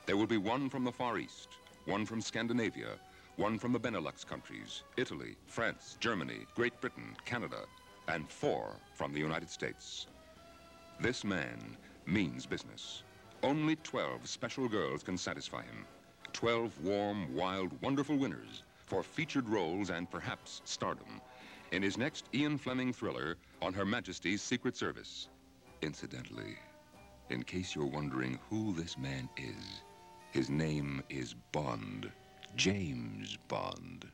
[SPEAKER 38] There will be one from the Far East, one from Scandinavia, one from the Benelux countries, Italy, France, Germany, Great Britain, Canada, and four from the United States. This man means business. Only 12 special girls can satisfy him. 12 warm, wild, wonderful winners for featured roles and perhaps stardom in his next Ian Fleming thriller on Her Majesty's Secret Service. Incidentally, in case you're wondering who this man is, his name is Bond, James Bond.